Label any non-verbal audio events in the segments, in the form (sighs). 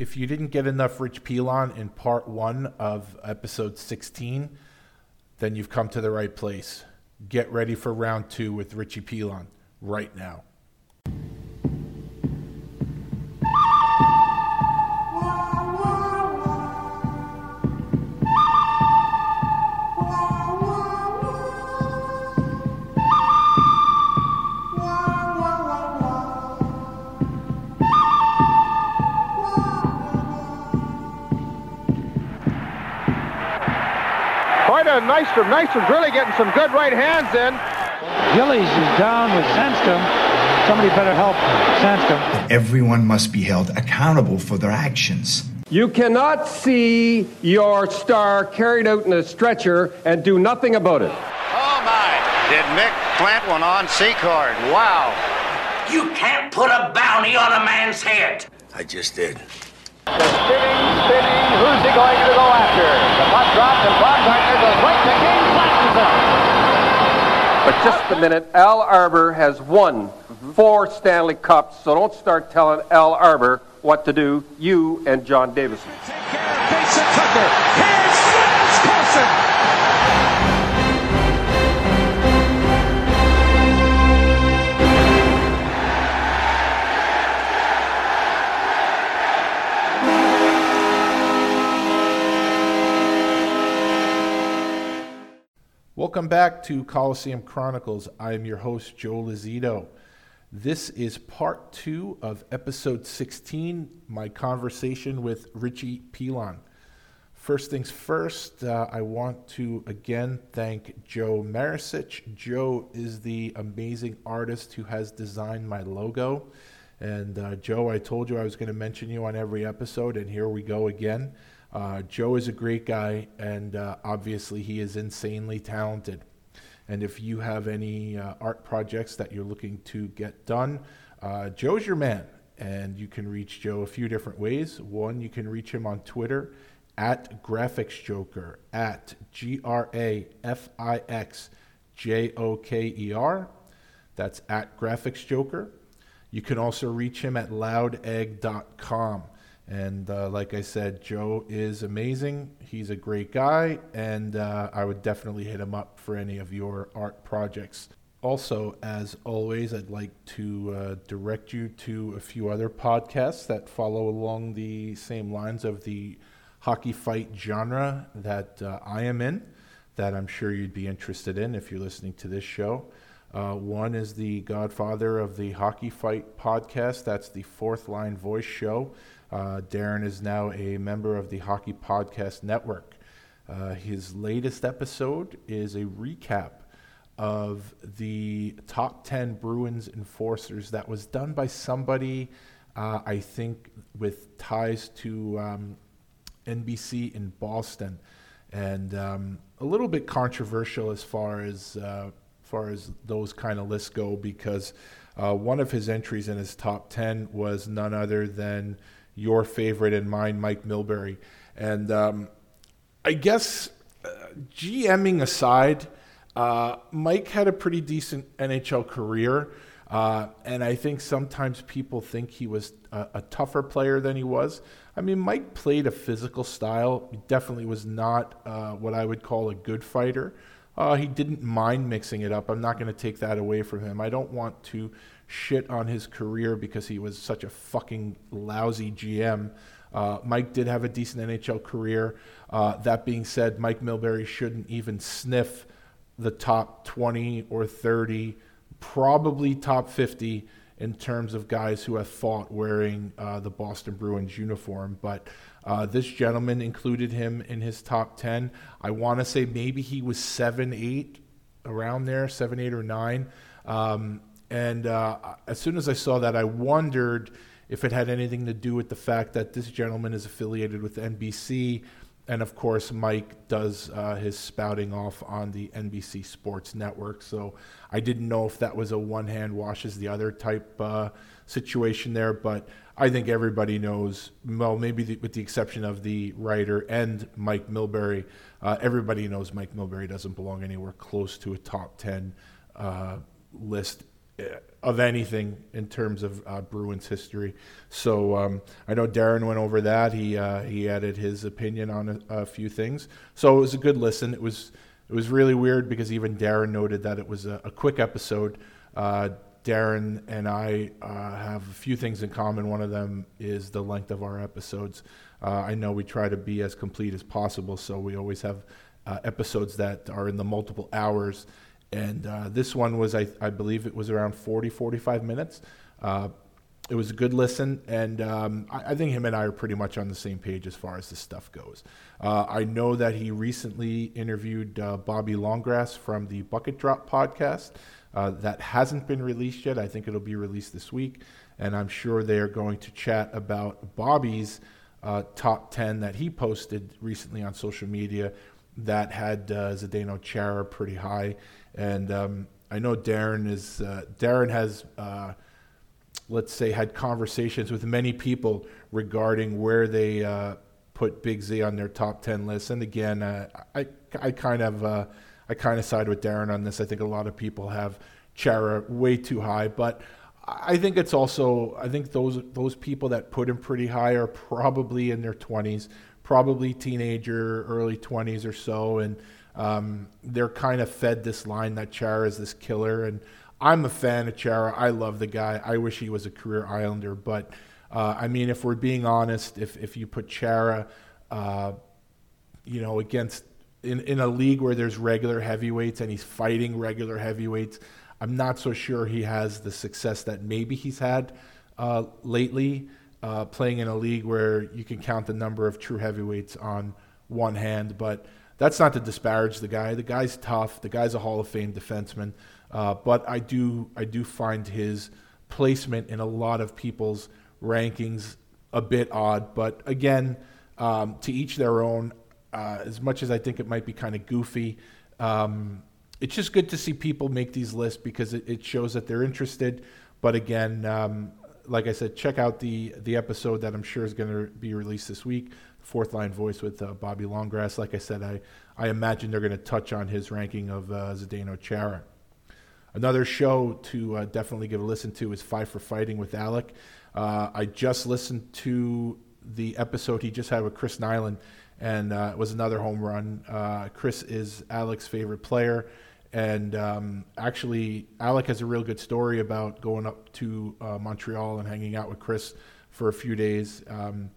if you didn't get enough Rich Pilon in part one of episode 16, then you've come to the right place. Get ready for round two with Richie Pilon right now. Quite a Nystrom. Nystrom's really getting some good right hands in. Gillies is down with Sandstrom. Somebody better help Sandstrom. Everyone must be held accountable for their actions. You cannot see your star carried out in a stretcher and do nothing about it. Oh my! Did Mick plant one on C card? Wow! You can't put a bounty on a man's head. I just did. Spinning, spinning. Who's he going to go after? The puck drops and Baumgartner goes right to King, flashes him. But just a minute, Al Arbour has won mm-hmm. four Stanley Cups, so don't start telling Al Arbour what to do, you and John Davidson. Mason Tucker. Welcome back to Coliseum Chronicles. I am your host, Joe Lozito. This is part two of episode 16, my conversation with Richie Pilon. First things first, uh, I want to again thank Joe Marisic. Joe is the amazing artist who has designed my logo. And uh, Joe, I told you I was going to mention you on every episode, and here we go again. Uh, Joe is a great guy, and uh, obviously he is insanely talented. And if you have any uh, art projects that you're looking to get done, uh, Joe's your man. And you can reach Joe a few different ways. One, you can reach him on Twitter at GrafixJoker, at G R A F I X J O K E R. That's at GrafixJoker. You can also reach him at loudegg.com. And uh, like I said, Joe is amazing. He's a great guy, and uh, I would definitely hit him up for any of your art projects. Also, as always, I'd like to uh, direct you to a few other podcasts that follow along the same lines of the hockey fight genre that uh, I am in, that I'm sure you'd be interested in if you're listening to this show. Uh, one is the godfather of the Hockey Fight podcast. That's the Fourth Line Voice Show. Uh, Darren is now a member of the Hockey Podcast Network. Uh, his latest episode is a recap of the top 10 Bruins enforcers that was done by somebody, uh, I think, with ties to um, NBC in Boston. And um, a little bit controversial as far as uh, far as those kind of lists go because uh, one of his entries in his top 10 was none other than your favorite and mine, Mike Milbury. And um, I guess uh, GMing aside, uh, Mike had a pretty decent NHL career. Uh, and I think sometimes people think he was a, a, tougher player than he was. I mean, Mike played a physical style. He definitely was not uh, what I would call a good fighter. Uh, he didn't mind mixing it up. I'm not going to take that away from him. I don't want to shit on his career because he was such a fucking lousy GM. Uh, Mike did have a decent NHL career. Uh, that being said, Mike Milbury shouldn't even sniff the top 20 or 30, probably top 50 in terms of guys who have fought wearing uh, the Boston Bruins uniform. But uh, this gentleman included him in his top 10. I want to say maybe he was 7 8, around there, 7 8 or 9. Um, and uh, as soon as I saw that, I wondered if it had anything to do with the fact that this gentleman is affiliated with NBC. And of course, Mike does uh, his spouting off on the NBC Sports Network. So I didn't know if that was a one hand washes the other type uh, situation there. But I think everybody knows, well, maybe the, with the exception of the writer and Mike Milbury, uh, everybody knows Mike Milbury doesn't belong anywhere close to a top 10 uh, list of anything in terms of uh, Bruins history. So um, I know Darren went over that. He uh, he added his opinion on a, a, few things. So it was a good listen. It was it was really weird because even Darren noted that it was a, a quick episode. Uh, Darren and I uh, have a few things in common. One of them is the length of our episodes. Uh, I know we try to be as complete as possible, so we always have uh, episodes that are in the multiple hours and uh, this one was, I, I, believe it was around 40, 45 minutes. Uh, it was a good listen, and um, I, I, think him and I are pretty much on the same page as far as this stuff goes. Uh, I know that he recently interviewed uh, Bobby Longgrass from the Bucket Drop podcast. Uh, that hasn't been released yet. I think it'll be released this week, and I'm sure they are going to chat about Bobby's uh, top 10 that he posted recently on social media that had uh, Zdeno Chara pretty high. And um, I know Darren is uh, Darren has uh, let's say had conversations with many people regarding where they uh, put Big Z on their top ten list. And again, uh, I I kind of uh, I kind of side with Darren on this. I think a lot of people have Chara way too high, but. I think it's also I think those those people that put him pretty high are probably in their 20s, probably teenager, early 20s or so, and um, they're kind of fed this line that Chara is this killer, and I'm a fan of Chara. I love the guy. I wish he was a career Islander, but uh, I mean, if we're being honest, if if you put Chara, uh, you know, against in in a league where there's regular heavyweights and he's fighting regular heavyweights, I'm not so sure he has the success that maybe he's had uh, lately. Uh, playing in a league where you can count the number of true heavyweights on one hand, but that's not to disparage the guy. The guy's tough. The guy's a Hall of Fame defenseman. Uh, but I do I do find his placement in a lot of people's rankings a bit odd. But again, um, to each their own. Uh, as much as I think it might be kind of goofy, um, it's just good to see people make these lists because it, it shows that they're interested. But again, um, like I said, check out the the episode that I'm sure is going to be released this week fourth line voice with uh, Bobby Longgrass. Like I said, I, I imagine they're going to touch on his ranking of uh, Zdeno Chara. Another show to uh, definitely give a listen to is Five for Fighting with Alec. Uh, I just listened to the episode he just had with Chris Nilan, and uh, it was another home run. Uh, Chris is Alec's favorite player. And um, actually, Alec has a real good story about going up to uh, Montreal and hanging out with Chris for a few days. Um,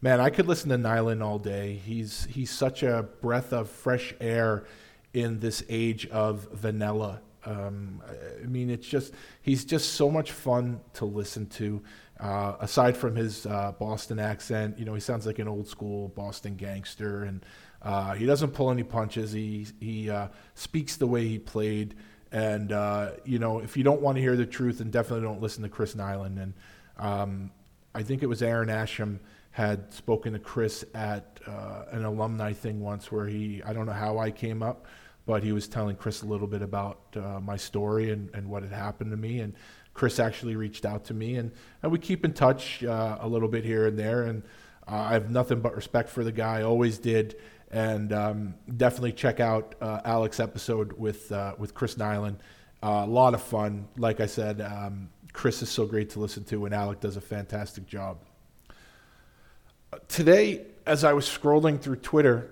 man, I could listen to Nilan all day. He's he's such a breath of fresh air in this age of vanilla. Um, I mean, it's just he's just so much fun to listen to. Uh, aside from his uh, Boston accent, you know, he sounds like an old school Boston gangster, and uh, he doesn't pull any punches. He he uh, speaks the way he played, and uh, you know, if you don't want to hear the truth, then definitely don't listen to Chris Nilan. And um, I think it was Aaron Asham had spoken to Chris at uh, an alumni thing once where he, I don't know how I came up, but he was telling Chris a little bit about uh, my story and, and what had happened to me. And Chris actually reached out to me, and, and we keep in touch uh, a little bit here and there. And uh, I have nothing but respect for the guy, always did. And um, definitely check out uh, Alec's episode with, uh, with Chris Nilan. a lot of fun. Like I said, um, Chris is so great to listen to, and Alec does a fantastic job today, as I was scrolling through Twitter,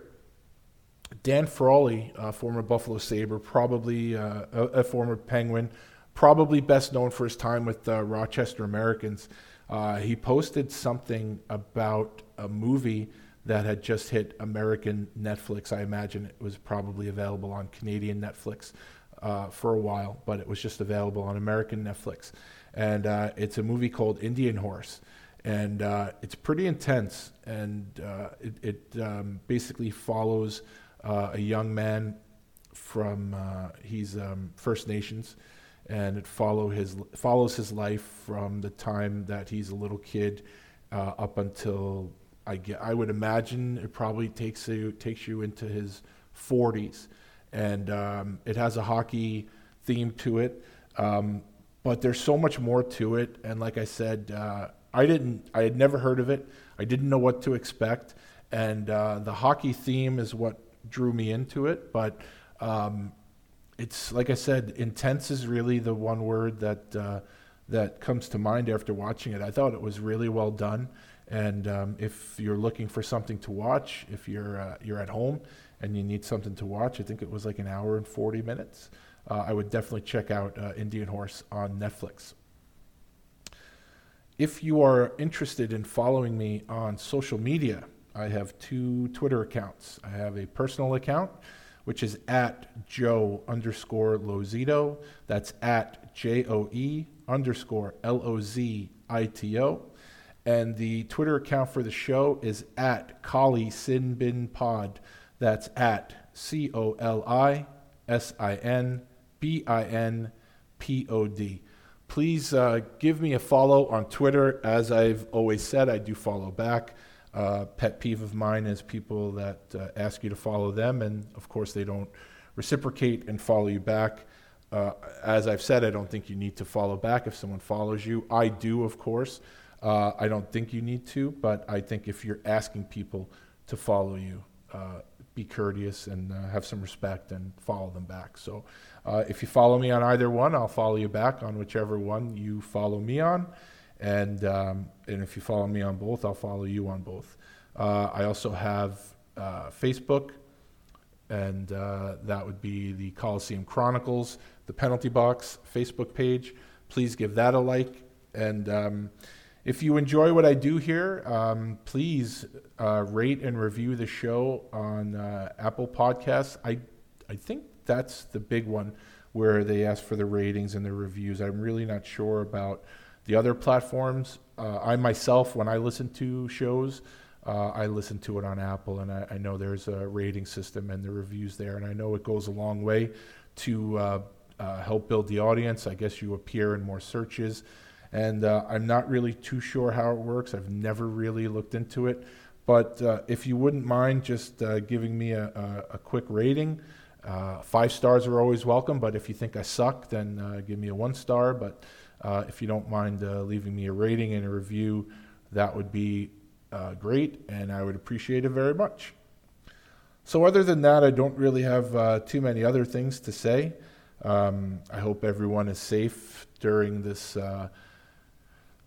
Dan Frawley, a former Buffalo Sabre, probably uh, a, a, former Penguin, probably best known for his time with the Rochester Americans, uh, he posted something about a movie that had just hit American Netflix. I imagine it was probably available on Canadian Netflix uh, for a while, but it was just available on American Netflix. And uh, it's a movie called Indian Horse and uh, it's pretty intense. And uh, it, it um, basically follows uh, a young man from uh, he's um, First Nations, and it follow his follows his life from the time that he's a little kid uh, up until I get. I would imagine it probably takes you takes you into his 40s, and um, it has a hockey theme to it. Um, but there's so much more to it, and like I said, uh, I didn't. I had never heard of it. I didn't know what to expect, and uh, the hockey theme is what drew me into it. But um, it's like I said, intense is really the one word that uh, that comes to mind after watching it. I thought it was really well done, and um, if you're looking for something to watch, if you're uh, you're at home and you need something to watch, I think it was like an hour and forty minutes. Uh, I would definitely check out uh, Indian Horse on Netflix. If you are interested in following me on social media, I have two Twitter accounts. I have a personal account, which is at Joe underscore Lozito. That's at J O E underscore L O Z I T O. And the Twitter account for the show is at Coli Sin Bin Pod. That's at C O L I S I N B I N P O D. Please uh, give me a follow on Twitter. As I've always said, I do follow back. Uh, pet peeve of mine is people that uh, ask you to follow them, and of course, they don't reciprocate and follow you back. Uh, as I've said, I don't think you need to follow back if someone follows you. I do, of course. Uh, I don't think you need to, but I think if you're asking people to follow you, uh, be courteous and have some respect and follow them back. So uh, if you follow me on either one, I'll follow you back on whichever one you follow me on. And, um, and if you follow me on both, I'll follow you on both. Uh, I also have uh, Facebook, and uh, that would be the Coliseum Chronicles, the Penalty Box Facebook page. Please give that a like. And um, if you enjoy what I do here, um, please uh, rate and review the show on uh, Apple Podcasts. I, I think that's the big one where they ask for the ratings and the reviews. I'm really not sure about the other platforms. Uh, I myself, when I listen to shows, uh, I listen to it on Apple, and I, I, know there's a rating system and the reviews there, and I know it goes a long way to uh, uh help build the audience. I guess you appear in more searches, and uh, I'm not really too sure how it works. I've never really looked into it, but uh, if you wouldn't mind just giving me a, a, a quick rating. Uh, five stars are always welcome, but if you think I suck, then uh, give me a one star. But uh, if you don't mind uh, leaving me a rating and a review, that would be uh, great, and I would appreciate it very much. So, other than that, I don't really have uh, too many other things to say. Um, I hope everyone is safe during this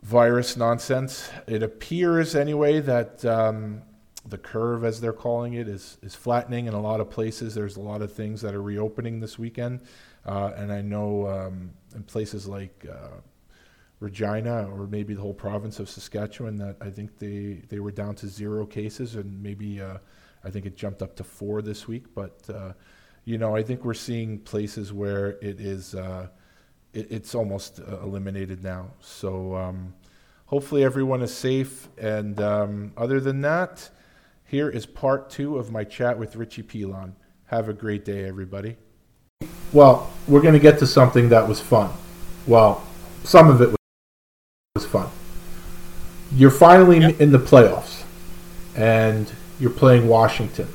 virus nonsense. It appears, anyway, that. Um, the curve, as they're calling it, is is flattening in a lot of places. There's a lot of things that are reopening this weekend, uh, and I know um, in places like uh, Regina or maybe the whole province of Saskatchewan that I think they they were down to zero cases, and maybe uh, I think it jumped up to four this week. But uh, you know, I think we're seeing places where it is uh, it, it's almost uh, eliminated now. So. Um, hopefully everyone is safe and um, other than that here is part two of my chat with Richie Pilon. Have a great day, everybody. Well, we're going to get to something that was fun. Well, some of it was fun. You're finally yep. in the playoffs, and you're playing Washington.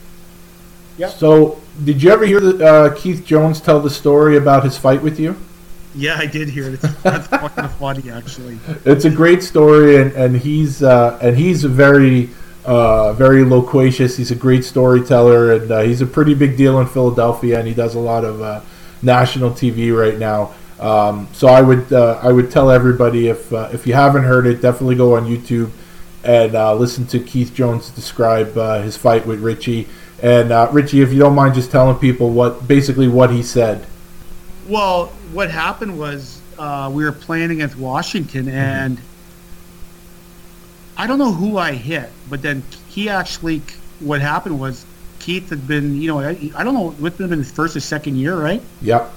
Yeah. So, did you ever hear the, uh, Keith Jones tell the story about his fight with you? Yeah, I did hear it. That's (laughs) fucking funny, actually. It's a great story, and, and he's uh, and he's a very uh, very loquacious. He's a great storyteller, and uh, he's a pretty big deal in Philadelphia, and he does a lot of uh, national TV right now. Um, so I would uh, I would tell everybody if uh, if you haven't heard it, definitely go on YouTube and uh, listen to Keith Jones describe his fight with Richie. And Richie, if you don't mind, just telling people what basically what he said. Well, what happened was we were playing against Washington, and. Mm-hmm I don't know who I hit, but then he actually, what happened was Keith had been, you know, I, I don't know, with him in his first or second year, right? Yep.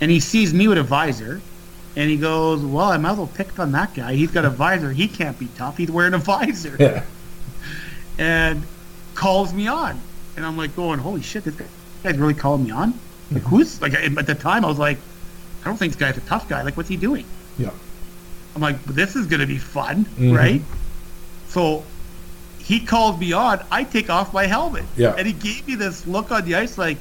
And he sees me with a visor, and he goes, "Well, I might as well pick on that guy. He's got a (laughs) visor. He can't be tough. He's wearing a visor." Yeah. And calls me on, and I'm like, going, "Holy shit, this guy's really calling me on." Like, who's like at the time? I was like, "I don't think this guy's a tough guy. Like, what's he doing?" Yeah. I'm like, this is gonna be fun, mm-hmm. right? So he calls me on. I take off my helmet. Yeah. And he gave me this look on the ice, like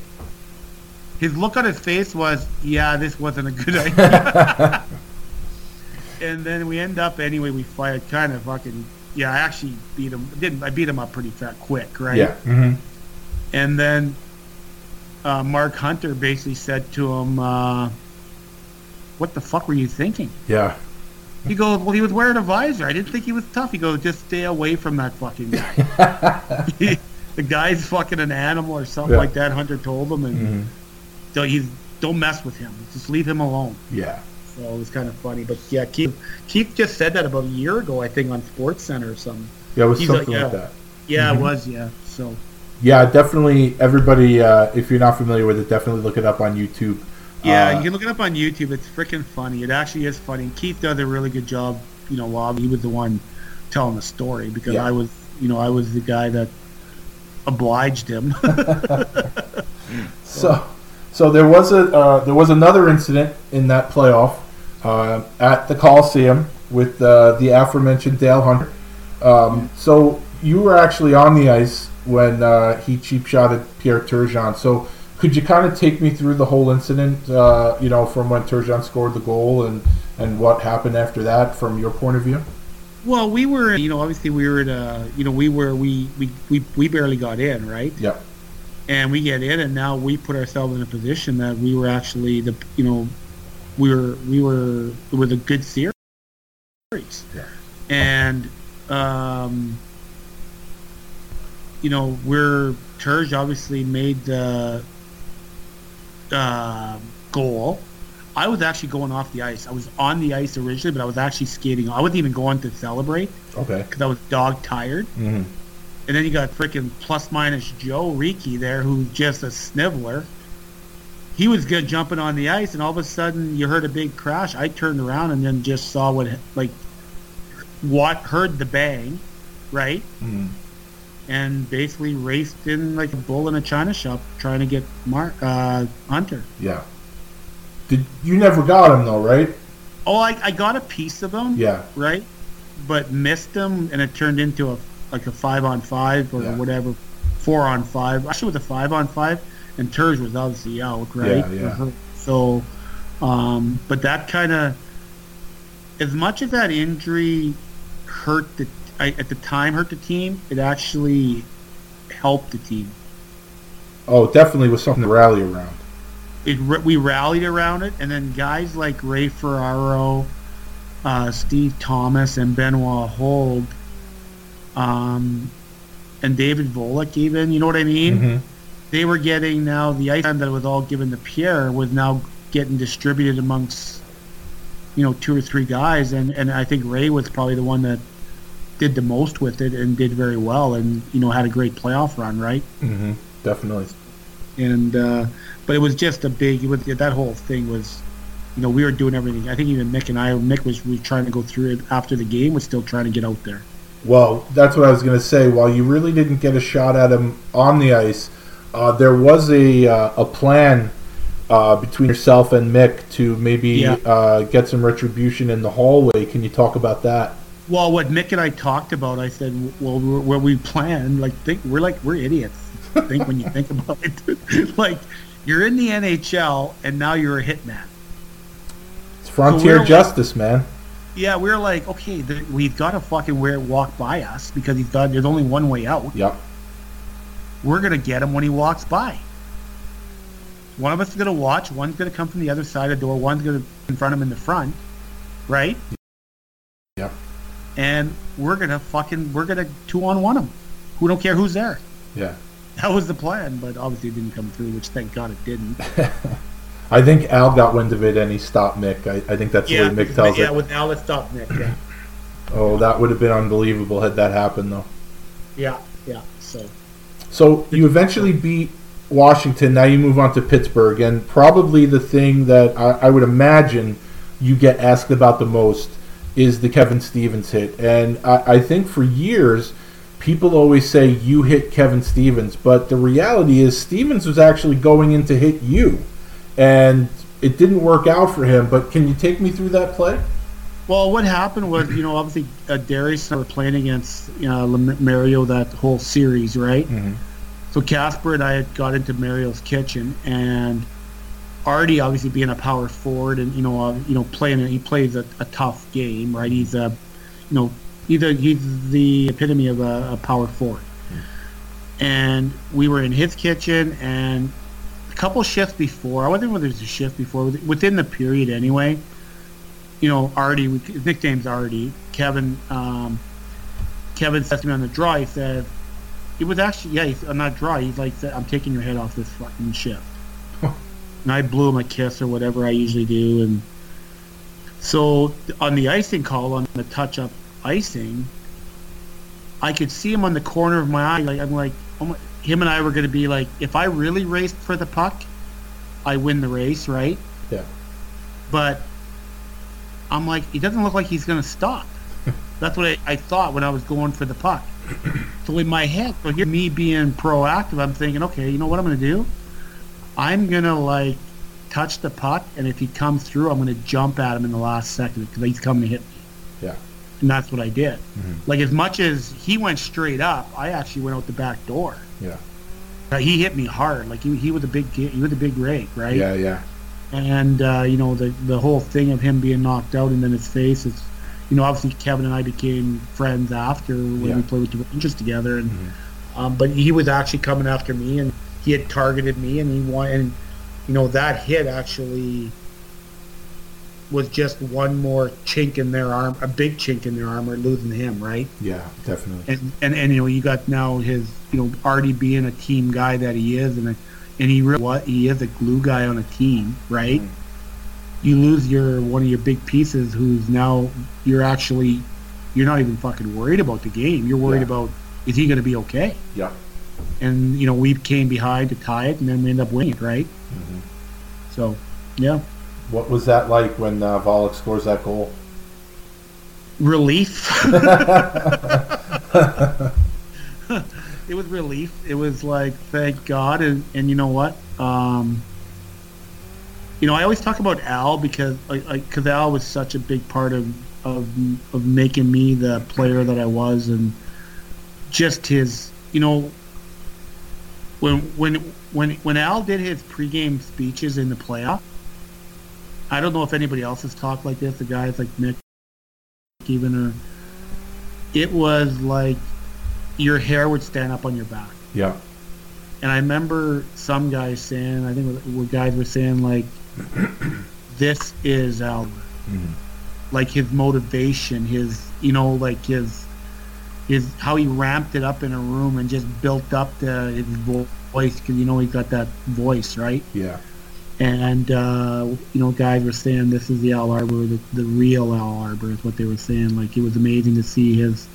his look on his face was, yeah, this wasn't a good (laughs) idea. and then we end up anyway. We fired kind of fucking. Yeah, I actually beat him. Didn't I beat him up pretty fat quick, right? Yeah. Mm-hmm. And then uh, Mark Hunter basically said to him, uh, "What the fuck were you thinking?" Yeah. He goes, "Well, he was wearing a visor. I didn't think he was tough." He goes, "Just stay away from that fucking guy. (laughs) the guy's fucking an animal or something Yeah. like that." Hunter told him, and Mhm. don't he's don't mess with him. Just leave him alone. Yeah. So it was kind of funny. But yeah, Keith Keith just said that about a year ago, I think, on Sports Center or something. Yeah, it was He's something like, like yeah. that. Yeah, Mhm. it was. Yeah. So Yeah, definitely. Everybody, uh, if you're not familiar with it, definitely look it up on YouTube. Yeah, Uh, you can look it up on YouTube. It's freaking funny. It actually is funny. Keith does a really good job. You know, while he was the one telling the story because Yeah. I was, you know, I was the guy that obliged him. (laughs) So, so there was a uh, there was another incident in that playoff uh, at the Coliseum with uh, the aforementioned Dale Hunter. Um, so you were actually on the ice when uh, he cheap shotted Pierre Turgeon. So could you kind of take me through the whole incident? Uh, you know, from when Turgeon scored the goal and and what happened after that, from your point of view. well, we were, you know, obviously we were, at, uh, you know, we were, we, we, we, we barely got in, right? Yep. and we get in, and now we put ourselves in a position that we were actually the you know we were we were it was a good series, Yeah. and um, you know we're Turge obviously made the uh, goal. I was actually going off the ice. I was on the ice originally, but I was actually skating. I wasn't even going to celebrate Okay. because I was dog tired. hmm And then you got freaking plus minus Joe Reekie there, who's just a sniveler. He was good jumping on the ice, and all of a sudden you heard a big crash. I turned around and then just saw what, like, what heard the bang, right? hmm And basically raced in like a bull in a china shop trying to get Mark uh, Hunter. Yeah. Did you never got him though, right? Oh, I, I got a piece of him, Yeah. right? But missed him, and it turned into a like a five on five or Yeah. whatever, four on five. Actually, it was a five on five, and Turge was obviously out, right? Yeah, yeah. So, um, but that kind of, as much as that injury hurt the I, at the time hurt the team, it actually helped the team. Oh, definitely was something to rally around. it we rallied around it, and then guys like Ray Ferraro, uh, Steve Thomas, and Benoit Hogue, um, and David Volek, even you know what I mean. Mhm. They were getting now the ice time that was all given to Pierre was now getting distributed amongst you know two or three guys, and and I think Ray was probably the one that did the most with it and did very well, and you know had a great playoff run, right? hmm Definitely. and uh, but it was just a big. It was, that whole thing was, you know, we were doing everything. I think even Mick and I, Mick was, was trying to go through it after the game, was still trying to get out there. Well, that's what I was going to say. While you really didn't get a shot at him on the ice, uh, there was a uh, a plan uh, between yourself and Mick to maybe Yeah. uh, get some retribution in the hallway. Can you talk about that? Well, what Mick and I talked about, I said, well, what we planned, like, think we're like we're idiots. think when you think about it, (laughs) like you're in the NHL and now you're a hitman. It's frontier like- justice, man. Yeah, we're like, okay, the, we've got to fucking wear walk by us because he's got. There's only one way out. Yep. we're gonna get him when he walks by. One of us is gonna watch. One's gonna come from the other side of the door. One's gonna confront him in the front, right? Yep. And we're gonna fucking we're gonna two on one them. Who don't care who's there. Yeah. That was the plan, but obviously it didn't come through. Which thank God it didn't. (laughs) I think Al got wind of it and he stopped Mick. I, I think that's the way Mick tells yeah, it. with Alice stop Nick. Yeah, (clears throat) Oh, that would have been unbelievable had that happened, though. yeah, yeah. So So you eventually beat Washington. Now you move on to Pittsburgh, and probably the thing that I, I would imagine you get asked about the most is the Kevin Stevens hit. And I, I think for years, people always say you hit Kevin Stevens, but the reality is Stevens was actually going in to hit you, and it didn't work out for him. But can you take me through that play? Well, what happened was, you know, obviously uh, Darius and I were playing against you know, Mario that whole series, right? So Casper and I had got into Mario's kitchen, and Artie, obviously being a power forward, and you know, uh, you know, playing he plays a, a tough game, right? He's a, you know, he's a, he's the epitome of a, a power forward. And we were in his kitchen, and a couple shifts before. I wasn't whether it was a shift before within the period anyway. You know, Artie, his nickname's Artie. Kevin, um, Kevin said to me on the draw. He said, "It was actually yeah, he's, I'm not draw. He's like, I'm taking your head off this fucking shift." And I blew him a kiss or whatever I usually do, and so on the icing call on the touch-up icing, I could see him on the corner of my eye. Like I'm like, oh my, him and I were going to be like, if I really raced for the puck, I win the race, right? Yeah. But I'm like, he doesn't look like he's going to stop. (laughs) That's what I, I, thought when I was going for the puck. so in my head, so here me being proactive, I'm thinking, okay, you know what I'm going to do? I'm going to like touch the puck, and if he comes through, I'm going to jump at him in the last second because he's coming to hit me. Yeah. And that's what I did. Mm-hmm. Like as much as he went straight up, I actually went out the back door. Yeah. Uh, he hit me hard. Like he, he was a big he was a big rake, right? Yeah, yeah. And uh, you know the the whole thing of him being knocked out and then his face is, you know, obviously Kevin and I became friends after when yeah. we played with the Rangers together, and mm-hmm. um, but he was actually coming after me and he had targeted me and he wanted, and you know that hit actually was just one more chink in their arm, a big chink in their armor, losing him, right? Yeah, definitely. And and, and you know, you got now his, you know, already being a team guy that he is, and a, and he really what he is a glue guy on a team, right? Mm. You lose your one of your big pieces, who's now you're actually you're not even fucking worried about the game. You're worried yeah. about is he going to be okay? Yeah. And you know, we came behind to tie it, and then we end up winning, it, right? Mm-hmm. So, yeah. What was that like when uh, Volek scores that goal? Relief. (laughs) (laughs) it was relief. It was like, thank God. And, and you know what? Um, you know, I always talk about Al because because Al was such a big part of, of of making me the player that I was, and just his, you know, when when when when Al did his pregame speeches in the playoff, I don't know if anybody else has talked like this. The guys like Nick, even or it was like your hair would stand up on your back. Yeah. And I remember some guys saying, I think what guys were saying like, (clears throat) "This is Albert." Mm-hmm. Like his motivation, his you know, like his his how he ramped it up in a room and just built up the his voice because you know he got that voice, right? Yeah and uh, you know guys were saying this is the Al Arbour, the, the real Al Arbour is what they were saying. Like it was amazing to see his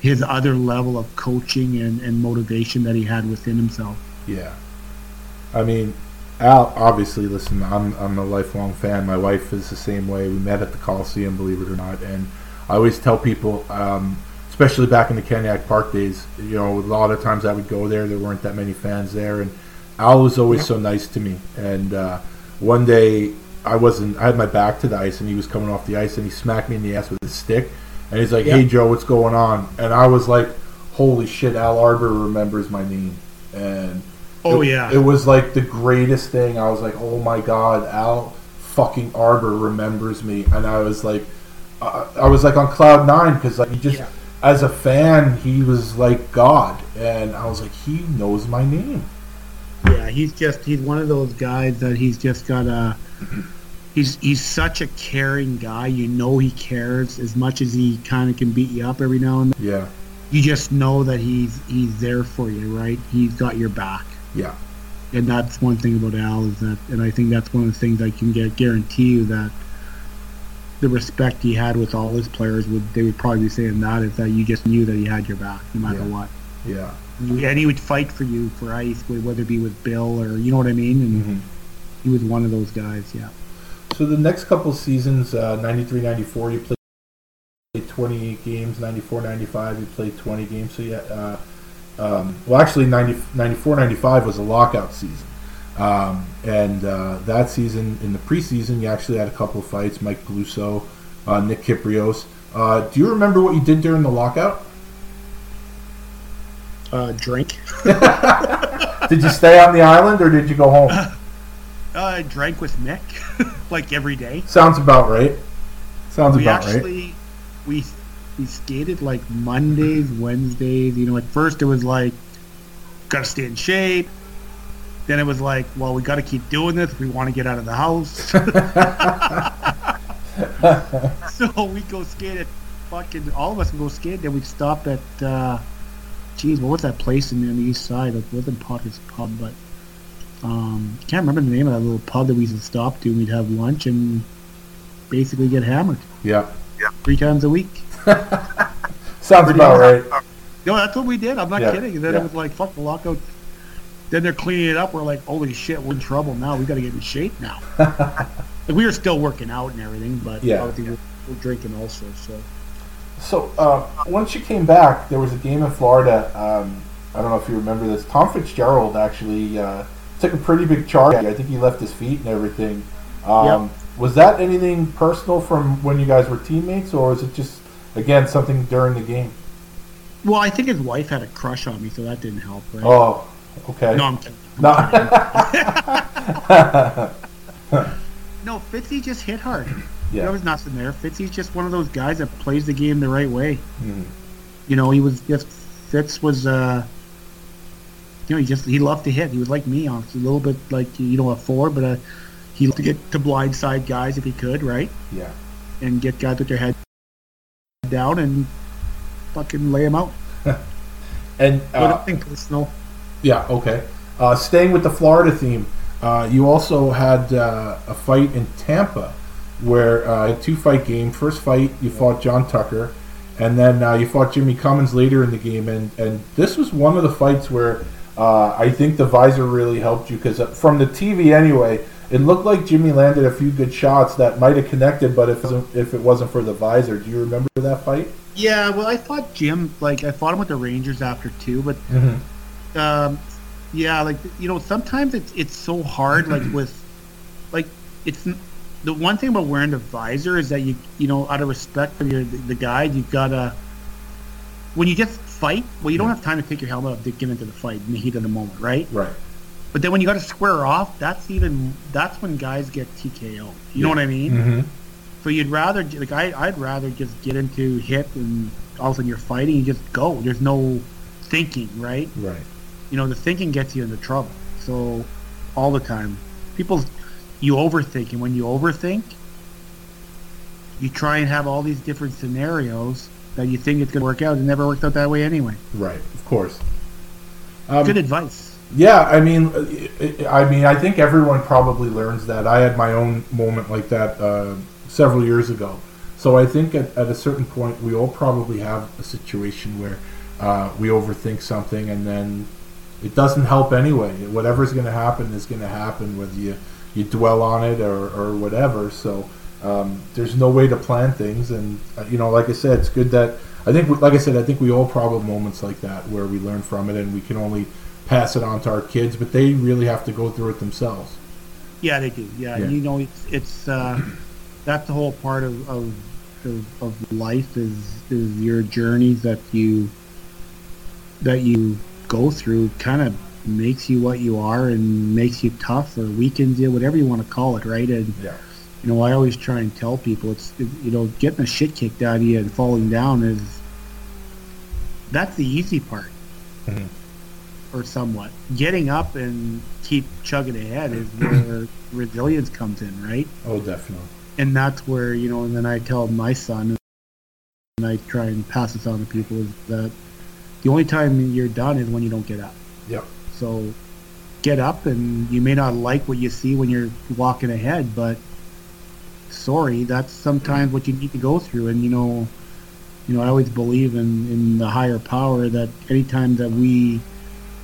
his other level of coaching and, and motivation that he had within himself. Yeah, I mean, Al. Obviously, listen, I'm I'm a lifelong fan. My wife is the same way. We met at the Coliseum, believe it or not, and I always tell people. Um, especially back in the Cantiague Park days, you know, a lot of times I would go there. There weren't that many fans there, and Al was always so nice to me. And uh, one day I wasn't, I had my back to the ice, and he was coming off the ice, and he smacked me in the ass with his stick, and he's like, "Hey Joe, what's going on?" And I was like, "Holy shit, Al Arbour remembers my name." And oh it, yeah, it was like the greatest thing. I was like, "Oh my god, Al fucking Arbour remembers me," and I was like, uh, I was like on cloud nine because like he just. Yeah. As a fan, he was like God, and I was like, he knows my name. Yeah, he's just he's one of those guys that he's just got a (clears throat) he's he's such a caring guy. You know he cares as much as he kind of can beat you up every now and then. Yeah. You just know that he's he's there for you, right? He's got your back. Yeah. And that's one thing about Al is that, and I think that's one of the things I can get guarantee you that the respect he had with all his players would they would probably be saying that is that you just knew that he had your back no matter yeah. what. Yeah and he would fight for you for ice, whether it be with Bill or you know what I mean. And mm-hmm. he was one of those guys. Yeah. So the next couple seasons, uh, 93, 94, you played 28 games. 94, 95, you played 20 games. So yeah, uh, um, well, actually, 90, 94, 95 was a lockout season. Um, and uh, that season, in the preseason, you actually had a couple of fights. Mike Peluso, uh, Nick Kypreos. Uh, do you remember what you did during the lockout? uh, drink. (laughs) did you stay on the island or did you go home? Uh, I drank with Nick, (laughs) like every day. Sounds about right. Sounds we about actually, right. We we skated like Mondays, Wednesdays. You know, at first it was like, gotta stay in shape. Then it was like, well, we got to keep doing this. if We want to get out of the house. (laughs) (laughs) so we go skate at fucking. All of us go skate. Then we'd stop at. uh Geez, what was that place in, on the east side? It wasn't Potter's Pub, but um, can't remember the name of that little pub that we used to stop to. We'd have lunch and basically get hammered Yeah. three times a week. (laughs) Sounds about right. No, that's what we did. I'm not Yeah, kidding. And then yeah. it was like, fuck the lockout. Then they're cleaning it up. We're like, holy shit, we're in trouble now. We got to get in shape now. (laughs) Like, we were still working out and everything, but Yeah. obviously we're, we're drinking also. So So uh, once you came back, there was a game in Florida. Um, I don't know if you remember this. Tom Fitzgerald actually uh, took a pretty big charge. I think he left his feet and everything. Um, Was that anything personal from when you guys were teammates, or was it just again something during the game? well, I think his wife had a crush on me, so that didn't help. Right? Oh, okay. No, I'm kidding. No. (laughs) No, Fitzy just hit hard. Yeah. There was nothing there. Fitzy's just one of those guys that plays the game the right way. Mhm. You know, he was just Fitz was uh you know, he just he loved to hit. He was like me, honestly, a little bit like you know a four, but uh he loved to get to blindside guys if he could, right? Yeah. And get guys with their head down and fucking lay them out. (laughs) And But uh, nothing personal. Yeah, okay. Uh, staying with the Florida theme, uh, you also had uh, a fight in Tampa where uh, a two fight game. First fight, you fought John Tucker, and then uh, you fought Jimmy Cummins later in the game. And, and this was one of the fights where uh, I think the visor really helped you because from the TV anyway, it looked like Jimmy landed a few good shots that might have connected, but if it wasn't, if it wasn't for the visor, do you remember that fight? Yeah, well I fought Jim like I fought him with the Rangers after two, but um, yeah, like you know, sometimes it's it's so hard. Like (clears throat) with, like it's the one thing about wearing the visor is that you you know out of respect for your the, the guy, you've gotta when you just fight. Well, you don't have time to take your helmet off to get into the fight in the heat of the moment, right? Right. But then when you got to square off, that's even that's when guys get TKO. You know what I mean? Mm-hmm. So you'd rather like I I'd rather just get into hit and all of a sudden you're fighting, you just go. There's no thinking, right? Right. You know the thinking gets you into trouble so all the time people you overthink and when you overthink you try and have all these different scenarios that you think it's going to work out it never worked out that way anyway Right. Of course. Um, good advice Yeah, I mean, uh, I mean, I think everyone probably learns that. I had my own moment like that uh, several years ago. So I think at, at a certain point, we all probably have a situation where uh, we overthink something, and then it doesn't help anyway. Whatever's going to happen is going to happen, whether you you dwell on it or, or whatever. So um, there's no way to plan things, and uh, you know, like I said, it's good that I think, like I said, I think we all probably have moments like that where we learn from it, and we can only pass it on to our kids, but they really have to go through it themselves. yeah they do yeah, Yeah. you know it's it's uh that's the whole part of of, of, of life is is your journeys that you that you go through kind of makes you what you are and makes you tough or weakens you whatever you want to call it right and Yeah. you know, I always try and tell people it's it, you know getting the shit kicked out of you and falling down is that's the easy part, Mhm. or somewhat. Getting up and keep chugging ahead is where (clears throat) resilience comes in, right? Oh, definitely. And that's where you know. And then I tell my son, and I try and pass this on to people is that the only time you're done is when you don't get up. Yep. So get up, and you may not like what you see when you're walking ahead, but sorry, that's sometimes what you need to go through. And you know, you know, I always believe in in the higher power that anytime that we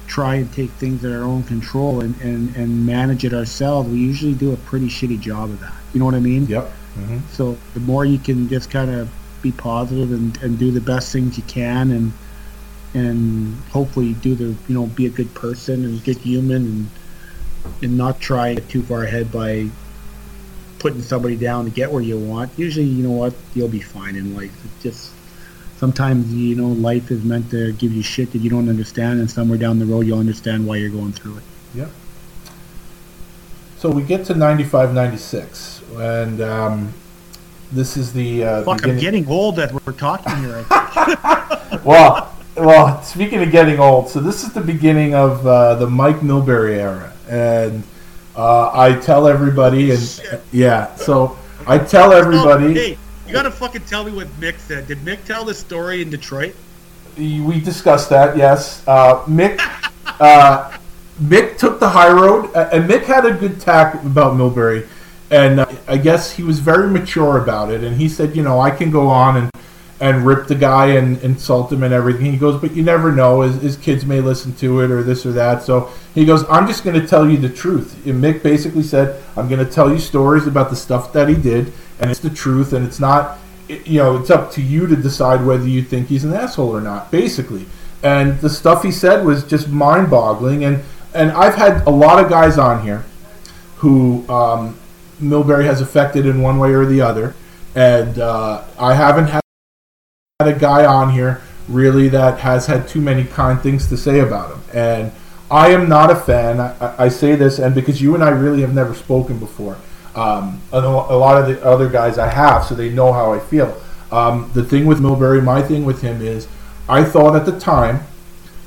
try and take things in our own control and and and manage it ourselves, we usually do a pretty shitty job of that. You know what I mean? Yep. hmm So the more you can just kind of be positive and, and do the best things you can and and hopefully do the you know be a good person and good human and and not try to get too far ahead by putting somebody down to get where you want. Usually, you know what, you'll be fine in life. It just sometimes you know life is meant to give you shit that you don't understand, and somewhere down the road you'll understand why you're going through it. Yep. So we get to 95, 96, and um, this is the uh, Fuck, I'm getting old that we're talking here. I think. (laughs) (laughs) well, well. Speaking of getting old, so this is the beginning of uh, the Mike Milbury era, and uh, I tell everybody, and yeah, so I tell everybody. Hey, you gotta fucking tell me what Mick said. Did Mick tell the story in Detroit? We discussed that, yes. Uh, Mick, uh, Mick took the high road, and Mick had a good tack about Milbury, and uh, I guess he was very mature about it. And he said, you know, I can go on and and rip the guy and insult him and everything. He goes, but you never know. His, his kids may listen to it or this or that. So he goes, I'm just going to tell you the truth. And Mick basically said, I'm going to tell you stories about the stuff that he did, and it's the truth, and it's not, you know, it's up to you to decide whether you think he's an asshole or not, basically. And the stuff he said was just mind-boggling. And and I've had a lot of guys on here who um, Milbury has affected in one way or the other, and uh, I haven't had a guy on here really that has had too many kind things to say about him. And I am not a fan. I, I say this, and because you and I really have never spoken before. Um, a lot of the other guys I have, so they know how I feel. Um, the thing with Milbury, my thing with him is, I thought at the time,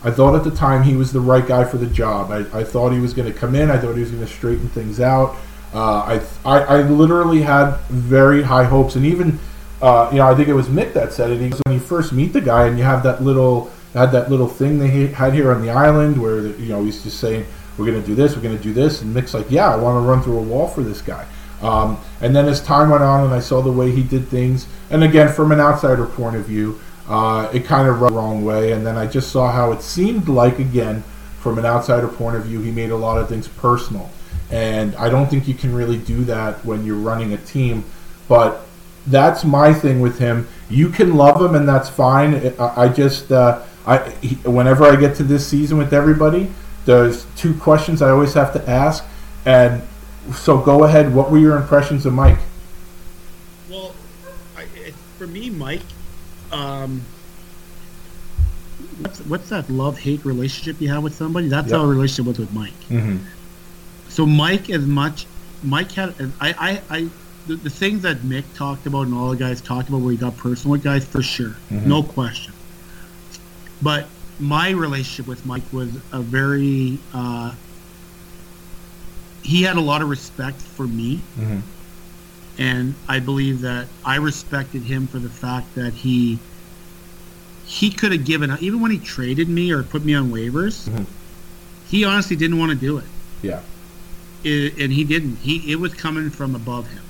I thought at the time he was the right guy for the job. I, I thought he was going to come in. I thought he was going to straighten things out. Uh, I, I, I literally had very high hopes, and even uh, you know, I think it was Mick that said it. He when you first meet the guy and you have that little had that little thing they had here on the island where you know he's just saying we're going to do this, we're going to do this, and Mick's like, yeah, I want to run through a wall for this guy. Um, and then as time went on and I saw the way he did things, and again from an outsider point of view, uh, it kind of rubbed the wrong way. And then I just saw how it seemed like again from an outsider point of view, he made a lot of things personal. And I don't think you can really do that when you're running a team. But that's my thing with him. You can love him, and that's fine. I, I just, uh, I he, whenever I get to this season with everybody, there's two questions I always have to ask, and so go ahead. What were your impressions of Mike? Well, I, for me, Mike, um, what's, what's that love hate relationship you have with somebody? That's yep. how a relationship was with Mike. Mm-hmm. So Mike, as much Mike had, I, I, I the, the things that Mick talked about and all the guys talked about where he got personal with guys for sure, mm-hmm. no question. But my relationship with Mike was a very uh, he had a lot of respect for me. Mm-hmm. And I believe that I respected him for the fact that he he could have given up even when he traded me or put me on waivers. Mm-hmm. He honestly didn't want to do it. Yeah. It, and he didn't. He it was coming from above him.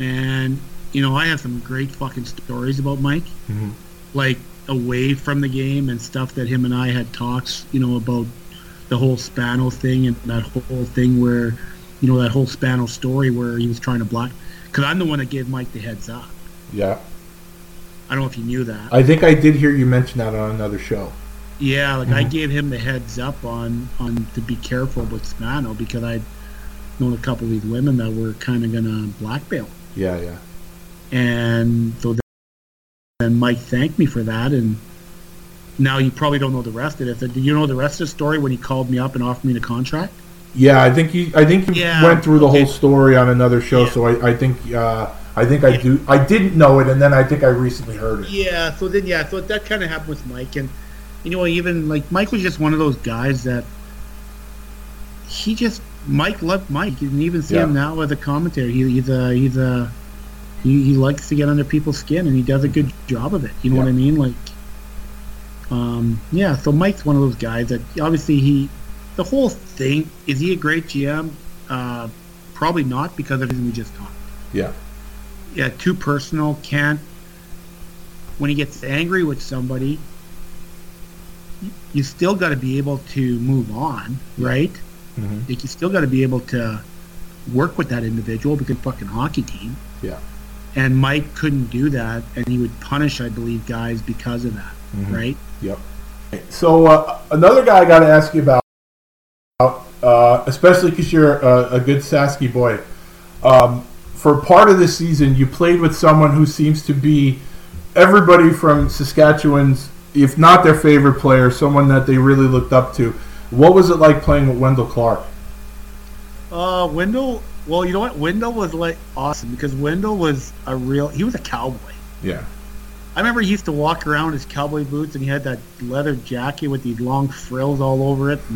And you know, I have some great fucking stories about Mike, mm-hmm. like away from the game and stuff that him and I had talks, you know, about the whole Spano thing and that whole thing where, you know, that whole Spano story where he was trying to block. Because I'm the one that gave Mike the heads up. Yeah. I don't know if you knew that. I think I did hear you mention that on another show. Yeah, like mm-hmm. I gave him the heads up on on to be careful with Spano because I'd known a couple of these women that were kind of gonna blackmail. Yeah, yeah. And so then Mike thanked me for that, and now you probably don't know the rest of it. Do you know the rest of the story when he called me up and offered me the contract? Yeah, I think he. I think he yeah, went through the okay. whole story on another show. Yeah. So I, I think. Uh, I think I do. I didn't know it, and then I think I recently heard it. Yeah. So then, yeah. So that kind of happened with Mike, and you know, even like Mike was just one of those guys that he just Mike loved Mike. You can even see him now as a commentator. He, he's a he's a he, he likes to get under people's skin, and he does a good job of it. You know what I mean? Like um, yeah, so Mike's one of those guys that obviously he, the whole thing, is he a great GM? Uh, probably not because of everything we just talked. Yeah. Yeah, too personal. Can't. When he gets angry with somebody, you still got to be able to move on, right? Mm-hmm. Like you still got to be able to work with that individual because fucking hockey team. Yeah. And Mike couldn't do that, and he would punish, I believe, guys because of that mm-hmm. right? Yep. So uh, another guy I got to ask you about, uh, especially because you're a, a, good Sasky boy. Um, for part of the season, you played with someone who seems to be everybody from Saskatchewan's, if not their favorite player, someone that they really looked up to. What was it like playing with Wendel Clark? Uh, Wendel. Well, you know what? Wendel was like awesome because Wendel was a real. He was a cowboy. Yeah. I remember he used to walk around in his cowboy boots, and he had that leather jacket with these long frills all over it. (laughs)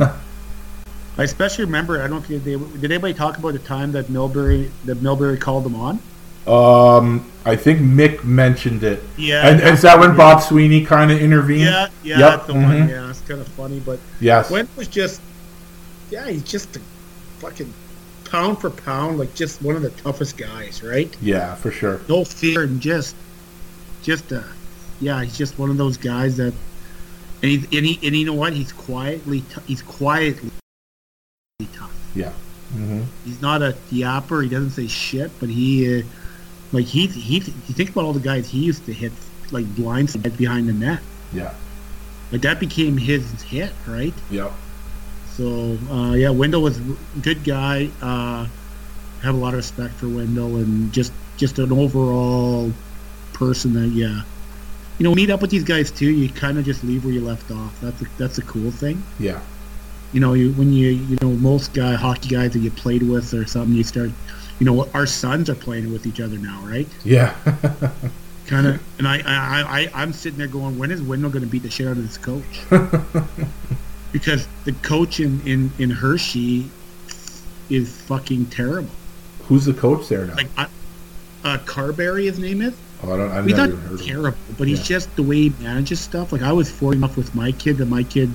I especially remember. I don't know if you, did anybody talk about the time that Milbury that Milbury called them on. Um, I think Mick mentioned it. Yeah. And, and is that when Bob Sweeney kind of intervened? Yeah, yeah, Yep, that's the one. mhm. Yeah, it's kind of funny, but Yes. Wendel was just, yeah, he's just a fucking pound for pound, like just one of the toughest guys, right? Yeah, for sure. No fear and just, just uh, yeah, he's just one of those guys that, and he and he and you know what? He's quietly, t- he's quietly tough. Yeah. hmm He's not a yapper. He doesn't say shit, but he, uh, like he he. You think about all the guys he used to hit, like blindside behind the net. Yeah. Like that became his hit, right? Yep. So uh, yeah, Wendel was a good guy. Uh, have a lot of respect for Wendel and just just an overall person that yeah, you know, meet up with these guys too. You kind of just leave where you left off. That's a, that's a cool thing. Yeah. You know, you when you you know most guy hockey guys that you played with or something, you start. You know, our sons are playing with each other now, right? Yeah. (laughs) Kind of, and I, I, I, I'm sitting there going, when is Wendel going to beat the shit out of this coach? (laughs) because the coach in, in, in Hershey is fucking terrible. Who's the coach there now? Like, I, uh, Carbery, his name is. oh, I don't. I've He's never not even heard of him. terrible, but he's Yeah. just the way he manages stuff. Like, I was fortunate enough with my kid that my kid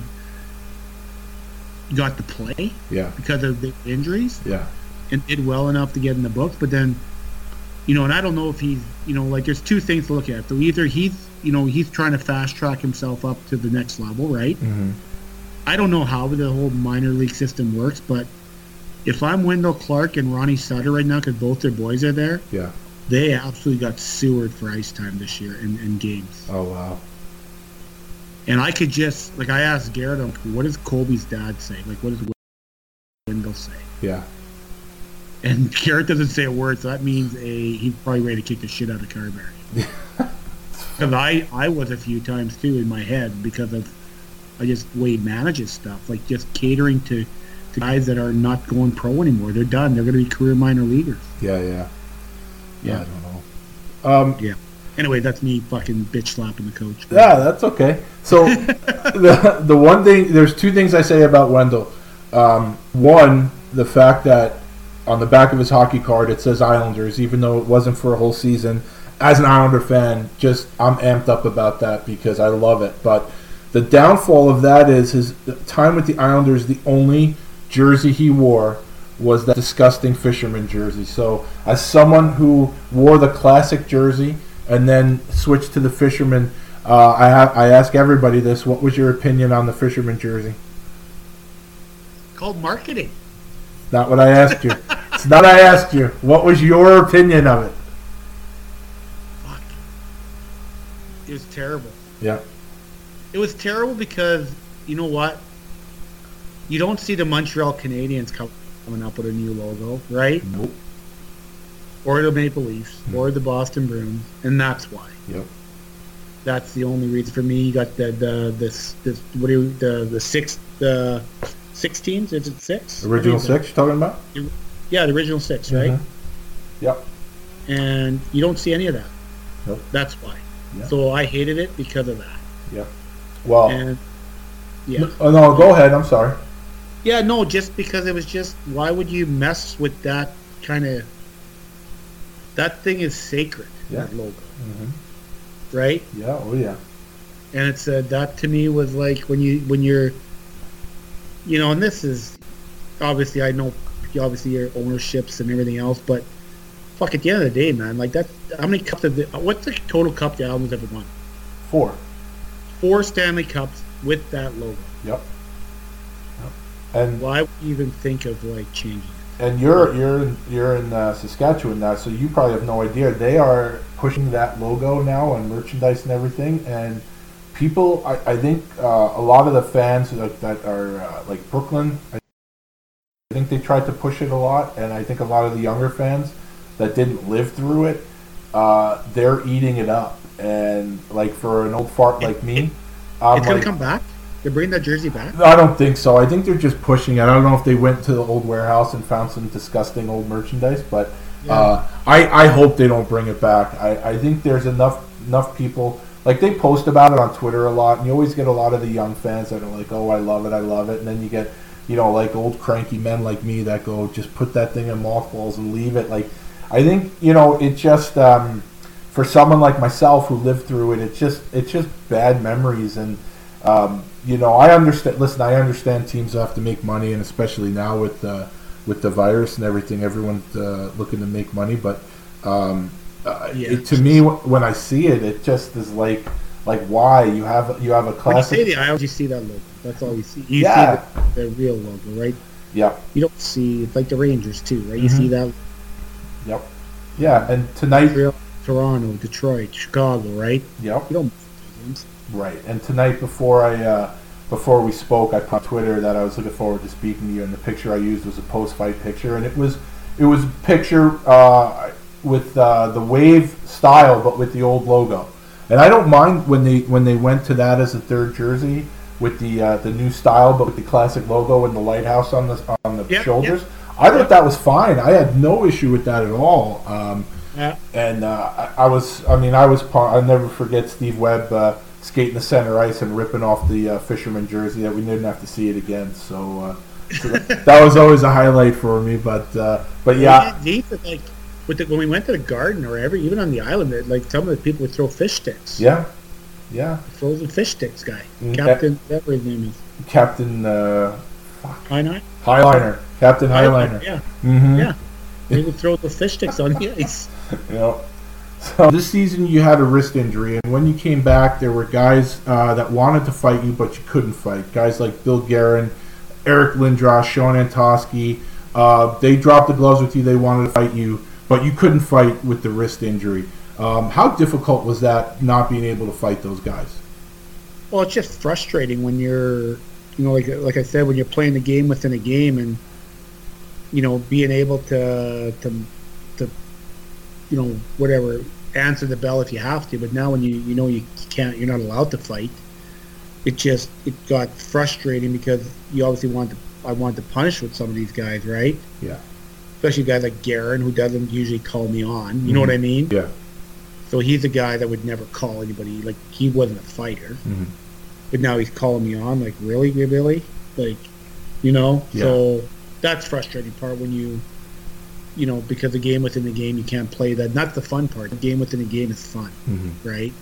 got to play Yeah. because of the injuries Yeah. And did well enough to get in the books. But then, you know, and I don't know if he's, you know, like there's two things to look at. So either he's, you know, he's trying to fast track himself up to the next level, right? hmm I don't know how the whole minor league system works, but if I'm Wendel Clark and Ronnie Sutter right now, because both their boys are there, Yeah. they absolutely got sewered for ice time this year in, in games. Oh wow. And I could just, like, I asked Garrett, what does Colby's dad say? Like, what does Wendel say? Yeah. And Garrett doesn't say a word, so that means a he's probably ready to kick the shit out of Carbery. Because (laughs) I, I was a few times too in my head because of I just way he manages stuff, like just catering to, to guys that are not going pro anymore. They're done. They're going to be career minor leaguers. Yeah. Yeah. Yeah. I don't know. Um. Yeah. Anyway, that's me fucking bitch slapping the coach. Yeah, that's okay. So (laughs) the the one thing there's two things I say about Wendel. Um, one, the fact that on the back of his hockey card it says Islanders, even though it wasn't for a whole season. As an Islander fan, just I'm amped up about that because I love it. But the downfall of that is his time with the Islanders. The only jersey he wore was that disgusting fisherman jersey. So, as someone who wore the classic jersey and then switched to the fisherman, uh, I have I ask everybody this: What was your opinion on the fisherman jersey? Called marketing. Not what I asked you. it's not what I asked you. What was your opinion of it? Fuck. It was terrible. Yeah. It was terrible because you know what? You don't see the Montreal Canadiens coming up with a new logo, right? Nope. Or the Maple Leafs, hmm. or the Boston Bruins, and that's why. Yep. That's the only reason for me. You got the the this this what do you the the six the six teams? Is it six? Original six you're talking about? Yeah, the original 6 right? Mhm. Yep. And you don't see any of that. Nope. That's why. Yeah. So I hated it because of that. Yeah. Well. And yeah. Oh no. Go ahead. I'm sorry. Yeah, no, just because it was just why would you mess with that kind of that thing is sacred, Yeah. that logo. Mhm. Right? Yeah. Oh yeah. And it's uh, that to me was like when you when you're you know, and this is obviously I know obviously your ownerships and everything else, but fuck at the end of the day, man, like that how many cups of the what's the total cup the album's ever won? Four. Four Stanley Cups with that logo. Yep. And Why would you even think of like changing it? and you're you're you're in uh, Saskatchewan now, so you probably have no idea. They are pushing that logo now on merchandise and everything, and people. I, I think uh, a lot of the fans that, that are uh, like Brooklyn. I think they tried to push it a lot, and I think a lot of the younger fans that didn't live through it, uh, they're eating it up. And like for an old fart like me, I'm it's gonna like, come back? They're bringing that jersey back? I don't think so. I think they're just pushing it. I don't know if they went to the old warehouse and found some disgusting old merchandise, but uh, I, I hope they don't bring it back. I, I think there's enough enough people like they post about it on Twitter a lot, and you always get a lot of the young fans that are like, "Oh, I love it, I love it," and then you get you know, like old cranky men like me that go just put that thing in mothballs and leave it. Like, I think you know, it just um, for someone like myself who lived through it, it's just it's just bad memories and. Um, you know, I understand. Listen, I understand teams have to make money, and especially now with uh, with the virus and everything, everyone's uh, looking to make money. But um, uh, Yeah. it, to me, when I see it, it just is like, like why you have you have a When you classic. say the you see that logo. That's all you see. You Yeah. see the, the real logo, right? yeah, You don't see it's like the Rangers too, right? You Mhm. see that yep, yeah, and tonight, Toronto, Detroit, Chicago, right? yep, You don't right. And tonight, before I uh, before we spoke, I put on Twitter that I was looking forward to speaking to you, and the picture I used was a post fight picture, and it was it was a picture uh, with uh, the wave style, but with the old logo. And I don't mind when they when they went to that as a third jersey with the uh, the new style, but with the classic logo and the lighthouse on the on the Yep, shoulders. I thought that was fine. I had no issue with that at all. Um, Yeah. and uh, I, I was, I mean, I was. I'll never forget Steve Webb uh, skating the center ice and ripping off the uh, fisherman jersey. That we didn't have to see it again. So, uh, so that, that was always a highlight for me. But, uh, but yeah, like with the, when we went to the garden or ever, even on the island, it- like some of the people would throw fish sticks. yeah, yeah. Frozen fish sticks guy, Mm, Captain, whatever his name is, Captain uh, I know. Highliner, Captain Highliner. Yeah, Mm-hmm. yeah. They would throw the fish sticks on the (laughs) ice. Know. So this season you had a wrist injury, and when you came back, there were guys uh, that wanted to fight you, but you couldn't fight. Guys like Bill Guerin, Eric Lindros, Shawn Antoski. Uh, they dropped the gloves with you. They wanted to fight you, but you couldn't fight with the wrist injury. Um, how difficult was that not being able to fight those guys? Well, it's just frustrating when you're, you know, like like I said, when you're playing the game within a game, and you know, being able to to to, you know, whatever, answer the bell if you have to. But now, when you you know you can't, you're not allowed to fight. It just it got frustrating because you obviously want to. I want to punish with some of these guys, right? Yeah. Especially a guy like Guerin, who doesn't usually call me on. You know what I mean? Yeah. So he's a guy that would never call anybody. Like he wasn't a fighter, Mhm. but now he's calling me on. Like really, really, like you know. Yeah. So that's frustrating part when you, you know, because the game within the game you can't play that. Not the fun part. The game within the game is fun, Mhm. right?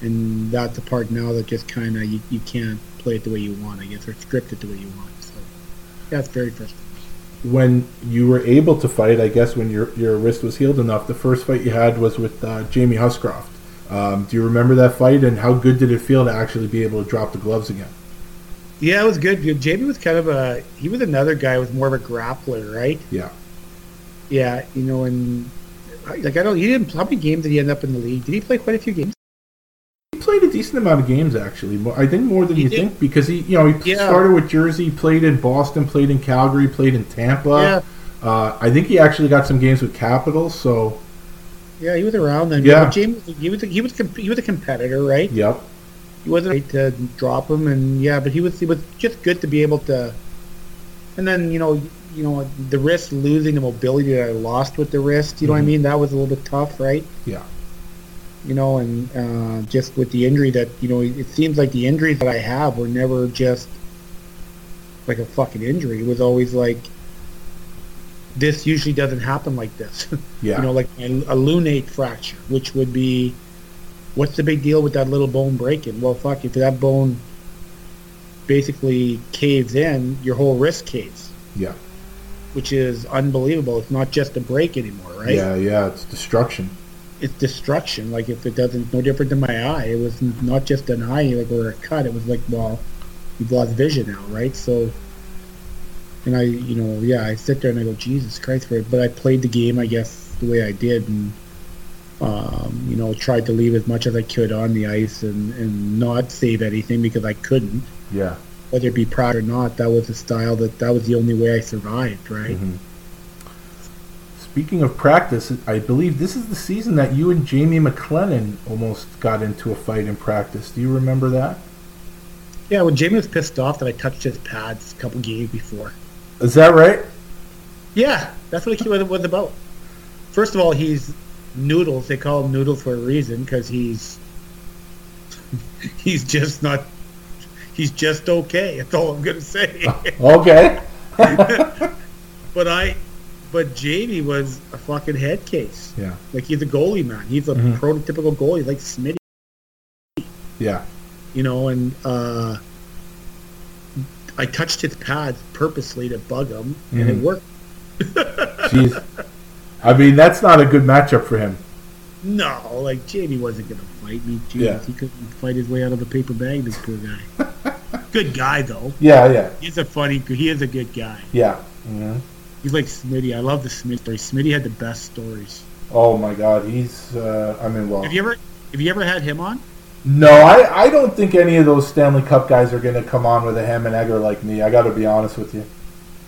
And that's the part now that just kind of you, you can't play it the way you want. I guess or script it the way you want. So that's very frustrating. When you were able to fight, I guess when your your wrist was healed enough, the first fight you had was with uh, Jamie Huscroft. Um, do you remember that fight, and how good did it feel to actually be able to drop the gloves again? Yeah, it was good. Jamie was kind of a he was another guy with more of a grappler, right? Yeah. Yeah, you know, and like I don't, he didn't. How many games did he end up in the league? Did he play quite a few games? He played a decent amount of games actually. I think more than He you did. think because he, you know, he Yeah. started with Jersey, played in Boston, played in Calgary, played in Tampa. Yeah. Uh, I think he actually got some games with Capitals. So, Yeah, he was around then. Yeah. Jamie, he was he was he was a competitor, right? yep. He wasn't right to drop him, and yeah, but he was he was just good to be able to. And then you know you know the wrist losing the mobility that I lost with the wrist. You know what I Mhm. mean? That was a little bit tough, right? Yeah. You know, and uh, just with the injury that you know, it seems like the injuries that I have were never just like a fucking injury. It was always like this usually doesn't happen like this. (laughs) Yeah. you know, like a, a lunate fracture, which would be, what's the big deal with that little bone breaking? Well, fuck, if that bone basically caves in, your whole wrist caves, yeah. which is unbelievable. It's not just a break anymore, right? Yeah. Yeah. It's destruction. It's destruction. Like if it doesn't, no different than my eye. It was not just an eye, like or a cut. It was like, well, you've lost vision now, right? So. And I, you know, yeah, I sit there and I go, Jesus Christ, for it. But I played the game, I guess, the way I did, and um, you know, tried to leave as much as I could on the ice and, and not save anything because I couldn't. Yeah. Whether it be proud or not, that was the style that that was the only way I survived, right? Mhm. Speaking of practice, I believe this is the season that you and Jamie McLennan almost got into a fight in practice. Do you remember that? Yeah, when Jamie was pissed off that I touched his pads a couple games before. Is that right? Yeah, that's what it was about. First of all, he's noodles. They call him noodles for a reason because he's (laughs) he's just not. he's just okay. That's all I'm gonna say. (laughs) Okay. (laughs) but I, but Jamie was a fucking head case. Yeah. Like he's a goalie man. He's a Mhm. prototypical goalie, like Smitty. Yeah. You know, and uh, I touched his pads purposely to bug him, and it Mhm. worked. Jeez. I mean, that's not a good matchup for him. No, like Jamie wasn't gonna fight me. Jeez, Yeah. he couldn't fight his way out of a paper bag. This poor guy. (laughs) good guy though. Yeah, yeah, He's a funny. He is a good guy. yeah. Mhm. He's like Smitty. I love the Smitty story. Smitty had the best stories. Oh my God, he's. Uh, I mean, well. Have you ever have you ever had him on? No, I, I don't think any of those Stanley Cup guys are going to come on with a ham and egger like me. I got to be honest with you.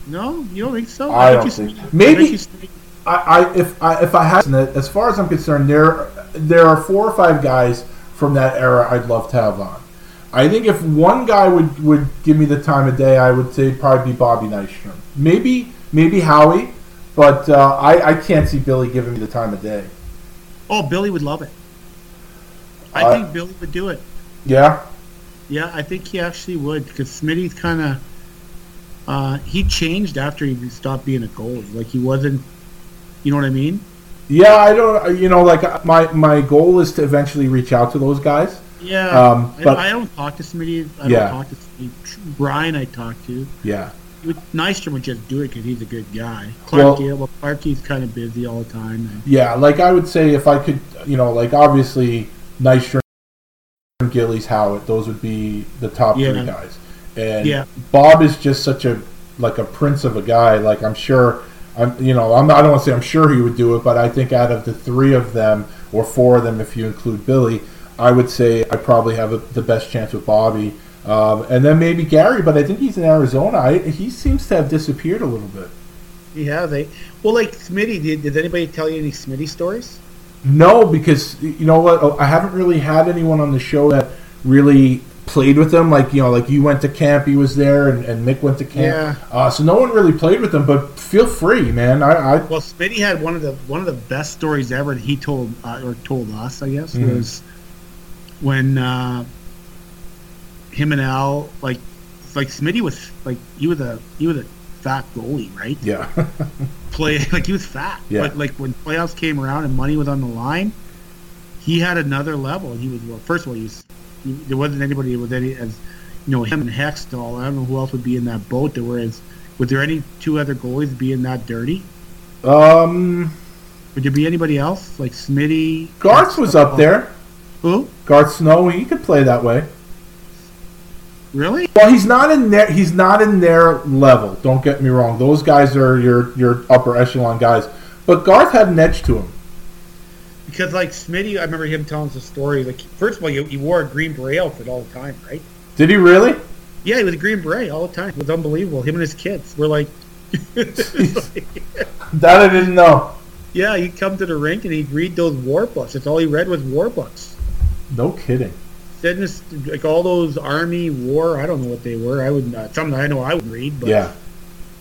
No, you don't think so? I bet don't think- Smitty- maybe- I bet you Smitty- I, I if I if I had as far as I'm concerned, there there are four or five guys from that era I'd love to have on. I think if one guy would, would give me the time of day, I would say probably be Bobby Nystrom. Maybe maybe Howie, but uh, I I can't see Billy giving me the time of day. Oh, Billy would love it. I Uh, think Billy would do it. Yeah, Yeah, I think he actually would because Smitty's kind of uh, he changed after he stopped being a goalie. Like he wasn't, you know what I mean? yeah. I don't. You know, like my my goal is to eventually reach out to those guys. Yeah, Um, but- I, I don't talk to Smitty. I Yeah. don't talk to Smitty. Brian, I talk to. Yeah. Nystrom would just do it because he's a good guy. Clark Well- Gable, Clarky's kind of busy all the time. And, Yeah, like I would say if I could, you know, like obviously Nystrom, Gillies, Howatt, those would be the top Yeah. three guys. And Yeah. Bob is just such a like a prince of a guy. Like I'm sure, I'm you know I'm not, I don't want to say I'm sure he would do it, but I think out of the three of them or four of them, if you include Billy, I would say I probably have a, the best chance with Bobby. Um, and then maybe Gary, but I think he's in Arizona. I, he seems to have disappeared a little bit. yeah, they. Well, like Smitty, did, did anybody tell you any Smitty stories? No, because you know what? Oh, I haven't really had anyone on the show that really played with him. Like you know, like you went to camp, he was there, and, and Mick went to camp. Yeah. Uh, so no one really played with him. But feel free, man. I, I Well, Smitty had one of the one of the best stories ever that he told uh, or told us, I guess, Mhm. was when uh, him and Al like like Smitty was like he was a he was a fat goalie, right? yeah, (laughs) Play like he was fat, Yeah. but like when playoffs came around and money was on the line, he had another level. He was well. First of all, he was he, there wasn't anybody with any as you know him and Hextall. I don't know who else would be in that boat. There was would there any two other goalies being that dirty? um, Would there be anybody else like Smitty? Garth was up there. Who? Garth Snow, he could play that way. Really? Well, he's not in their he's not in their level. Don't get me wrong; those guys are your your upper echelon guys. But Garth had an edge to him. Because like Smitty, I remember him telling us a story. Like first of all, he, he wore a green beret outfit all the time, right? Did he really? Yeah, he was a green beret all the time. It was unbelievable. Him and his kids were like, (laughs) That I didn't know. yeah, he'd come to the rink and he'd read those war books. That's all he read was war books. No kidding. Said this, like all those army war. I don't know what they were. I would not. Something I know I would read, but Yeah.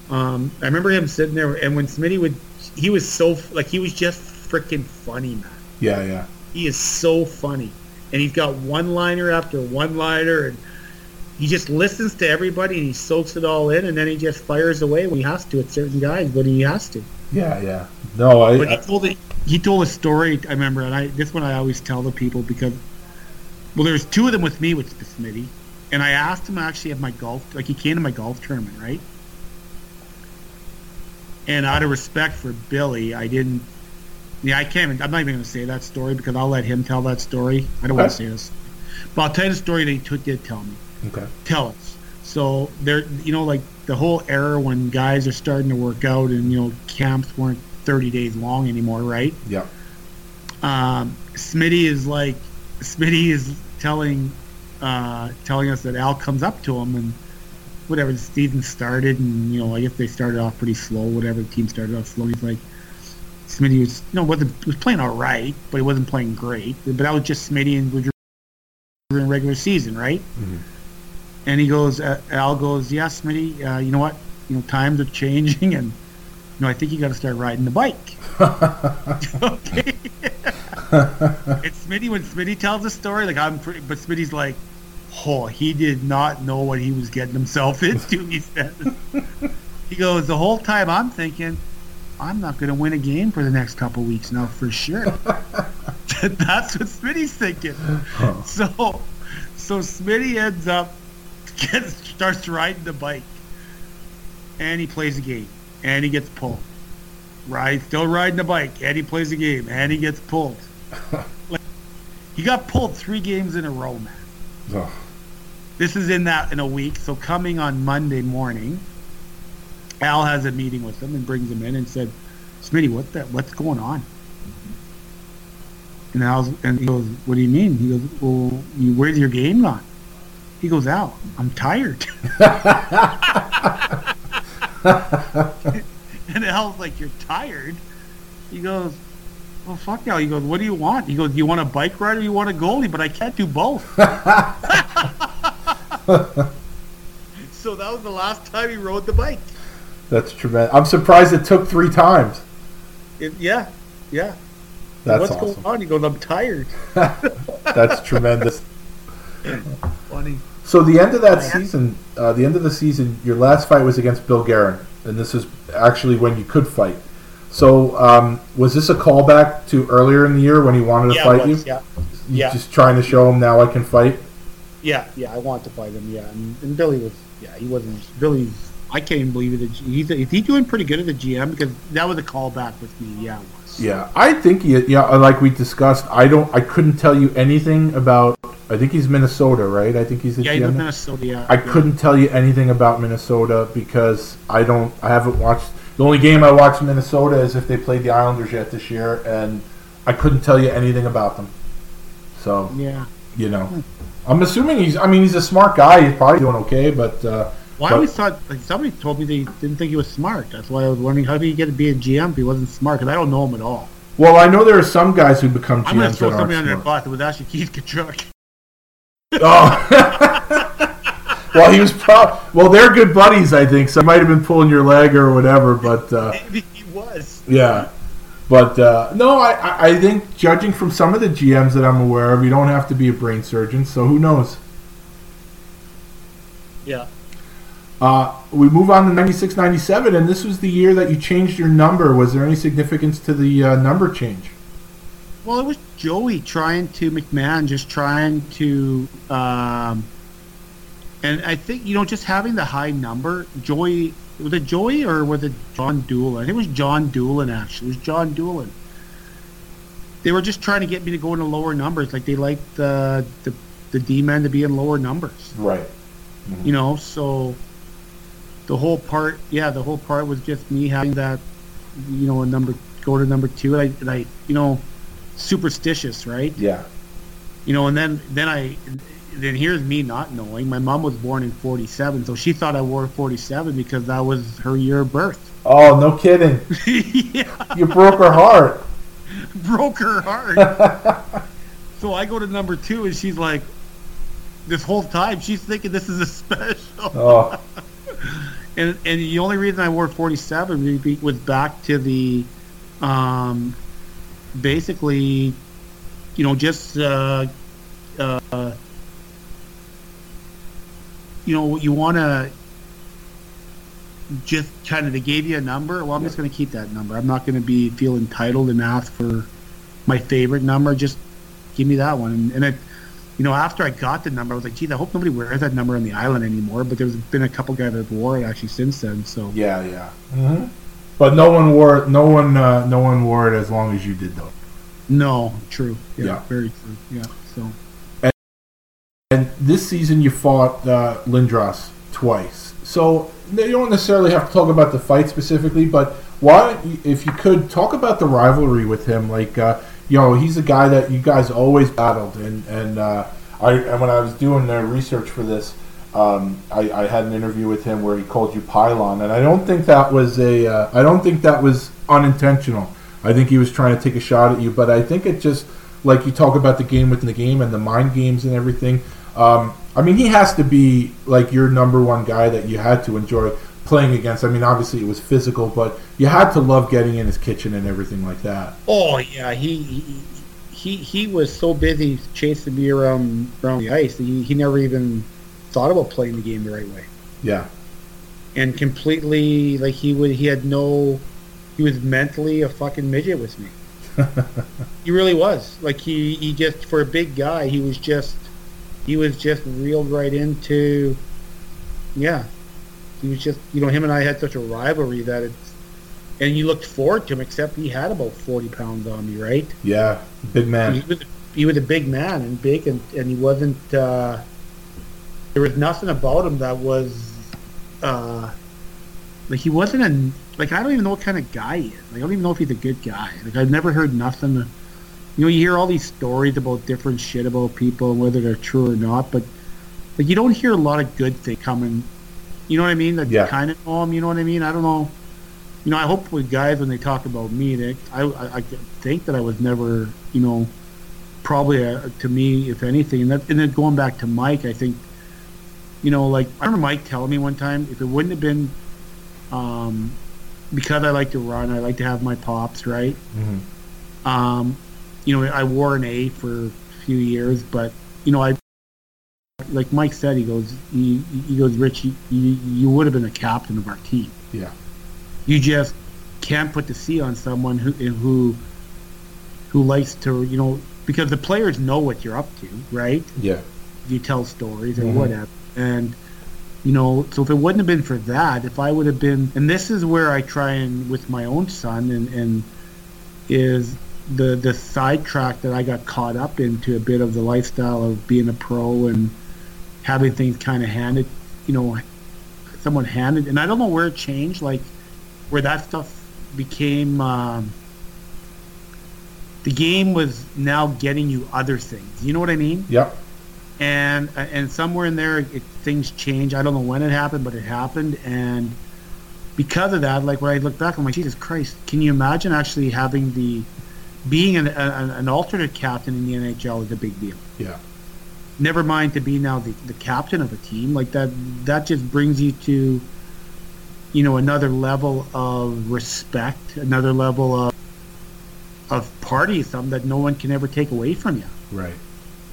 Um, I remember him sitting there, and when Smitty would, he was so like he was just freaking funny, man. Yeah, yeah. He is so funny, and he's got one liner after one liner, and he just listens to everybody and he soaks it all in, and then he just fires away when he has to at certain guys when he has to. Yeah, yeah. No, I, But he told it, he told a story. I remember, and I this one I always tell the people because well, there's two of them with me with Smitty, and I asked him actually at my golf like he came to my golf tournament, right? And out of respect for Billy, I didn't. Yeah, I can't. Even, I'm not even going to say that story because I'll let him tell that story. I don't want to say this, but I'll tell you the story that he took, did tell me okay. tell us. So there, you know, like the whole era when guys are starting to work out and you know camps weren't 30 days long anymore, right? Yeah. Um, Smitty is like, Smitty is telling, uh, telling us that Al comes up to him and whatever the season started and you know I guess they started off pretty slow. Whatever the team started off slow, he's like. Smitty was, you know, wasn't was playing all right, but he wasn't playing great. But that was just Smitty and Woodrow in regular season, right? And he goes, uh, Al goes, yeah, Smitty, uh, you know what? You know, times are changing, (laughs) and know, I think you got to start riding the bike. (laughs) okay. (laughs) it's Smitty when Smitty tells a story, like I'm pretty, but Smitty's like, Oh, he did not know what he was getting himself into. He said. (laughs) he goes the whole time. I'm thinking, I'm not going to win a game for the next couple weeks now for sure. That's what Smitty's thinking. So, so Smitty ends up gets starts riding the bike, and he plays a game, and he gets pulled. Right, still riding the bike, and he plays a game, and he gets pulled. (laughs) like, he got pulled three games in a row, man. This is in that in a week. So coming on Monday morning, Al has a meeting with him and brings him in and said, "Smitty, what that? What's going on?" And Al's and he goes, "What do you mean?" He goes, "Well, you, where's your game gone?" He goes, "Al, I'm tired." (laughs) (laughs) (laughs) and Al's like, "You're tired?" He goes, "Well, fuck Al." He goes, "What do you want?" He goes, "Do you want a bike ride or you want a goalie?" But I can't do both. (laughs) (laughs) so that was the last time he rode the bike. That's tremendous. I'm surprised it took three times. It, yeah, yeah. That's What's awesome. going on? He goes, I'm tired. That's tremendous. Funny. So the end of that season, uh, the end of the season, your last fight was against Bill Guerin, and this is actually when you could fight. So um, was this a callback to earlier in the year when he wanted to Yeah, fight it was, you? yeah, You yeah. Just trying to show him now I can fight. yeah, yeah. I want to fight him. Yeah, and, and Billy was. Yeah, he wasn't. Billy. I can't even believe it. He's is he doing pretty good at the GM because that was a callback with me. Yeah, it was. Yeah, I think he. Yeah, like we discussed, I don't. I couldn't tell you anything about. I think he's Minnesota, right? I think he's the Yeah, GM. now. Minnesota. Yeah, I yeah. couldn't tell you anything about Minnesota because I don't. I haven't watched. The only game I watched Minnesota is if they played the Islanders yet this year, and I couldn't tell you anything about them. So Yeah. you know, I'm assuming he's. I mean, he's a smart guy. He's probably doing okay, but uh, Well, I always thought like somebody told me they didn't think he was smart. That's why I was wondering how did he get to be a GM if he wasn't smart? Because I don't know him at all. well, I know there are some guys who become GMs. I'm going to throw somebody under the bus. It was actually Keith Tkachuk. Oh. (laughs) well, he was pro. Well, they're good buddies, I think. So he might have been pulling your leg or whatever, but. Uh, Maybe he was. Yeah, but uh, no, I, I- I think judging from some of the GMs that I'm aware of, you don't have to be a brain surgeon. So who knows? Yeah. Uh, we move on to 96, 97, and this was the year that you changed your number. Was there any significance to the uh, number change? Well, it was Joey trying to McMahon, just trying to, um, and I think you know, just having the high number. Joey was it Joey or was it John Doolin? I think it was John Doolin. Actually, it was John Doolin. They were just trying to get me to go into lower numbers. Like they liked the the, the D men to be in lower numbers. Right. You know, so the whole part, yeah, the whole part was just me having that, you know, a number go to number two, and I, and I you know, superstitious, right? Yeah. You know, and then then I then here's me not knowing. My mom was born in '47, so she thought I wore 47 because that was her year of birth. Oh, no kidding! (laughs) yeah, You broke her heart. (laughs) broke her heart. (laughs) so I go to number two, and she's like, this whole time she's thinking this is a special. Oh, And and the only reason I wore 47 was back to the, um, basically, you know, just uh, uh, you know, you want to just kind of they gave you a number. Well, I'm just going to keep that number. I'm not going to be feel entitled and ask for my favorite number. Just give me that one. And, and it, you know, after I got the number, I was like, geez, I hope nobody wears that number on the island anymore. But there's been a couple guys that wore it actually since then. So yeah, yeah. hmm But no one wore it. No one. Uh, no one wore it as long as you did, though. no, true. Yeah, Yeah. very true. Yeah. So And this season you fought uh, Lindros twice. So you don't necessarily have to talk about the fight specifically, but why, if you could, talk about the rivalry with him. Like, uh, you know, he's a guy that you guys always battled, and and uh, I and when I was doing the research for this, um, I, I had an interview with him where he called you pylon, and I don't think that was a, uh, I don't think that was unintentional. I think he was trying to take a shot at you, but I think it just like you talk about the game within the game and the mind games and everything. Um, I mean, he has to be like your number one guy that you had to enjoy playing against. I mean, obviously it was physical, but you had to love getting in his kitchen and everything like that. Oh yeah, he he, he he was so busy chasing me around around the ice he, he never even thought about playing the game the right way. Yeah. And completely like he would he had no he was mentally a fucking midget with me. (laughs) he really was. Like he he just for a big guy, he was just he was just reeled right into yeah. He was just you know, him and I had such a rivalry that it's and you looked forward to him except he had about forty pounds on me, right? Yeah. Big man. He was he was a big man and big and, and he wasn't uh there was nothing about him that was uh like he wasn't a like I don't even know what kind of guy he is. Like I don't even know if he's a good guy. Like I've never heard nothing. You know, you hear all these stories about different shit about people and whether they're true or not, but like you don't hear a lot of good things coming. You know what I mean? That Yeah. kind of know him. You know what I mean? I don't know. You know, I hope with guys when they talk about me, they, I, I I think that I was never, you know, probably a, to me, if anything, and that and then going back to Mike, I think, you know, like I remember Mike telling me one time, if it wouldn't have been, um, because I like to run, I like to have my pops, right? Mhm. Um, you know, I wore an A for a few years, but you know, I like Mike said, he goes, he, he goes, Rich, you, you, you would have been a captain of our team. Yeah. You just can't put the C on someone who who who likes to, you know, because the players know what you're up to, right? Yeah. you tell stories or Mhm. whatever. And you know, so if it wouldn't have been for that, if I would have been, and this is where I try and with my own son, and and is the the sidetrack that I got caught up into a bit of the lifestyle of being a pro and having things kind of handed, you know, someone handed, and I don't know where it changed, like where that stuff became. Um, the game was now getting you other things. You know what I mean? Yep. And uh, and somewhere in there it, things change. I don't know when it happened, but it happened, and because of that, like when I look back, I'm like, Jesus Christ, can you imagine actually having the being an, an, an alternate captain in the NHL is a big deal. Yeah. Never mind to be now the, the captain of a team like that. That just brings you to, you know, another level of respect, another level of of party, something that no one can ever take away from you Right.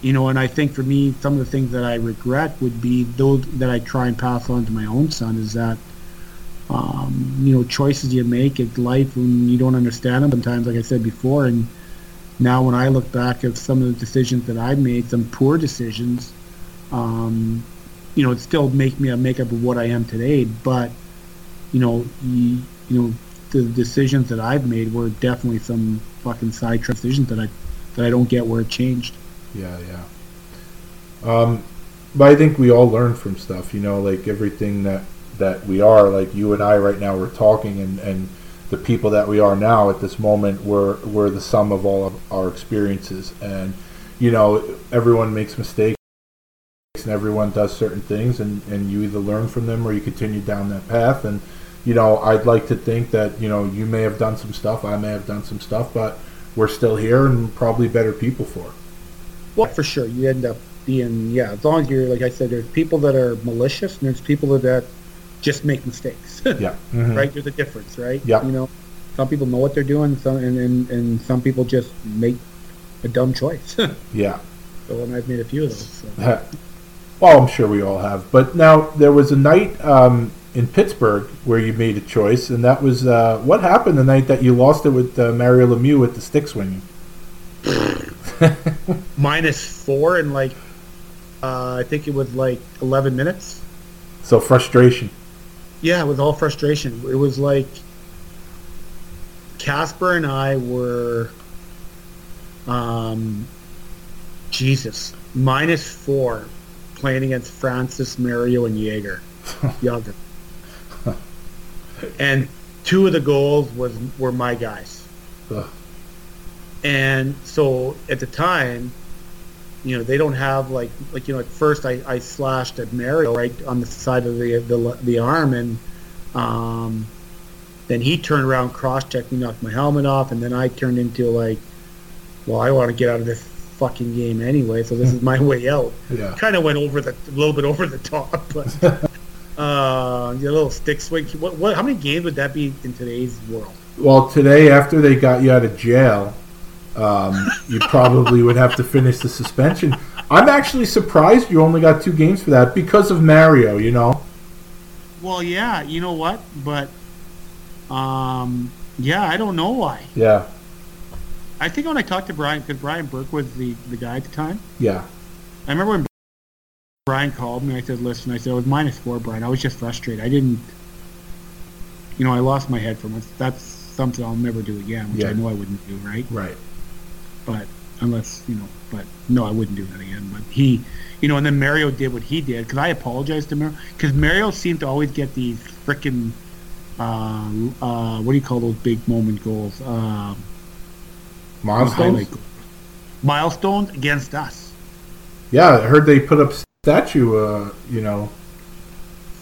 You know, and I think for me, some of the things that I regret would be those that I try and pass on to my own son is that, um, you know, choices you make in life when you don't understand them sometimes, like I said before, and now when I look back at some of the decisions that I've made, some poor decisions, um, you know, it still make me a makeup of what I am today, but, you know, you, you know, the decisions that I've made were definitely some fucking sidetrack decisions that I, that I don't get where it changed. Yeah, yeah. Um, but I think we all learn from stuff, you know, like everything that that we are, like you and I right now, we're talking, and and the people that we are now at this moment, we're we're the sum of all of our experiences, and you know, everyone makes mistakes, and everyone does certain things, and and you either learn from them or you continue down that path, and you know, I'd like to think that you know you may have done some stuff, I may have done some stuff, but we're still here and probably better people for it. Well, for sure, you end up being yeah. As long as you're like I said, there's people that are malicious and there's people that just make mistakes. (laughs) Yeah. Mhm. right. There's a difference, right? Yeah. You know, some people know what they're doing, some and and, and some people just make a dumb choice. (laughs) so Yeah. and I've made a few of those. So. (laughs) well, I'm sure we all have. But now there was a night um, in Pittsburgh where you made a choice, and that was uh, what happened the night that you lost it with uh, Mario Lemieux with the stick swinging. (laughs) Minus four and like uh, I think it was like 11 minutes. So frustration. Yeah, it was all frustration. It was like Casper and I were, um, Jesus, minus four, playing against Francis, Mario, and Jagr, (laughs) Jagr. and two of the goals was were my guys. Ugh. And so at the time, you know, they don't have like like you know at first I, I slashed at Mario right on the side of the the, the arm and um, then he turned around cross checked me knocked my helmet off and then I turned into like well I want to get out of this fucking game anyway so this is my way out. (laughs) Yeah. kind of went over the a little bit over the top (laughs) but (laughs) uh the little stick swing. What, what how many games would that be in today's world? Well, today after they got you out of jail, um, you probably would have to finish the suspension. I'm actually surprised you only got two games for that because of Mario. You know. Well, yeah, you know what? But, um, yeah, I don't know why. Yeah. I think when I talked to Brian, because Brian Burke was the, the guy at the time, Yeah. I remember when Brian called me. I said, "Listen," I said, "It was minus four, Brian. I was just frustrated. I didn't, you know, I lost my head from it. That's something I'll never do again, which Yeah. I know I wouldn't do, right? Right. But unless you know, but no, I wouldn't do that again. But he, you know, and then Mario did what he did because I apologized to Mario because Mario seemed to always get these freaking, uh, uh, what do you call those big moment goals? Um, Milestones. goals. Milestones against us. Yeah, I heard they put up statue. Uh, you know,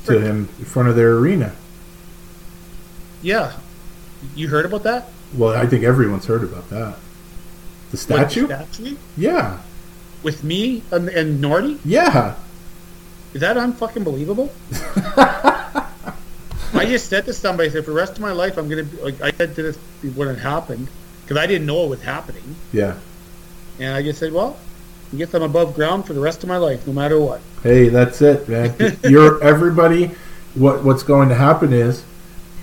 to him in front of their arena. Yeah, you heard about that? Well, I think everyone's heard about that. The statue. What, statue Yeah. with me and, and Nordy. Yeah. Is that unfucking believable? (laughs) I just said to somebody, I said, for the rest of my life, I'm gonna. Be, like, I said to this when it happened because I didn't know it was happening, Yeah. and I just said, well, I guess I'm above ground for the rest of my life, no matter what. Hey, that's it, man. (laughs) You're everybody. What what's going to happen is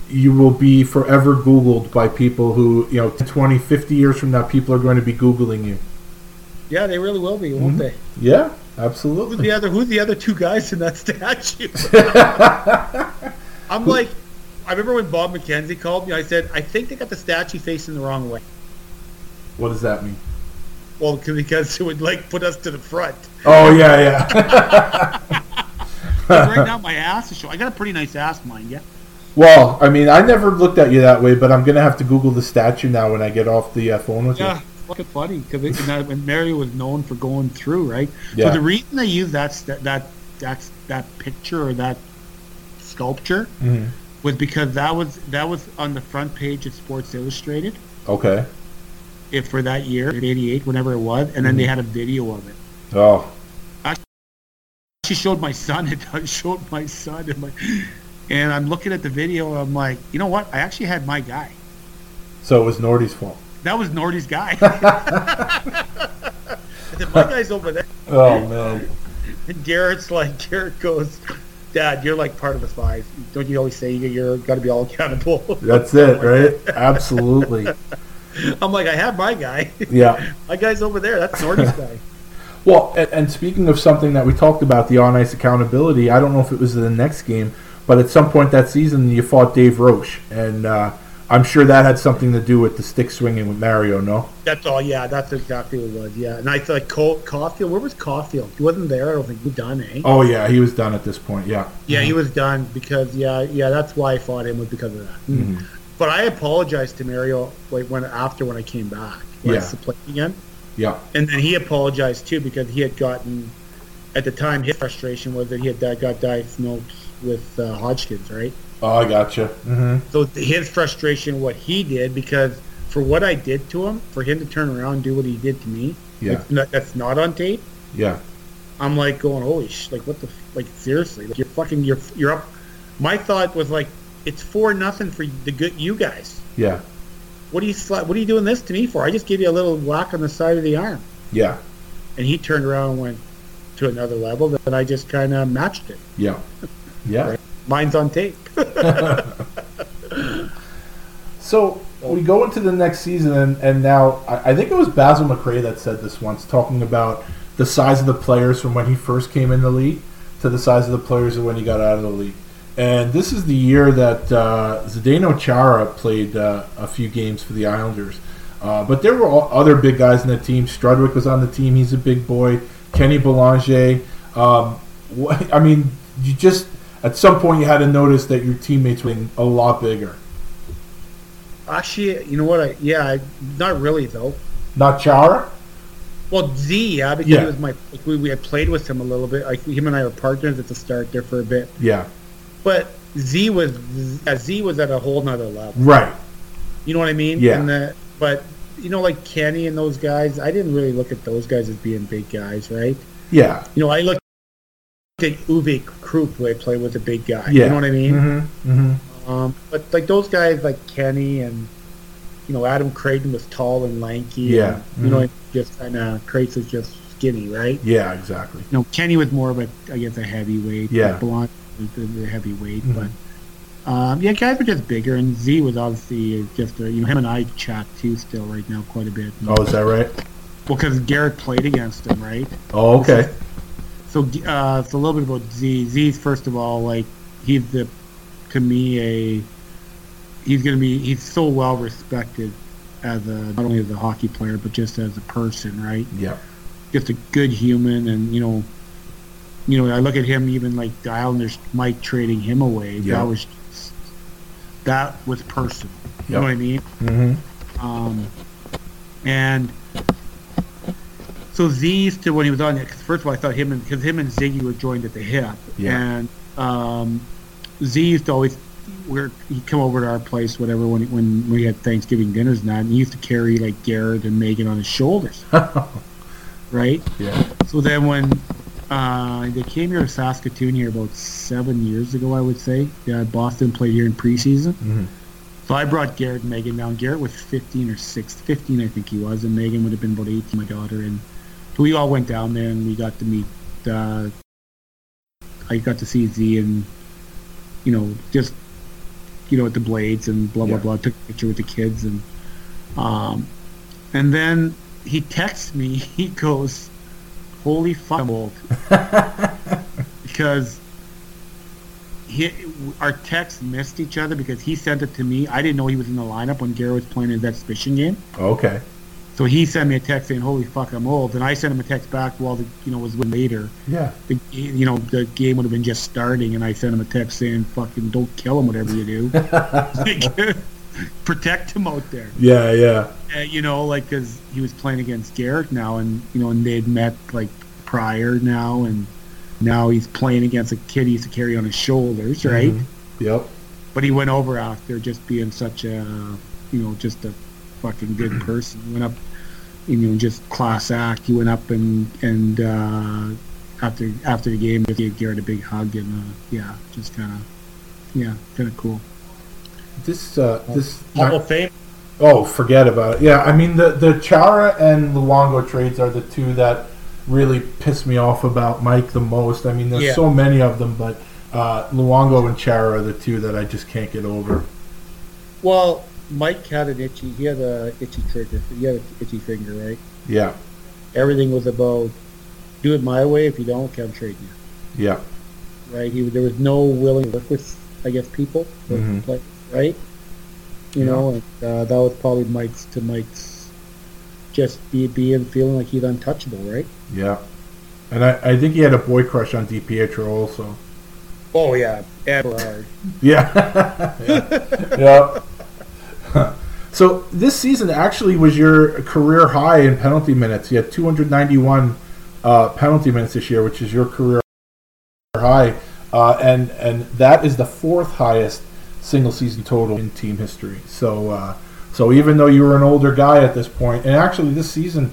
you will be forever Googled by people who, you know, 20, 50 years from now, people are going to be Googling you. Yeah, they really will be, won't mm-hmm. they? Yeah, Who's absolutely. the other? Who's the other two guys in that (laughs) statue? (laughs) I'm like, I remember when Bob McKenzie called me. I said, I think they got the statue facing the wrong way. What does that mean? Well, because it would like put us to the front. Oh, yeah, yeah. (laughs) right now, my ass is showing. I got a pretty nice ass, mind you. Well, I mean, I never looked at you that way, but I'm going to have to Google the statue now when I get off the uh, phone with you. Yeah, you. it's fucking funny because when Mario was known for going through, right? Yeah. So the reason they use that that that that picture or that sculpture Mhm. was because that was that was on the front page of Sports Illustrated Okay. if for that year, '88, whenever it was, and then they had a video of it. Oh, I She showed my son (laughs) it. I showed my son, and, my, and I'm looking at the video. and I'm like, you know what? I actually had my guy. so it was Nordy's fault. That was Nordy's guy. (laughs) My guy's over there. Oh, man. And Garrett's like, Garrett goes, Dad, you're like part of the five. Don't you always say you- you're got to be all accountable? That's it, right? Absolutely. I'm like, I have my guy. Yeah. (laughs) my guy's over there. That's Nordy's guy. (laughs) Well, and, and speaking of something that we talked about, the on ice accountability, I don't know if it was the next game, but at some point that season you fought Dave Roche, and uh, I'm sure that had something to do with the stick swinging with Mario, no? That's all. Yeah, that's exactly what it was. Yeah, and I thought Cole, Caufield. Where was Caufield? He wasn't there. I don't think he was done. Eh? Oh, yeah, he was done at this point, yeah. Yeah, he was done because yeah, yeah. That's why I fought him was because of that. Mm-hmm. But I apologized to Mario like when after when I came back. When Yeah. played again. Yeah. And then he apologized too because he had gotten, at the time, his frustration was that he had got diagnosed with uh, Hodgkin's, right? Oh, I gotcha. Mm-hmm. So his frustration, what he did, because for what I did to him, for him to turn around and do what he did to me, Yeah. not, that's not on tape. Yeah. I'm like going, holy sh, like what the, like seriously, like you're fucking, you're, you're up. My thought was like, it's four nothing for the good you guys. Yeah. What are you, what are you doing this to me for? I just gave you a little whack on the side of the arm. Yeah. and he turned around and went to another level. Then I just kind of matched it. Yeah. Yeah. Mine's on tape. (laughs) So we go into the next season, and, and now I, I think it was Basil McRae that said this once, talking about the size of the players from when he first came in the league to the size of the players when he got out of the league. And this is the year that uh, Zdeno Chara played uh, a few games for the Islanders. Uh, but there were all other big guys in the team. Strudwick was on the team; he's a big boy. Kenny Belanger. Um, what, I mean, you just at some point you had to notice that your teammates were a lot bigger. Actually, you know what? I yeah, I, not really though. Not Chara. Well, Z, yeah, because Yeah. he was my. Like, we, we had played with him a little bit. Like him and I were partners at the start there for a bit. Yeah. But Z was uh, Z was at a whole nother level. Right. You know what I mean? Yeah. And the, but you know, like Kenny and those guys, I didn't really look at those guys as being big guys, right? Yeah. You know, I looked at Uwe Krupp, played with, a big guy. Yeah. You know what I mean? Mm-hmm. Mm-hmm. Um, but like those guys, like Kenny and you know, Adam Creighton was tall and lanky. Yeah. and, you know, just and uh, Creighton was just skinny, right? Yeah, exactly. You know, Kenny was more of a, I guess, a heavyweight. Yeah. Blonde was the, the heavyweight, Mhm. but. Um, yeah, guys were just bigger, and Z was obviously just a, you know him and I chat too still right now quite a bit. Oh, is that right? Well, because Garrett played against him, right? Oh, okay. So, uh, so a little bit about Z. Z's first of all, like he's the, to me a, he's gonna be he's so well respected as a not only as a hockey player but just as a person, right? Yeah. Just a good human, and you know, you know, I look at him even like the Islanders, Mike trading him away. Yeah. That was, that was personal. You know what I mean? Mm-hmm. Um, and so Z used to when he was on it. 'cause First of all, I thought him and because him and Ziggy were joined at the hip, Yeah. and um, Z used to always where he'd come over to our place, whatever, when when we had Thanksgiving dinners and that, and he used to carry like Garrett and Megan on his shoulders, (laughs) right? Yeah. So then when uh, they came here to Saskatoon here about seven years ago, I would say, yeah, Boston played here in preseason. Mhm. So I brought Garrett and Megan down. Garrett was 15 or 6, 15 I think he was, and Megan would have been about 18, my daughter. And we all went down there and we got to meet, uh, I got to see Z and, you know, just, you know, at the Blades and blah, blah, Yeah. blah. Took a picture with the kids. And, um, and then he texts me, (laughs) he goes, holy fuck, I'm (laughs) old. because he, our texts missed each other because he sent it to me. I didn't know he was in the lineup when Garrett was playing his exhibition game. Okay. So he sent me a text saying, "Holy fuck, I'm old," and I sent him a text back while the you know was later. Yeah. The you know the game would have been just starting, and I sent him a text saying, "Fucking don't kill him, whatever you do. Like, (laughs) (laughs) protect him out there." Yeah, yeah. Uh, you know, like because he was playing against Garrett now, and you know, and they'd met like prior now, and now he's playing against a kid he used to carry on his shoulders, right? Mhm. Yep. But he went over after just being such a, you know, just a fucking good person. He went up, you know, just class act. He went up and and uh, after after the game, just gave Garrett a big hug and uh, yeah, just kind of, yeah, kind of cool. This uh this Hall of Fame. Oh, forget about it. Yeah, I mean the the Chara and Luongo trades are the two that really piss me off about Mike the most. I mean, there's Yeah. so many of them, but uh, Luongo and Chara are the two that I just can't get over. Well, Mike had an itchy. He had a itchy trigger. He had an itchy finger, right? Yeah, Everything was about do it my way. If you don't, okay, I'm trading you. yeah, right? He there was no willing to work with, I guess, people, with Mhm. players, right? You Yeah. know, and uh, that was probably Mike's to Mike's just be being feeling like he's untouchable, right? yeah. And I, I think he had a boy crush on DiPietro also. Oh yeah, Everard. (laughs) Yeah. yeah. yeah. (laughs) so this season actually was your career high in penalty minutes. You had 291 uh, penalty minutes this year, which is your career high, uh, and and that is the fourth highest single season total in team history. So uh, so even though you were an older guy at this point, and actually this season.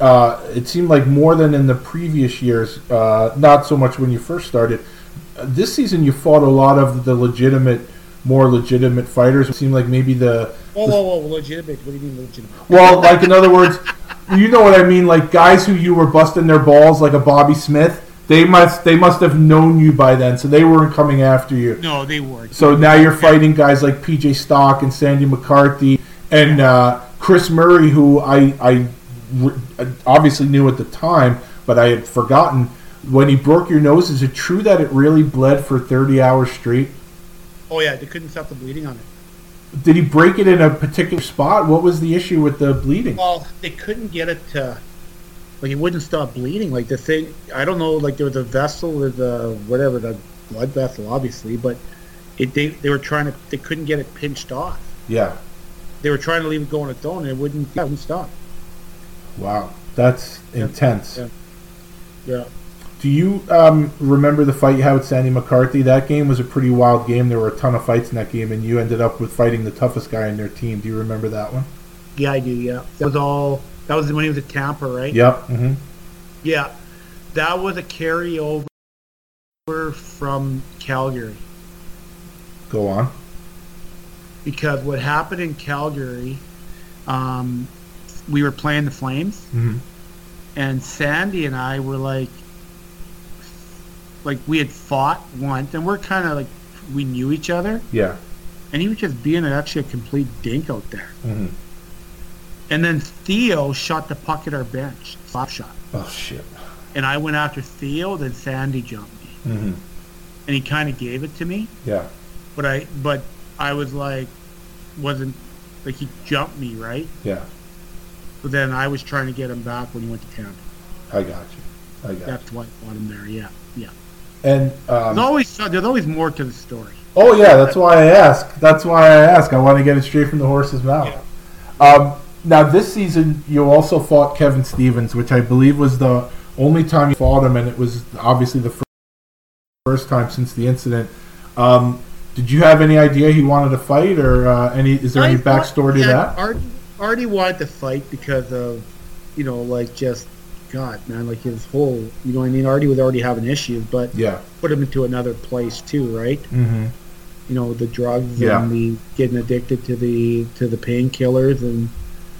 Uh, it seemed like more than in the previous years, uh, not so much when you first started, this season you fought a lot of the legitimate, more legitimate fighters. It seemed like maybe the Whoa, whoa, whoa, legitimate. What do you mean legitimate? well, like in other words, you know what I mean. Like guys who you were busting their balls, like a Bobby Smith. They must they must have known you by then, so they weren't coming after you. No, they weren't. So now you're fighting guys like PJ Stock and Sandy McCarthy and uh, Chris Murray, who I I obviously knew at the time, but I had forgotten. When he broke your nose, is it true that it really bled for 30 hours straight? Oh yeah, they couldn't stop the bleeding on it. Did he break it in a particular spot? What was the issue with the bleeding? Well, they couldn't get it to. Like it wouldn't stop bleeding. Like the thing, I don't know. Like there was a vessel or the whatever the blood vessel, obviously, but it they they were trying to they couldn't get it pinched off. Yeah. They were trying to leave it go on its own, and it wouldn't. Yeah, it wouldn't stop. Wow. That's intense. Yeah. Yeah. Do you um, remember the fight you had with Sandy McCarthy? That game was a pretty wild game. There were a ton of fights in that game, and you ended up with fighting the toughest guy in their team. Do you remember that one? Yeah, I do. Yeah, that was all. That was when he was at Tampa, right? Yep. hmm Yeah, that was a carryover from Calgary Go on. because what happened in Calgary, um, we were playing the Flames, Mhm. and Sandy and I were like, like we had fought once, and we're kind of like we knew each other, Yeah. and he was just being actually a complete dink out there. Mhm. And then Theo shot the puck at our bench, slap shot, Oh shit. and I went after Theo, then Sandy jumped me, Mhm. and he kind of gave it to me, Yeah. but I but I was like, wasn't like he jumped me right. Yeah. But then I was trying to get him back when he went to Tampa. I got you. I got you. That's why I brought him there. Yeah. And um, There's always there's always more to the story. Oh yeah, that's why I ask. That's why I ask. I want to get it straight from the horse's mouth. Um, now this season, you also fought Kevin Stevens, which I believe was the only time you fought him, and it was obviously the fir- first time since the incident. Um, did you have any idea he wanted to fight, or uh, any? Is there any I thought- backstory to that? Artie, Artie wanted to fight because of, you know, like just God, man, like his whole, you know, what I mean, Artie was already having issues, but Yeah. put him into another place too, right? Mm-hmm. You know, the drugs Yeah. and the getting addicted to the to the painkillers and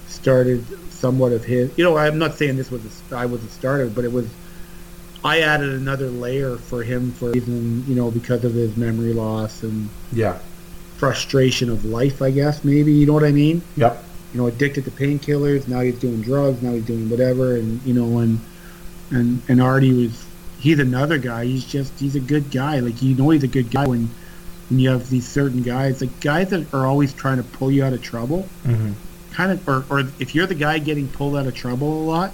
started somewhat of his. You know, I'm not saying this was a, I was a starter, but it was. I added another layer for him for reason, you know, because of his memory loss and Yeah. frustration of life, I guess, maybe. You know what I mean? Yep. You know, addicted to painkillers. Now he's doing drugs. Now he's doing whatever, and you know, and and and Artie was. He's another guy. He's just he's a good guy. Like you know, he's a good guy when when you have these certain guys, like guys that are always trying to pull you out of trouble. Mm-hmm. Kind of, or or if you're the guy getting pulled out of trouble a lot,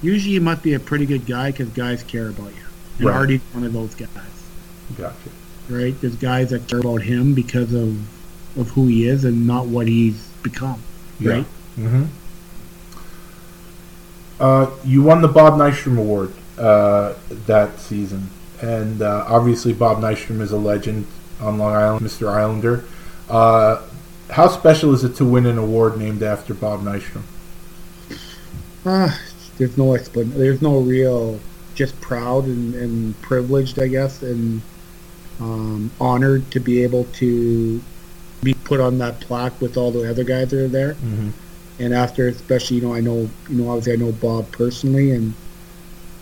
usually you must be a pretty good guy because guys care about you. And Right. Artie's one of those guys Gotcha. right? There's guys that care about him because of of who he is and not what he's become, Yeah. right? Mm-hmm. Uh, you won the Bob Nystrom Award uh, that season, and uh, obviously Bob Nystrom is a legend on Long Island, Mr. Islander. Uh, how special is it to win an award named after Bob Nystrom? Ah, there's no explan. There's no real. Just proud and, and privileged, I guess, and um, honored to be able to be put on that plaque with all the other guys that are there. Mm-hmm. And after, especially, you know, I know, you know, obviously, I know Bob personally, and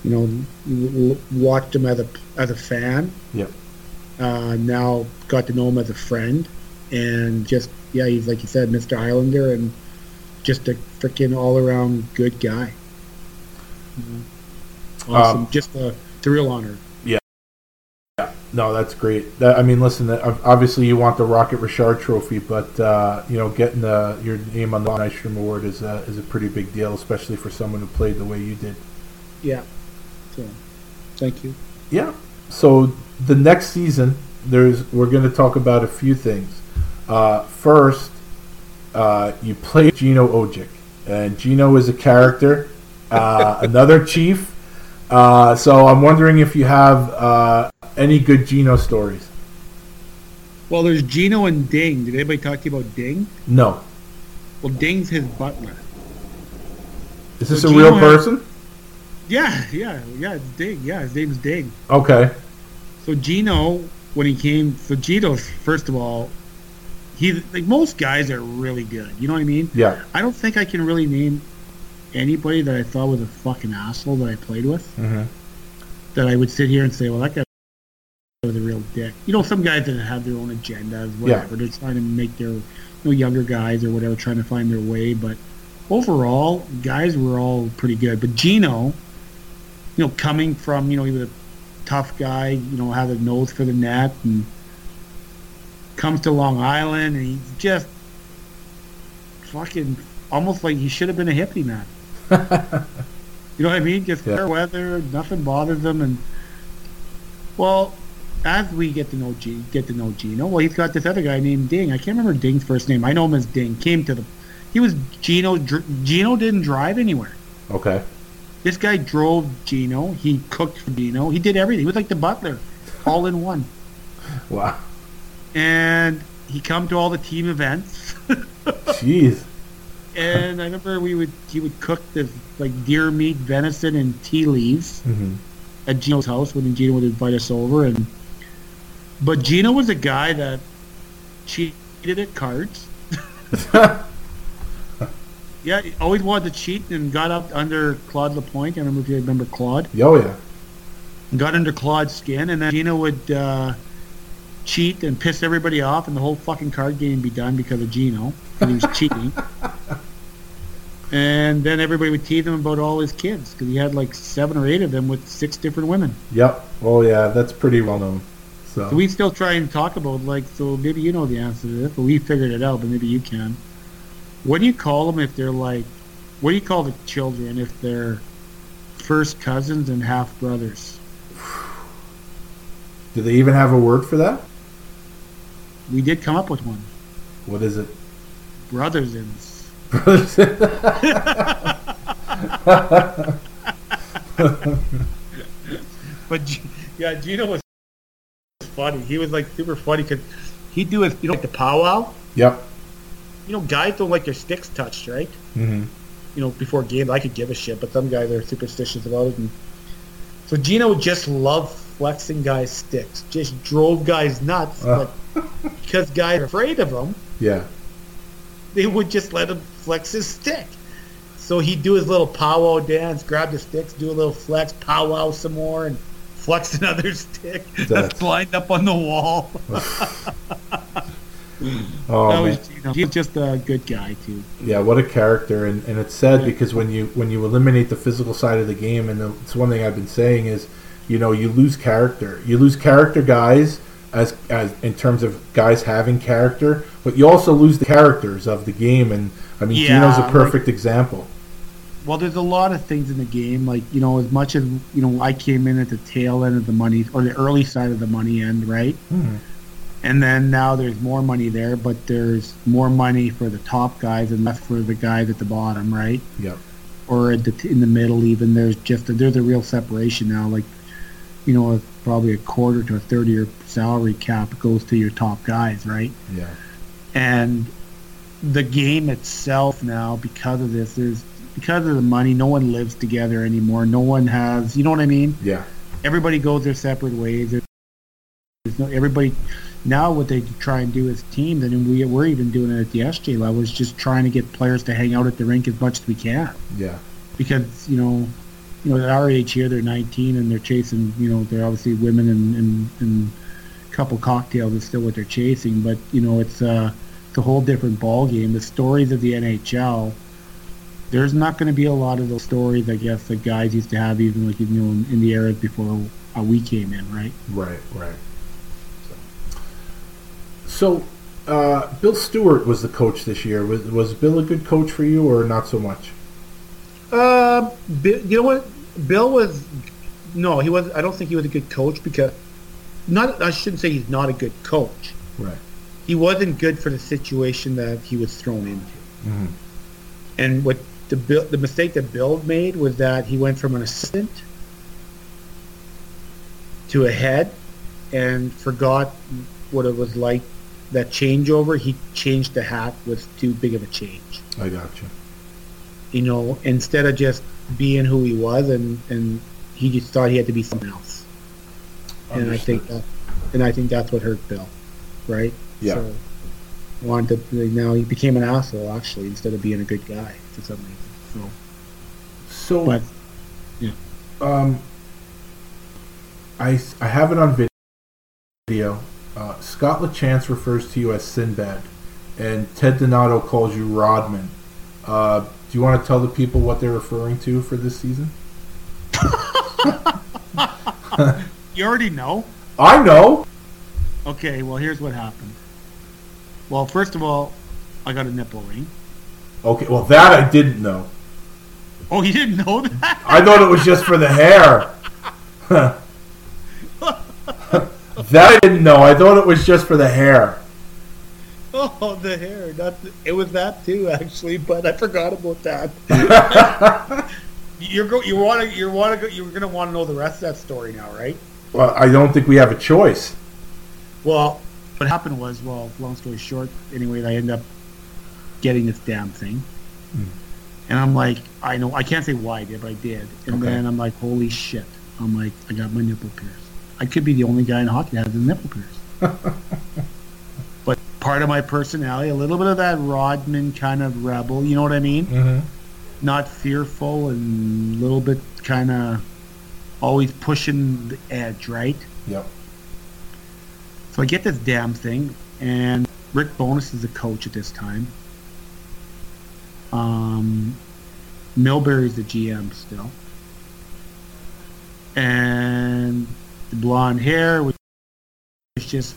you know, watched him as a as a fan. Yep. Uh, now got to know him as a friend, and just yeah, he's like you said, Mr. Islander, and just a freaking all around good guy. Awesome, Um, just a real honor. No, that's great. That, I mean, listen, obviously you want the Rocket Richard Trophy, but uh, you know, getting the, your name on the Bob Nystrom Award is a, is a pretty big deal, especially for someone who played the way you did. Yeah. So, thank you. Yeah. So the next season, there's we're going to talk about a few things. Uh, first, uh, you play Gino Odjick, and Gino is a character, uh, (laughs) another chief. Uh, so I'm wondering if you have uh, any good Gino stories. Well, there's Gino and Ding. Did anybody talk to you about Ding? No. Well, Ding's his butler. Is this So a real Gino- person? Yeah, yeah, yeah. It's Ding. Yeah, his name's Ding. Okay. So Gino, when he came, so Gino's first of all, he like most guys are really good. You know what I mean? Yeah. I don't think I can really name anybody that I thought was a fucking asshole that I played with. Mm-hmm. That I would sit here and say, well, that guy was a real dick. You know, some guys that have their own agendas, whatever. They're trying to make their you know, younger guys or whatever, trying to find their way. But overall, guys were all pretty good. But Gino, you know, coming from, you know, he was a tough guy, you know, had a nose for the net and comes to Long Island and he's just fucking almost like he should have been a hippie man. (laughs) You know what I mean? Just Yeah. fair weather, nothing bothers him, and well, as we get to know G, get to know Gino, well, he's got this other guy named Ding. I can't remember Ding's first name. I know him as Ding. Came to the, he was Gino. Dr- Gino didn't drive anywhere. Okay. This guy drove Gino. He cooked for Gino. He did everything. He was like the butler, all in one. (laughs) Wow. And he come to all the team events. (laughs) Jeez. and I remember we would he would cook this like deer meat, venison, and tea leaves. Mm-hmm. at Gino's house when Gino would invite us over and but Gino was a guy that cheated at cards (laughs) Yeah, he always wanted to cheat and got up under Claude Lapointe. I don't know if you remember Claude. Oh yeah. Got under Claude's skin, and then Gino would uh, cheat and piss everybody off, and the whole fucking card game be done because of Gino, because he was cheating. (laughs) And then everybody would tease him about all his kids because he had like seven or eight of them with six different women. Yep. Oh yeah, that's pretty well known. So, So we still try and talk about like so maybe you know the answer to this, but we figured it out, but maybe you can. What do you call them if they're like? What do you call the children if they're first cousins and half brothers? do they even have a word for that? We did come up with one. What is it? Brothers and (laughs) (laughs) But yeah, Gino was funny. He was like super funny because he'd do his you know like the powwow. yep. You know, guys don't like their sticks touched, right? Mm-hmm. you know, before games, I could give a shit, but some guys are superstitious about it. And so Gino would just loved flexing guys' sticks, just drove guys nuts. But because guys are afraid of him, Yeah. they would just let him flex his stick. So he'd do his little powwow dance, grab the sticks, do a little flex, powwow some more, and flex another stick That's- that's lined up on the wall. (laughs) Oh that man. was Gino. He's just a good guy too. Yeah, what a character, and, and it's sad because when you when you eliminate the physical side of the game, and the, it's one thing I've been saying is, you know, you lose character. You lose character guys as as in terms of guys having character, but you also lose the characters of the game. And I mean, Yeah, Gino's a like- perfect example. Well, there's a lot of things in the game, like you know, as much as you know, I came in at the tail end of the money or the early side of the money end, right? Mhm. And then now there's more money there, but there's more money for the top guys and less for the guys at the bottom, right? Yep. Or at the, in the middle, even there's just a, there's a real separation now. Like, you know, probably a quarter to a third of your salary cap goes to your top guys, right? Yeah. and the game itself now because of this there's because of the money no one lives together anymore. No one has you know what i mean? Yeah. everybody goes their separate ways. There's no everybody now what they try and do as teams and we, we're even doing it at the sj level is just trying to get players to hang out at the rink as much as we can. Yeah. because you know you know at our age here they're 19 and they're chasing you know they're obviously women and and, and a couple cocktails is still what they're chasing. But you know it's uh it's a whole different ball game the stories of the nhl there's not going to be a lot of those stories i guess that guys used to have even like you know in, in the eras before uh, we came in right Right. Right. So, uh, Bill Stewart was the coach this year. Was was Bill a good coach for you, or not so much? Uh, Bill, you know what? Bill was no, he was. I don't think he was a good coach because not. I shouldn't say he's not a good coach. Right. He wasn't good for the situation that he was thrown into. Mhm. And what the the mistake that Bill made was that he went from an assistant to a head and forgot what it was like. That changeover, he changed the hat was too big of a change I got you. you know, instead of just being who he was, and and he just thought he had to be something else. And I think that, and I think that's what hurt Bill, right? Yeah. So, wanted to now he became an asshole actually instead of being a good guy for some reason. So, So, but um, I I have it on video. Uh, Scott Lachance refers to you as Sinbad, and Ted Donato calls you Rodman. Uh, do you want to tell the people what they're referring to for this season? you already know. I know. Okay, well here's what happened. Well, first of all, I got a nipple ring. Okay, well that I didn't know. Oh, you didn't know that? (laughs) I thought it was just for the hair. (laughs) that I didn't know. I thought it was just for the hair. Oh, the hair. Not the, it was that too, actually, but I forgot about that. (laughs) you're go. You want to. You want to. go You're gonna want to know the rest of that story now, right? Well, I don't think we have a choice. Well, what happened was, well, long story short, anyway, I ended up getting this damn thing, and I'm like, I know, I can't say why I did, but I did, and Okay. then I'm like, holy shit! I'm like, I got my nipple pierced. I could be the only guy in hockey that has a nipple pierced. (laughs) but part of my personality, a little bit of that Rodman kind of rebel. You know what I mean? Mm-hmm. Not fearful and a little bit kind of always pushing the edge, right? Yep. So I get this damn thing, and Rick Bowness is the coach at this time. Um, Milbury's the GM still, and the blonde hair was it's just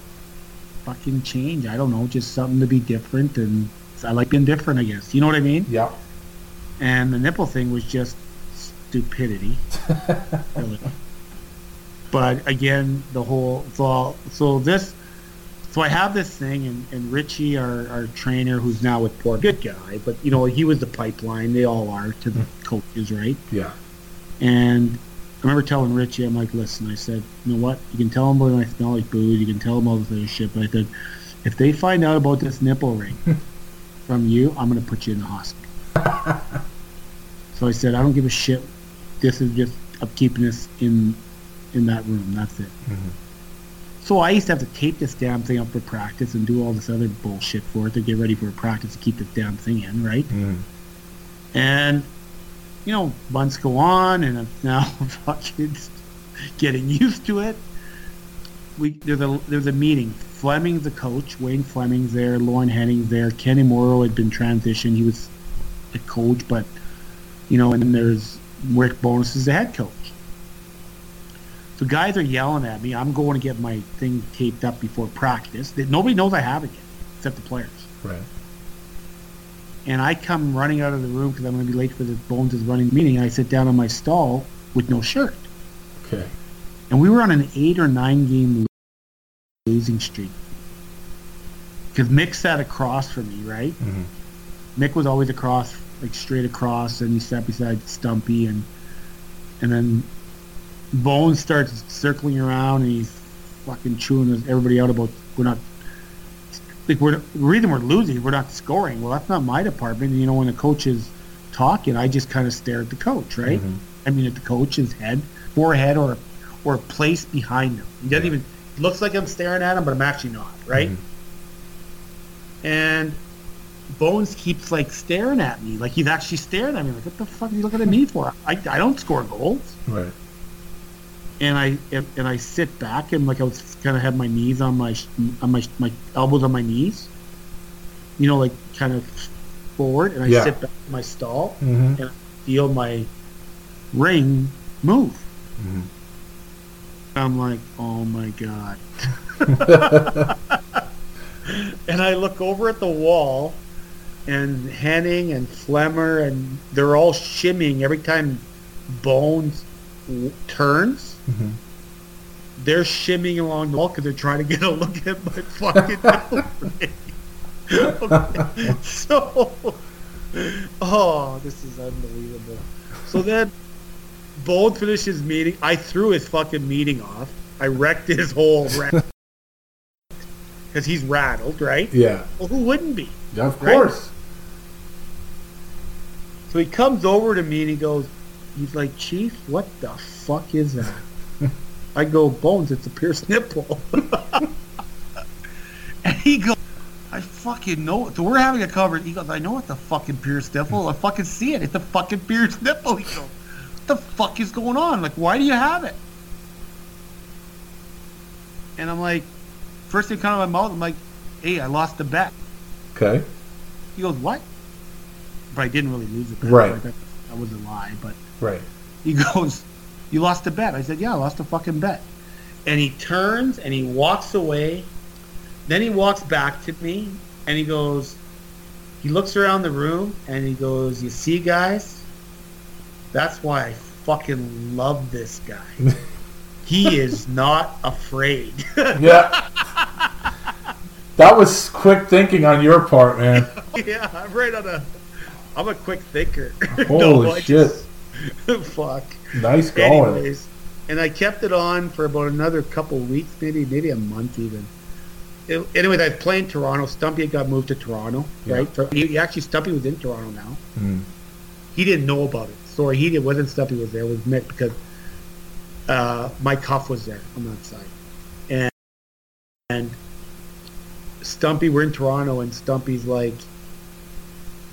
fucking change. I don't know, just something to be different, and I like being different. I guess you know what I mean. Yeah. And the nipple thing was just stupidity. (laughs) really. But again, the whole so so this so I have this thing and, and Richie our, our trainer who's now with Port good guy, but you know, he was the pipeline, they all are to the mm. coaches, right? Yeah. And I remember telling Richie, I'm like, listen, I said, you know what, you can tell them about my smell like booze, you can tell them all this other shit, but I said, if they find out about this nipple ring (laughs) from you, I'm gonna put you in the hospital. (laughs) so I said, I don't give a shit. This is just I'm keeping this in in that room. That's it. Mm-hmm. So I used to have to tape this damn thing up for practice and do all this other bullshit for it to get ready for a practice to keep this damn thing in, right? Mm-hmm. And you know, months go on, and I'm now (laughs) fucking getting used to it. We there's a there's a meeting. Fleming's the coach. Wayne Fleming's there. Lorne Henning's there. Kenny Morrow had been transitioned. He was a coach, but you know, and then there's Rick Bowness is the head coach. So guys are yelling at me. I'm going to get my thing taped up before practice. Nobody knows I have it yet, except the players. Right. And I come running out of the room because I'm going to be late for the Bones is running meeting. I sit down on my stall with no shirt. Okay. And we were on an eight or nine game losing streak. Because Mick sat across from me, right? Mhm. Mick was always across, like straight across, and he sat beside Stumpy, and and then Bones starts circling around, and he's fucking chewing us- everybody out about we're not. Like we're the reason we're losing, we're not scoring. Well, that's not my department. You know, when the coach is talking, I just kind of stare at the coach, right? Mm-hmm. I mean, at the coach's head, forehead, or or place behind him. He doesn't even looks like I'm staring at him, but I'm actually not, right? Mm-hmm. And Bones keeps like staring at me, like he's actually staring at me. Like, what the fuck are you looking at me for? I, I don't score goals. Right. And I and, and I sit back and like I was kind of have my knees on my on my my elbows on my knees, you know, like kind of forward, and I Yeah. sit back in my stall Mhm. and I feel my ring move. I'm like, oh my god. (laughs) and I look over at the wall, and Henning and Flemmer, and they're all shimmying every time Bones w- turns. They're shimmying along the wall because they're trying to get a look at my (laughs) fucking. Okay, (laughs) So, oh, this is unbelievable. So then, Bones finishes meeting. I threw his fucking meeting off. I wrecked his whole because (laughs) he's rattled, right? Yeah. Well, who wouldn't be? Yeah, of Right? course. So he comes over to me and he goes, he's like, Chief, what the fuck is that? I go, Bones, it's a pierced nipple. (laughs) and he goes, I fucking know it. So we're having a cover. He goes, I know what the fucking pierced nipple. I fucking see it. It's a fucking pierced (laughs) nipple. He goes, what the fuck is going on? Like, why do you have it? And I'm like, first thing come out of my mouth, I'm like, hey, I lost the bet. Okay. He goes, what? But I didn't really lose it. Right. That, that was a lie. But Right. he (laughs) goes, you lost a bet. I said, yeah, I lost a fucking bet. And he turns and he walks away. Then he walks back to me and he goes, he looks around the room and he goes, you see, guys, that's why I fucking love this guy. (laughs) he is not afraid. (laughs) Yeah. that was quick thinking on your part, man. (laughs) yeah, I'm right on a. I'm a quick thinker. Holy I shit. just- fuck. (laughs) Nice (laughs) going. Anyways, and I kept it on for about another couple weeks, maybe maybe a month even. It, anyways, I played playing Toronto. Stumpy got moved to Toronto, Yeah. right? So he, he actually Stumpy was in Toronto now. Mm. He didn't know about it. Sorry, he did, wasn't Stumpy was there. It was Mick because uh, my cuff was there on that side, and and Stumpy, we're in Toronto, and Stumpy's like,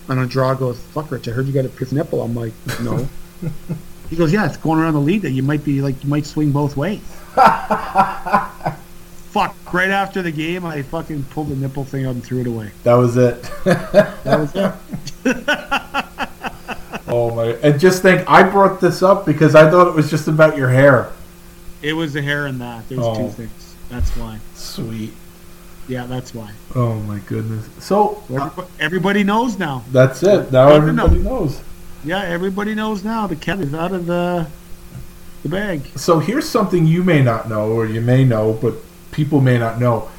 and Andrade goes, "Fuck, Rich, I heard you got a pierced nipple." I'm like, "No." (laughs) he goes, "Yeah, it's going around the league that you might be like, you might swing both ways." (laughs) Fuck! Right after the game, I fucking pulled the nipple thing out and threw it away. That was it. That was it. (laughs) oh my! And just think, I brought this up because I thought it was just about your hair. It was the hair and that. There was Oh. two things. That's why. Sweet. Yeah, that's why. Oh my goodness. So uh, Everybody, everybody knows now. that's it. Now everybody know. knows. Yeah, everybody knows now. The cat is out of the the bag. So here's something you may not know, or you may know, but people may not know.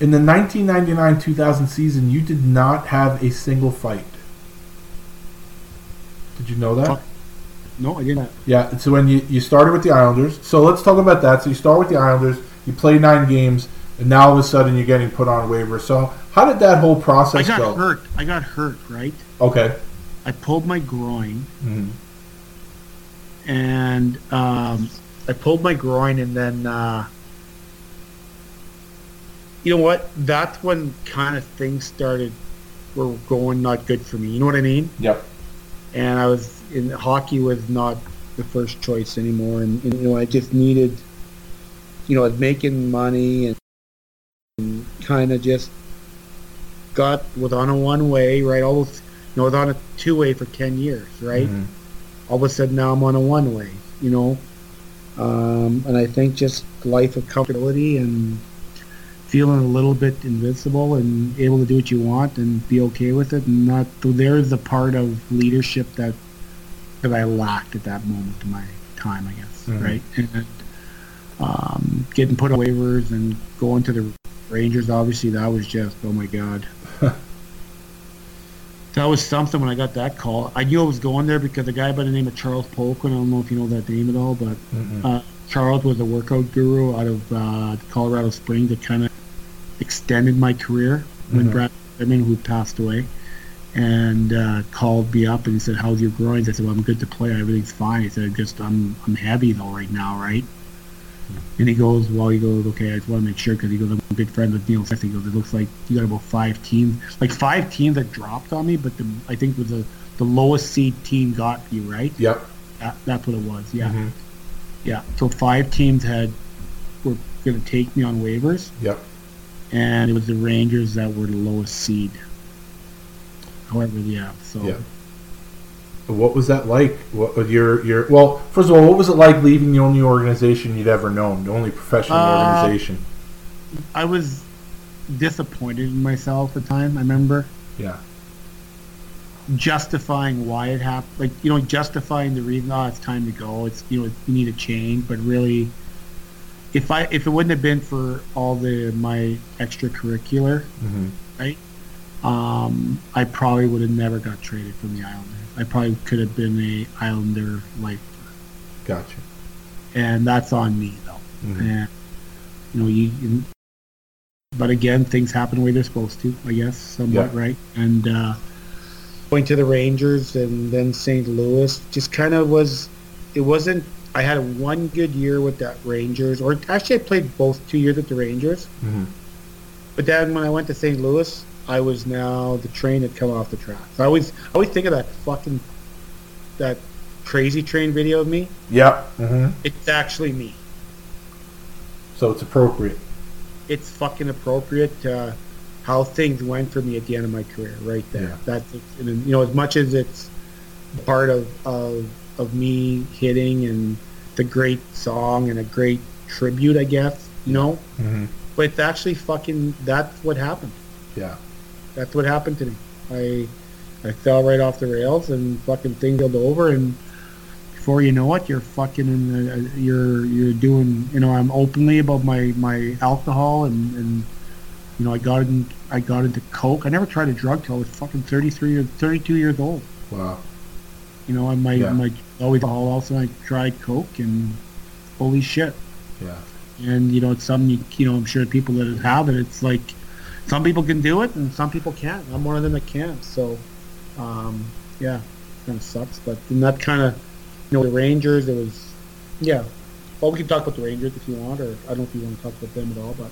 In the 1999-2000 season, you did not have a single fight. Did you know that? No, I didn't. Yeah. So when you, you started with the Islanders, so let's talk about that. So you start with the Islanders, you play nine games, and now all of a sudden you're getting put on waivers. So how did that whole process go? I got go? hurt. I got hurt. Right. Okay. I pulled my groin, Mhm. and um, I pulled my groin, and then uh, you know what? That's when kind of things started were going not good for me. You know what I mean? Yep. and I was in hockey was not the first choice anymore, and, and, you know I just needed, you know, I was making money and, and kind of just got was on a one way, right? all you know, was on a two way for ten years, right? Mhm. All of a sudden now I'm on a one way, you know, um, and I think just life of comfortability and feeling a little bit invincible and able to do what you want and be okay with it and not so there's the part of leadership that that I lacked at that moment in my time I guess Mhm. right and um, getting put on waivers and going to the Rangers obviously that was just oh my god (laughs) that was something when I got that call I knew I was going there because a guy by the name of Charles Polk and I don't know if you know that name at all but Mhm. uh, Charles was a workout guru out of uh, Colorado Springs that kind of extended my career when Mhm. Brad Redmond, who passed away, and uh, called me up and he said, "How's your groins?" I said, "Well, I'm good to play. Everything's fine." He said, "Just I'm I'm heavy though right now, right?" And he goes, "Well, he goes, okay. I just want to make sure because he goes, I'm good friends with Neil Smith. He goes, it looks like you got about five teams, like five teams that dropped on me, but the, I think was the the lowest seed team got you right. Yep. That, that's what it was. Yeah." Mhm. Yeah. So five teams had were going to take me on waivers, Yep. and it was the Rangers that were the lowest seed. However, yeah. So Yeah. What was that like? What was your your well? First of all, what was it like leaving the only organization you'd ever known, the only professional Uh, organization? I was disappointed in myself at the time. I remember Yeah. justifying why it happened, like you know, justifying the reason. Oh, it's time to go. It's you know, you need a change. But really, if I if it wouldn't have been for all the my extracurricular, hmm right? Um, I probably would have never got traded from the Islanders. I probably could have been a Islander life, Gotcha. and that's on me though. Mhm. And you know, you. you but again, things happen the way they're supposed to, I guess, somewhat Yeah. right. And uh, going to the Rangers and then St. Louis just kind of was. It wasn't. I had one good year with that Rangers, or actually, I played both two years with the Rangers. Mhm. But then when I went to St. Louis, I was now the train had come off the tracks. I always I always think of that fucking that crazy train video of me. Yep. hmm It's actually me. So it's appropriate. It's fucking appropriate uh, how things went for me at the end of my career, right there. Yeah. That's you know as much as it's part of of of me hitting and the great song and a great tribute, I guess. You know, hmm but it's actually fucking that's what happened. Yeah. That's what happened to me. I I fell right off the rails and fucking rolled over and before you know it, you're fucking in the, you're you're doing you know I'm openly about my my alcohol and and you know I got in I got into coke. I never tried a drug till I was fucking 33 or 32 years old. Wow. You know, and my Yeah. my always alcohol also I tried coke and holy shit. Yeah. And you know, it's something you, you know. I'm sure people that have it, it's like some people can do it and some people can't. I'm one of them that can't. So, um, yeah, kind of sucks. But in that kind of, you know, the Rangers, it was, yeah. Well, we can talk about the Rangers if you want, or I don't know if you want to talk about them at all. But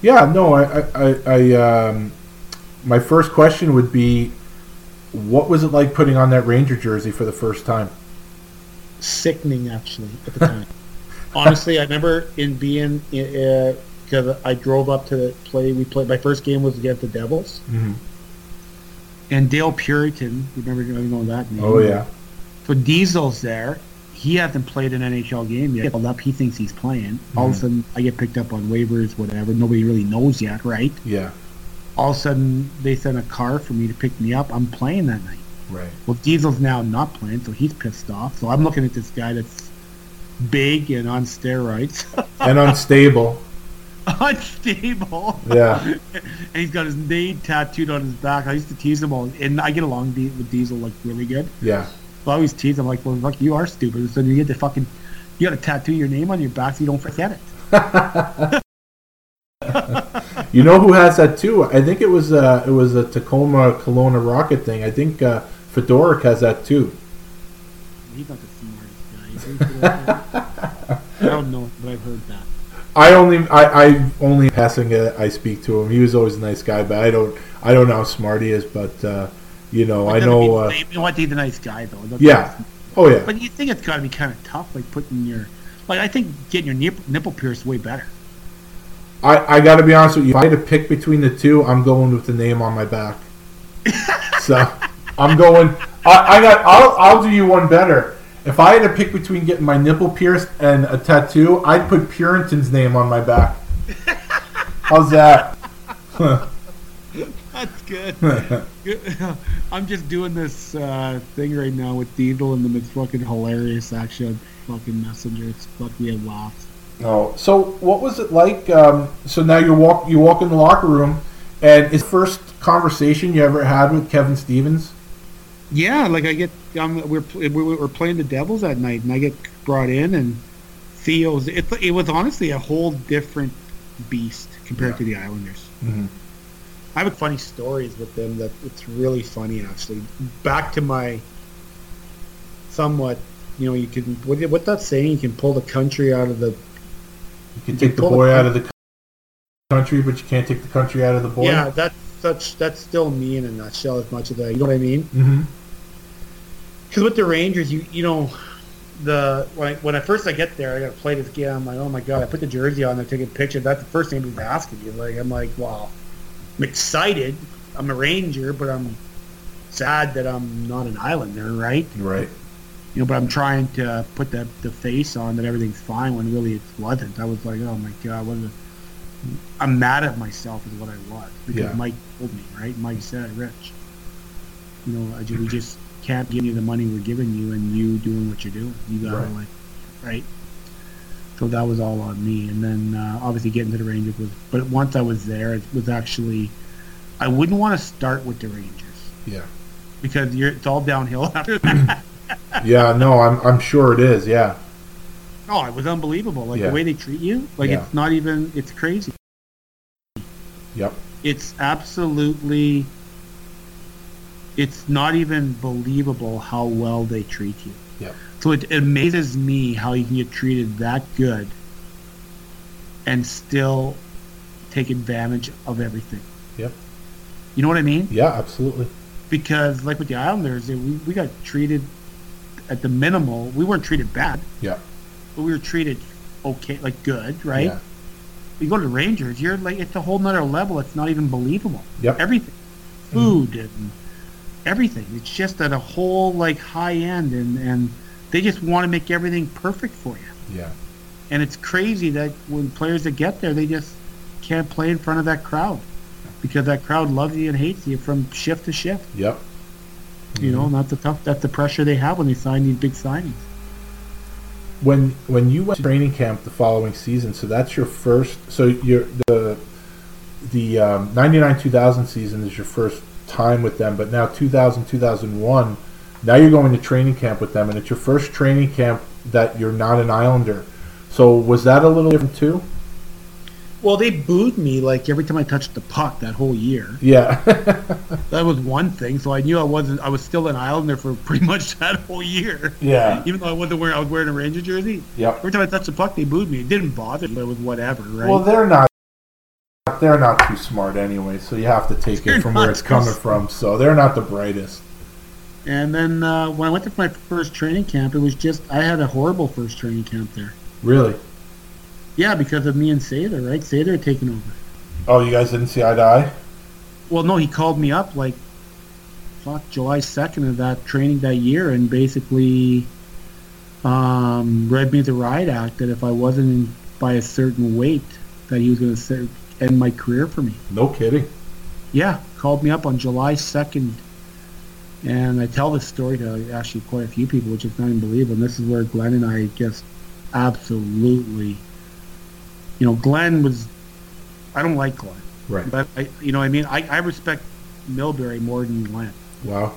Yeah, no, I, I, I, um, my first question would be, what was it like putting on that Ranger jersey for the first time? Sickening, actually, at the time. (laughs) Honestly, I remember in being because I drove up to play. We played. My first game was against the Devils, Mhm. and Dale Purinton. Remember you know that name? Oh yeah, So Diesel's there. He hasn't played an NHL game yet. Called up, he thinks he's playing. All of a sudden, I get picked up on waivers, whatever. Nobody really knows yet, right? yeah, All of a sudden, they send a car for me to pick me up. I'm playing that night. right. Well, Diesel's now not playing, so he's pissed off. So I'm looking at this guy that's big and on steroids, And unstable. (laughs) (laughs) unstable, Yeah, (laughs) and he's got his name tattooed on his back. I used to tease him all, and I get along with Diesel like really good. yeah, So I always tease him like, "Well, fuck, you are stupid." So you get to fucking, you got to tattoo your name on your back so you don't forget it. (laughs) You know who has that too? I think it was uh, it was a Tacoma Kelowna Rocket thing. I think uh, Fedoruk has that too. He's not the smartest guy. I don't know, but I've heard that. I only I, I only passing it. I speak to him. He was always a nice guy, but I don't I don't know how smart he is. But uh, you know, I know. Uh, you know what? He's a nice guy though. That's- yeah. Oh yeah. But you think it's got to be kind of tough, like putting your, like I think getting your nip, nipple pierced way better. I, I got to be honest with you. If I had to pick between the two, I'm going with the name on my back. (laughs) so I'm going. I, I got. I'll I'll do you one better. If I had to pick between getting my nipple pierced and a tattoo, I'd put Purinton's name on my back. How's that? (laughs) That's good. (laughs) I'm just doing this uh, thing right now with Diesel and them. It's fucking hilarious. Actually, fucking messenger. It's fuck. We have laughs. Oh, so what was it like? Um, so now you walk you walk in the locker room, and is the first conversation you ever had with Kevin Stevens? Yeah, like I get, um, we're we we're playing the Devils that night, and I get brought in, and Theo's. It, it was honestly a whole different beast compared Yeah. to the Islanders. Mhm. I have funny stories with them that it's really funny actually. Back to my somewhat, you know, you can what what that saying? You can pull the country out of the You can You take the pull the boy con- out of the country, but you can't take the country out of the boy. yeah. That's such that's still me in a nutshell. As much as that, you know what I mean? hmm Because with the Rangers, you you know, the when I, when I first I get there, I got to play this game. I'm like, oh my god! I put the jersey on, they're taking pictures. That's the first thing he's asking me. Like, I'm like, wow, I'm excited. I'm a Ranger, but I'm sad that I'm not an Islander, right? Right. You know, but I'm trying to put the the face on that everything's fine when really it wasn't. I was like, oh my god, what? A, I'm mad at myself is what I was because Yeah. Mike told me, right? Mike said, Rich, you know, I ju- we just can't give you the money we're giving you and you doing what you're doing. You gotta Right. like, right? So that was all on me. And then uh, obviously getting to the Rangers was, but once I was there, it was actually, I wouldn't want to start with the Rangers Yeah. because you're it's all downhill (laughs) after that. Yeah. No, I'm I'm sure it is. Yeah. Oh, it was unbelievable. Like Yeah. the way they treat you. Like Yeah. it's not even. It's crazy. Yep. It's absolutely. It's not even believable how well they treat you. Yep. So it, it amazes me how you can get treated that good, and still take advantage of everything. Yep. You know what I mean? Yeah. Absolutely. Because like with the Islanders, we, we got treated at the minimal. We weren't treated bad, Yeah. but we were treated okay, like good, right? Yeah. you go to the Rangers, you're like it's a whole nother level. It's not even believable. Yep. Everything, mm-hmm. food and everything. It's just at a whole like high end, and and they just want to make everything perfect for you. Yeah. And it's crazy that when players that get there, they just can't play in front of that crowd because that crowd loves you and hates you from shift to shift. Yep. You know, and that's the tough. That's the pressure they have when they sign these big signings. When when you went to training camp the following season, so that's your first. So you're the the um, 99 2000 season is your first time with them, but now 2000 2001, now you're going to training camp with them, and it's your first training camp that you're not an Islander. So was that a little different too? Well, they booed me like every time I touched the puck that whole year. Yeah. (laughs) That was one thing. So I knew I wasn't. I was still an Islander for (laughs) pretty much that whole year. yeah. Even though I wasn't wearing, I was wearing a Ranger jersey. Yeah. Every time I touched the puck, they booed me. It didn't bother me, but it was whatever, right? Well, they're not they're not too smart anyway, so you have to take They're it from where it's coming from. So they're not the brightest. And then uh, when I went to my first training camp, it was just I had a horrible first training camp there. Really? Yeah, because of me and Sather, right? Sather had taken over. Oh, you guys didn't see eye to eye? Well, no, he called me up like, fuck, July second of that training that year, and basically, um, read me the riot act that if I wasn't by a certain weight, that he was going to end my career for me. No kidding. Yeah, called me up on July second, and I tell this story to actually quite a few people, which is not even believable. And this is where Glenn and I just absolutely, you know, Glenn was. I don't like Glenn. Right. But I, you know, I mean, I, I respect Milbury more than Glenn. Wow.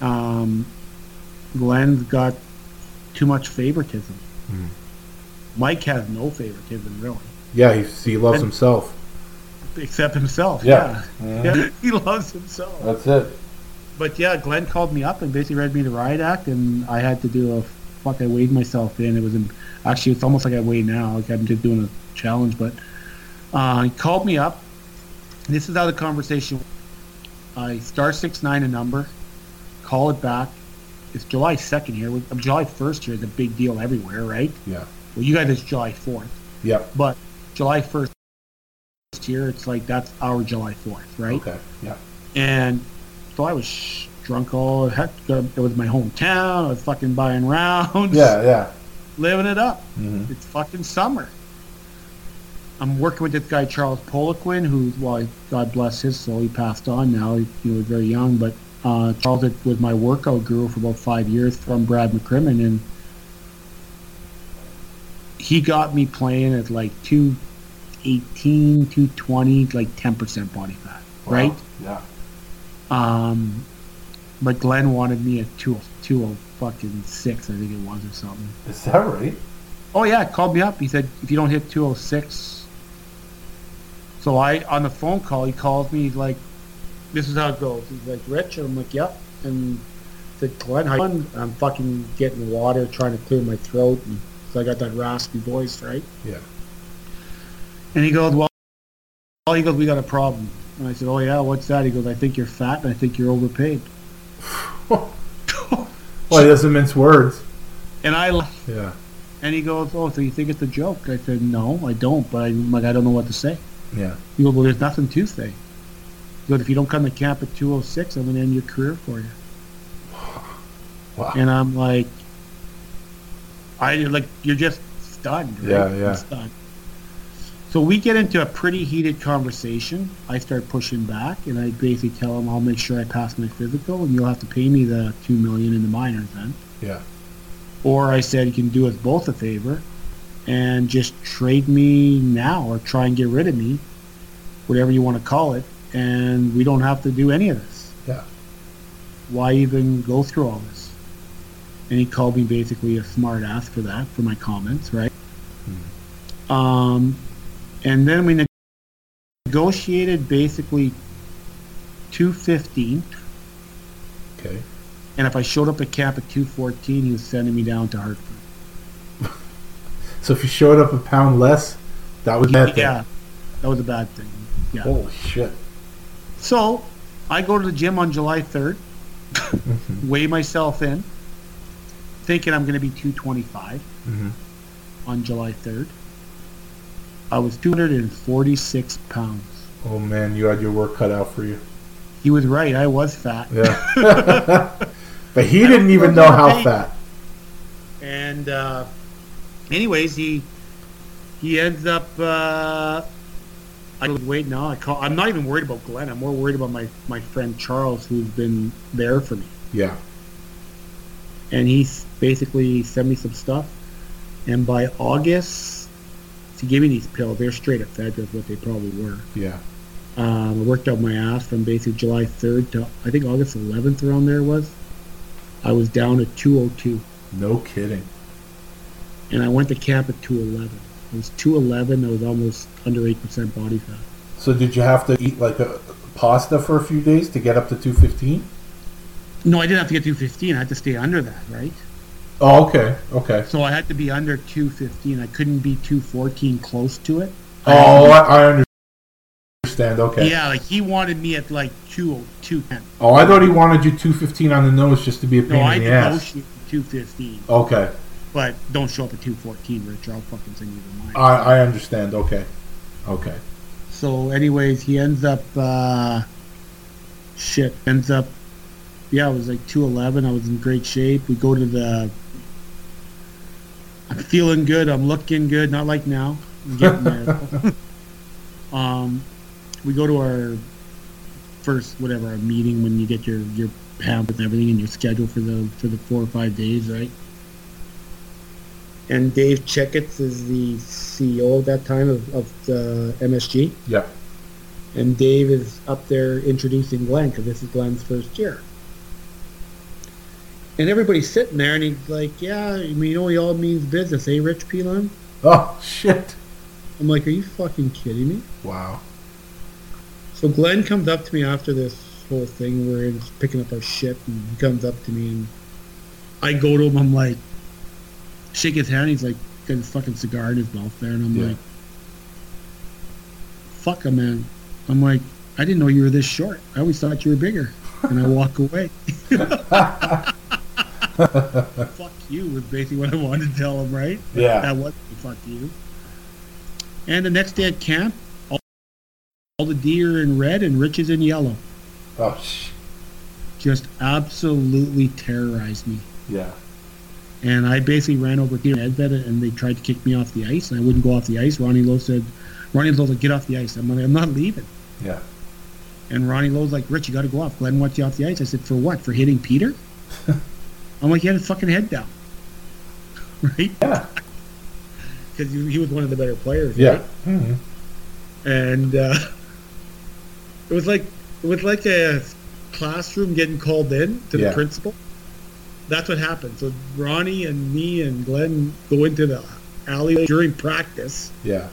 Um, Glenn's got too much favoritism. Hmm. Mike has no favoritism really, Yeah, he, he loves And- himself. except himself. Yeah. Yeah. Yeah, (laughs) he loves himself. That's it. But yeah, Glenn called me up and basically read me the riot act, and I had to do a fuck. I weighed myself in. It was in, actually it's almost like I weigh now. Like I'm just doing a challenge, but uh, he called me up. This is how the conversation. I star six nine a number, call it back. It's July second here. July first here is a big deal everywhere, right? Yeah. Well, you guys it's July fourth, Yeah. but July first here it's like that's our July fourth, right? Okay. Yeah. And so I was drunk all heck. It was my hometown. I was fucking buying rounds. Yeah. Yeah. Living it up. Mhm. It's fucking summer. I'm working with this guy Charles Poliquin, who, well, God bless his soul, he passed on now. He, he was very young, but uh, Charles was my workout guru for about five years from Brad McCrimmon, and he got me playing at like 218, 220, like 10% body fat, Wow. right? Yeah. Um, but Glenn wanted me at 2 20 fucking 6, I think it was, or something. Is that right? Oh yeah, called me up. He said if you don't hit 206. So I on the phone call, he calls me. He's like, "This is how it goes." He's like, "Rich," and I'm like, "Yep." And said, "Glenn, how you doing?" I'm fucking getting water, trying to clear my throat, and so I got that raspy voice, right? Yeah. And he goes, "Well," well, he goes, "We got a problem." And I said, "Oh yeah, what's that?" He goes, "I think you're fat, and I think you're overpaid." (laughs) Well, he doesn't mince words. And I laughed. Yeah. And he goes, "Oh, so you think it's a joke?" I said, "No, I don't, but I'm like I don't know what to say." Yeah. He goes, "Well, there's nothing to say." He goes, "If you don't come to camp at 206, I'm going to end your career for you." (sighs) Wow. And I'm like, I like you're just stunned. Right? Yeah, yeah. I'm stunned. So we get into a pretty heated conversation. I start pushing back, and I basically tell him I'll make sure I pass my physical, and you'll have to pay me the two million in the minors then. Yeah. Or I said you can do us both a favor and just trade me now or try and get rid of me, whatever you want to call it, and we don't have to do any of this. Yeah. Why even go through all this? And he called me basically a smart ass for that, for my comments, right? Um, and then we negotiated basically 215 Okay. and if I showed up at cap at 214, he was sending me down to Hartford. (laughs) So if you showed up a pound less, that was bad. thing. Yeah, that was a bad thing. Yeah. Holy shit. So I go to the gym on July 3rd, weigh myself in, thinking I'm going to be 225 Mhm. on July 3rd. I was 246 pounds. Oh man, you had your work cut out for you. He was right. I was fat. Yeah. (laughs) (laughs) but he I didn't even know how fat. And uh, anyways, he he ends up. Uh, I was waiting now. I call. I'm not even worried about Glenn. I'm more worried about my my friend Charles, who's been there for me. Yeah. And he basically sent me some stuff. And by August, gave me these pills. They're straight up ephedra, what they probably were. Yeah. Um, I worked out my ass from basically July 3rd to I think August 11th around there was. I was down at 202. No kidding. and I went to camp at 211. It was 211. I was almost under 8% body fat. So did you have to eat like a pasta for a few days to get up to 215? No, I didn't have to get 215. I had to stay under that, right? Oh, okay. Okay. So I had to be under 215. I couldn't be 214 close to it. Oh, I, I understand. understand. Okay. Yeah, like he wanted me at like two two ten. Oh, I thought he wanted you 215 on the nose just to be a pain No, I in the ass. No, negotiated two fifteen, Okay. but don't show up at two fourteen, Rich. or I'll fucking send you the mine. I, I understand. Okay. Okay. So, anyways, he ends up, uh, shit, ends up, yeah, it was like 211. I was in great shape. We go to the, feeling good. I'm looking good. Not like now. I'm getting there. um, we go to our first, whatever, our meeting when you get your, your pamphlet and everything and your schedule for the, for the four or five days, right? And Dave Checketts is the CEO at that time of, of the MSG Yeah. and Dave is up there introducing Glenn because this is Glenn's first year. And everybody's sitting there, and he's like, "Yeah, I mean, you know, he all means business, eh, Rich Pilon?" Oh shit. I'm like, "Are you fucking kidding me?" Wow. So Glenn comes up to me after this whole thing where he's picking up our shit, and he comes up to me, and I go to him. I'm like, shake his hand. He's like, got his fucking cigar in his mouth there, and I'm Yeah. like, "Fuck him, man." I'm like, "I didn't know you were this short. I always thought you were bigger." And I walk away. (laughs) (laughs) fuck you was basically what I wanted to tell him, right? Yeah. That was fuck you. And the next day at camp, all, all the deer in red and Rich is in yellow. Oh sh. Just absolutely terrorized me. Yeah. And I basically ran over to Nedved and they tried to kick me off the ice and I wouldn't go off the ice. Ronnie Low said, Ronnie Low like, get off the ice. I'm like, I'm not leaving. Yeah. And Ronnie Low's like, Rich, you got to go off. Glenn wants you off the ice. I said, for what? For hitting Peter? (laughs) I'm like, he had his fucking head down. (laughs) right? Yeah. Because he, he was one of the better players. Yeah. right? hmm and uh, (laughs) it was like it was like a classroom getting called in to Yeah. the principal. That's what happened. So Ronnie and me and Glenn go into the alley during practice, Yeah.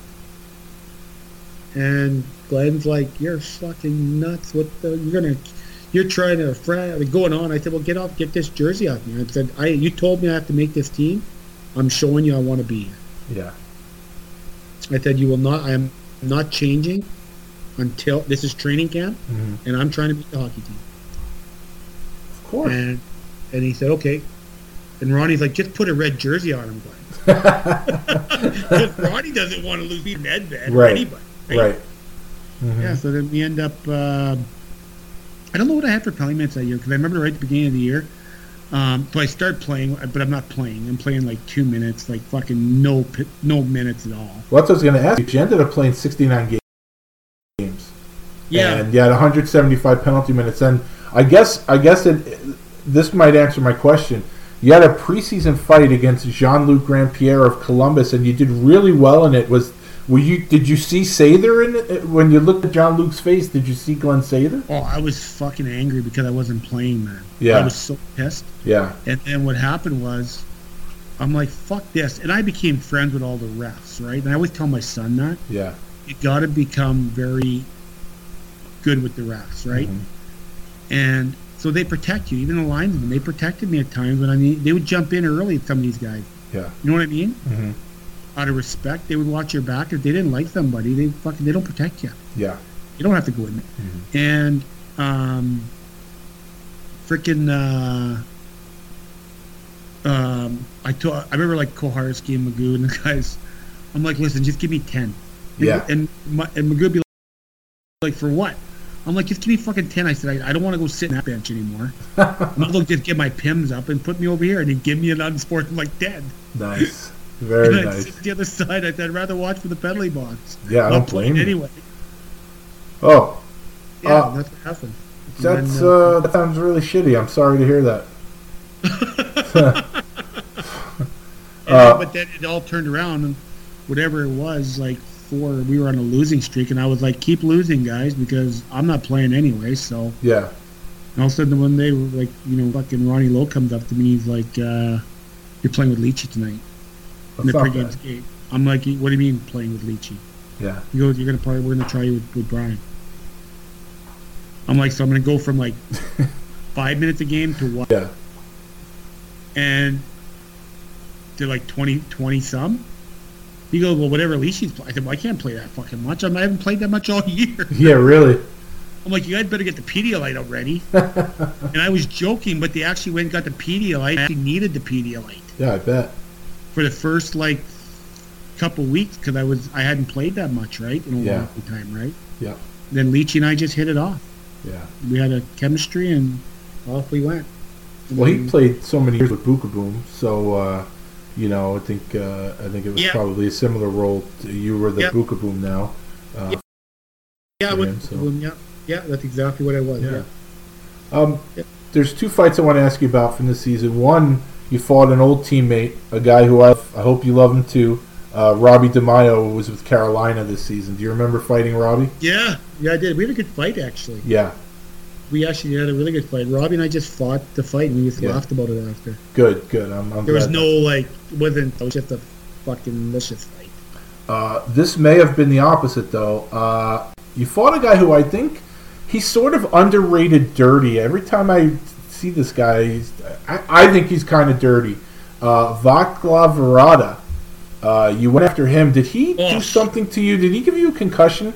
and Glenn's like, "You're fucking nuts! What the? You're gonna." You're trying to frat, going on. I said, "Well, get off, get this jersey off me." I said, "I, you told me I have to make this team. I'm showing you I want to be here." Yeah. I said, "You will not. I am not changing until this is training camp, Mhm. and I'm trying to beat the hockey team." Of course. And and he said, "Okay." And Ronnie's like, "Just put a red jersey on him, Glenn." (laughs) Ronnie doesn't want to lose Pete Nedved or Right. anybody. right. Right. Yeah. So then we end up. Uh, I don't know what I had for penalty minutes that year because I remember right at the beginning of the year. Um, so I start playing, but I'm not playing. I'm playing like two minutes, like fucking no no minutes at all. Well, that's what I was going to ask you. You ended up playing 69 games. Yeah. And you had 175 penalty minutes. And I guess I guess it, this might answer my question. You had a preseason fight against Jean-Luc Grandpierre of Columbus, and you did really well in it. Was were you? Did you see Sather in it when you looked at Jean-Luc's face? Did you see Glenn Sather? Oh, I was fucking angry because I wasn't playing, man. Yeah. I was so pissed. Yeah. And then what happened was, I'm like, fuck this. And I became friends with all the refs, right? And I always tell my son that. Yeah. You got to become very good with the refs, right? And so they protect you, even the linesmen. They protected me at times, but I mean, they would jump in early, some of these guys. Yeah. You know what I mean? Mhm. Out of respect, they would watch your back. If they didn't like somebody, they fucking they don't protect you. Yeah. You don't have to go in there. And um, freaking, uh, um, I told I remember like Koharski and Magoo and the guys. I'm like, listen, just give me ten. Yeah. And my, and Magoo be like, for what? I'm like, just give me fucking ten. I said, I, I don't want to go sit in that bench anymore. I'm not going to just get my pims up and put me over here and he'd give me an unsportsmanlike dead. Nice. Very (laughs) nice. the other side. I'd rather watch for the penalty box. Yeah, I don't blame playing you. anyway. Oh, Yeah, Uh, that's what happened. That's then, uh, uh, that sounds really shitty. I'm sorry to hear that. (laughs) (laughs) Uh, but then it all turned around and whatever it was, like four, we were on a losing streak, and I was like, keep losing, guys, because I'm not playing anyway. So Yeah. and all of a sudden, one day, like you know, fucking Ronnie Low comes up to me, he's like, uh, "You're playing with Leachy tonight in the pregame skate." I'm like, "What do you mean playing with Leachy?" Yeah. He goes, "You're gonna play. We're gonna try you with, with Brian." I'm like, "So I'm gonna go from like (laughs) five minutes a game to what?" Yeah. and to like 20, 20 some. He goes, well, whatever Leachy's playing. I said, well, I can't play that fucking much. I'm, I haven't played that much all (laughs) year. Yeah, really. I'm like, you guys better get the Pedialyte out ready. (laughs) and I was joking, but they actually went and got the Pedialyte. I actually needed the Pedialyte Yeah, I bet. For the first like couple weeks because I was I hadn't played that much, right? In a Yeah. long time, right? Yeah. Then Leachy and I just hit it off. Yeah. We had a chemistry and off we went. And Well, he played so many years with Boom, so uh, you know, I think uh, I think it was Yeah. probably a similar role. To, you were the Yeah. Boom now. Uh, yeah, with him, so- boom, yeah, yeah, that's exactly what I was. Yeah. Yeah. Um, Yeah. There's two fights I want to ask you about from this season. One, you fought an old teammate, a guy who I, I hope you love him too. Uh, Robbie DiMaio was with Carolina this season. Do you remember fighting Robbie? yeah, yeah, I did. We had a good fight actually. Yeah, We actually had a really good fight. Robbie and I just fought the fight, and we just Yeah. laughed about it after. good, good. I'm, I'm There was no like, it wasn't. It was just a fucking delicious fight. Uh, this may have been the opposite, though. Uh, you fought a guy who I think he's sort of underrated dirty. Every time I see this guy, he's, I, I think he's kind of dirty. Uh, Vaclav Varada. Uh, you went after him. Did he do Oh. something to you? Did he give you a concussion?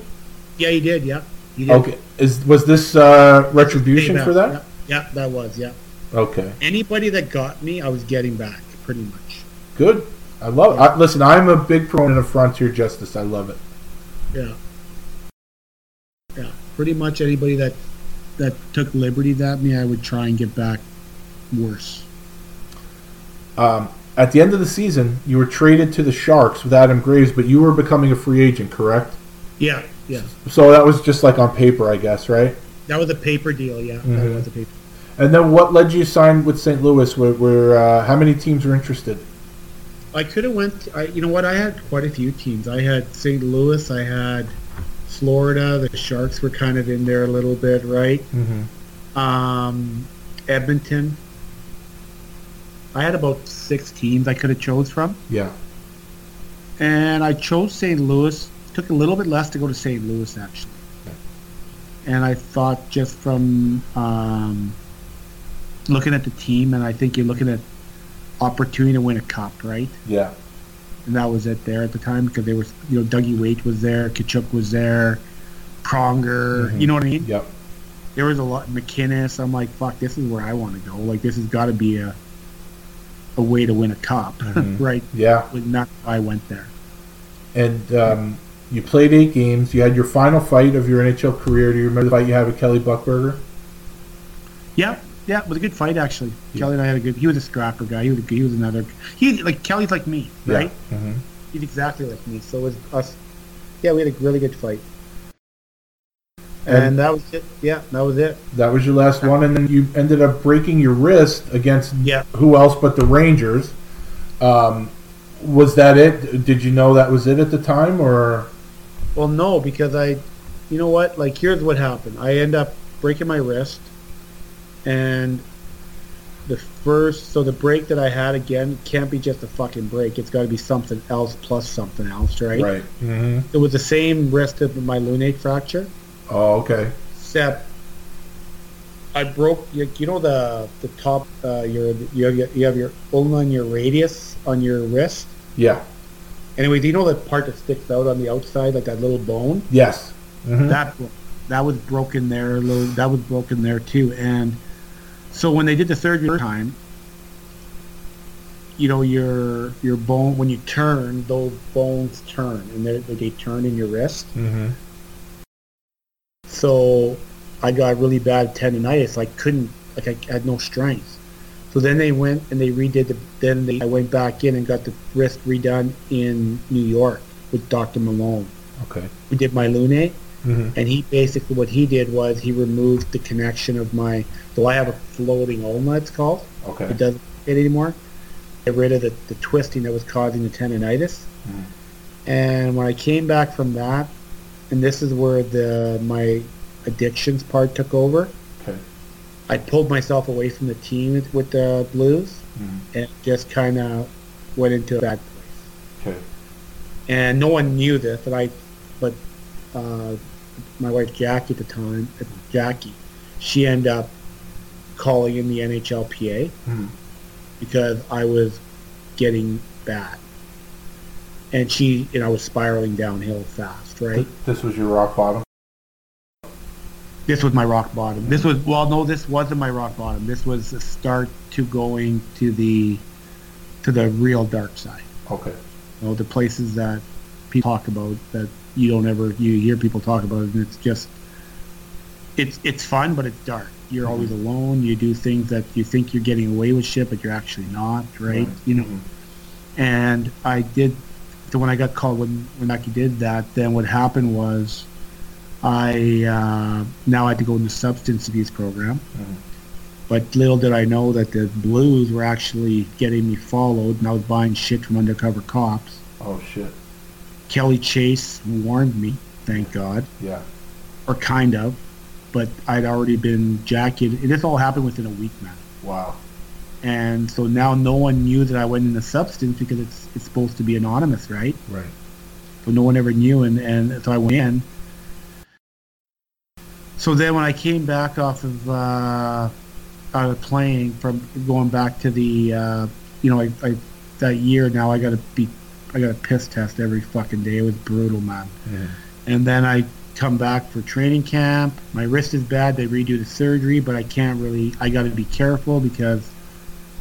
Yeah, he did. Yeah, he did. Okay. Is was this uh, retribution for that? Yeah, yeah, that was. Yeah. Okay. Anybody that got me, I was getting back pretty much. Good. I love it. I, listen, I'm a big proponent of frontier justice. I love it. Yeah. Yeah, pretty much anybody that that took liberties at me, I would try and get back worse. Um, at the end of the season, you were traded to the Sharks with Adam Graves, but you were becoming a free agent, correct? Yeah, yeah. So that was just like on paper, I guess, right? That was a paper deal. Yeah, Mhm. that was a paper. And then what led you to sign with St. Louis? Where, where uh, how many teams were interested? I could have went. I, you know what? I had quite a few teams. I had St. Louis. I had Florida. The Sharks were kind of in there a little bit, right? Mm-hmm. Um, Edmonton. I had about six teams I could have chose from, Yeah. and I chose St. Louis. Took a little bit less to go to St. Louis actually, and I thought just from um, looking at the team, and I think you're looking at opportunity to win a cup, right? Yeah. And that was it there at the time because they were, you know, Dougie Weight was there, Tkachuk was there, Pronger, Mhm. you know what I mean? Yep. There was a lot, MacInnis. I'm like, fuck, this is where I want to go. Like, this has got to be a a way to win a cup, (laughs) Mhm. right? Yeah. That's why I went there. And um, you played eight games. You had your final fight of your NHL career. Do you remember the fight you had with Kelly Buchberger? Yeah, yeah, it was a good fight actually. Yeah. Kelly and I had a good. He was a scrapper guy. He was a, he was another. He like Kelly's like me, right? Yeah. Mm-hmm. He's exactly like me. So it was us. Yeah, we had a really good fight. And- And that was it. Yeah, that was it. That was your last one, and then you ended up breaking your wrist against Yeah. who else but the Rangers. Um, was that it? Did you know that was it at the time, or Well, no, because I, you know what? Like, here's what happened. I end up breaking my wrist, and the first, so the break that I had again can't be just a fucking break. It's got to be something else plus something else, right? right? Mm-hmm. It was the same wrist of my lunate fracture, Oh, okay. except I broke. You, you know the the top. Uh, your you have your, you have your ulna and your radius on your wrist. Yeah. Anyway, do you know that part that sticks out on the outside, like that little bone? Yes. Mhm. that that was broken there. a little- That was broken there too. And so when they did the third time, you know your your bone when you turn, those bones turn, and they they turn in your wrist. Mhm. So I got really bad tendonitis. I couldn't like I had no strength. So then they went and they redid the. Then they, I went back in and got the wrist redone in New York with Dr. Malone. Okay. We did my lunate. Mhm. and he basically what he did was he removed the connection of my so I have a floating ulna it's called Okay. it doesn't fit anymore get rid of the, the twisting that was causing the tendonitis Mhm. and when I came back from that and this is where the my addictions part took over Okay. I pulled myself away from the team with- the Blues Mhm. and just kind of went into a bad place Okay. and no one knew this, but I, but uh, my wife Jackie at the time, uh, Jackie, she ended up calling in the NHLPA Mhm. because I was getting bad, and she and I was spiraling downhill fast, right? This was your rock bottom. This was my rock bottom. This was well, no, this wasn't my rock bottom. This was the start to going to the to the real dark side. Okay. You know, the places that people talk about that you don't ever you hear people talk about, it, and it's just it's it's fun, but it's dark. You're always alone. You do things that you think you're getting away with shit, but you're actually not, right? You know. And I did. So when I got called, when when Aki did that, then what happened was, I uh, now I had to go in the substance abuse program. But little did I know that the Blues were actually getting me followed, and I was buying shit from undercover cops. Oh shit. Kelly Chase warned me, thank God, Yeah. or kind of, but I'd already been jacketed. This all happened within a week, man. Wow. And so now no one knew that I went into substance because it's it's supposed to be anonymous, right? Right. So no one ever knew, and, and so I went in. So then when I came back off of uh, out of playing from going back to the uh, you know I, I that year now I got to be I got a piss test every fucking day. It was brutal, man. And then I come back for training camp. My wrist is bad. They redo the surgery, but I can't really. I got to be careful because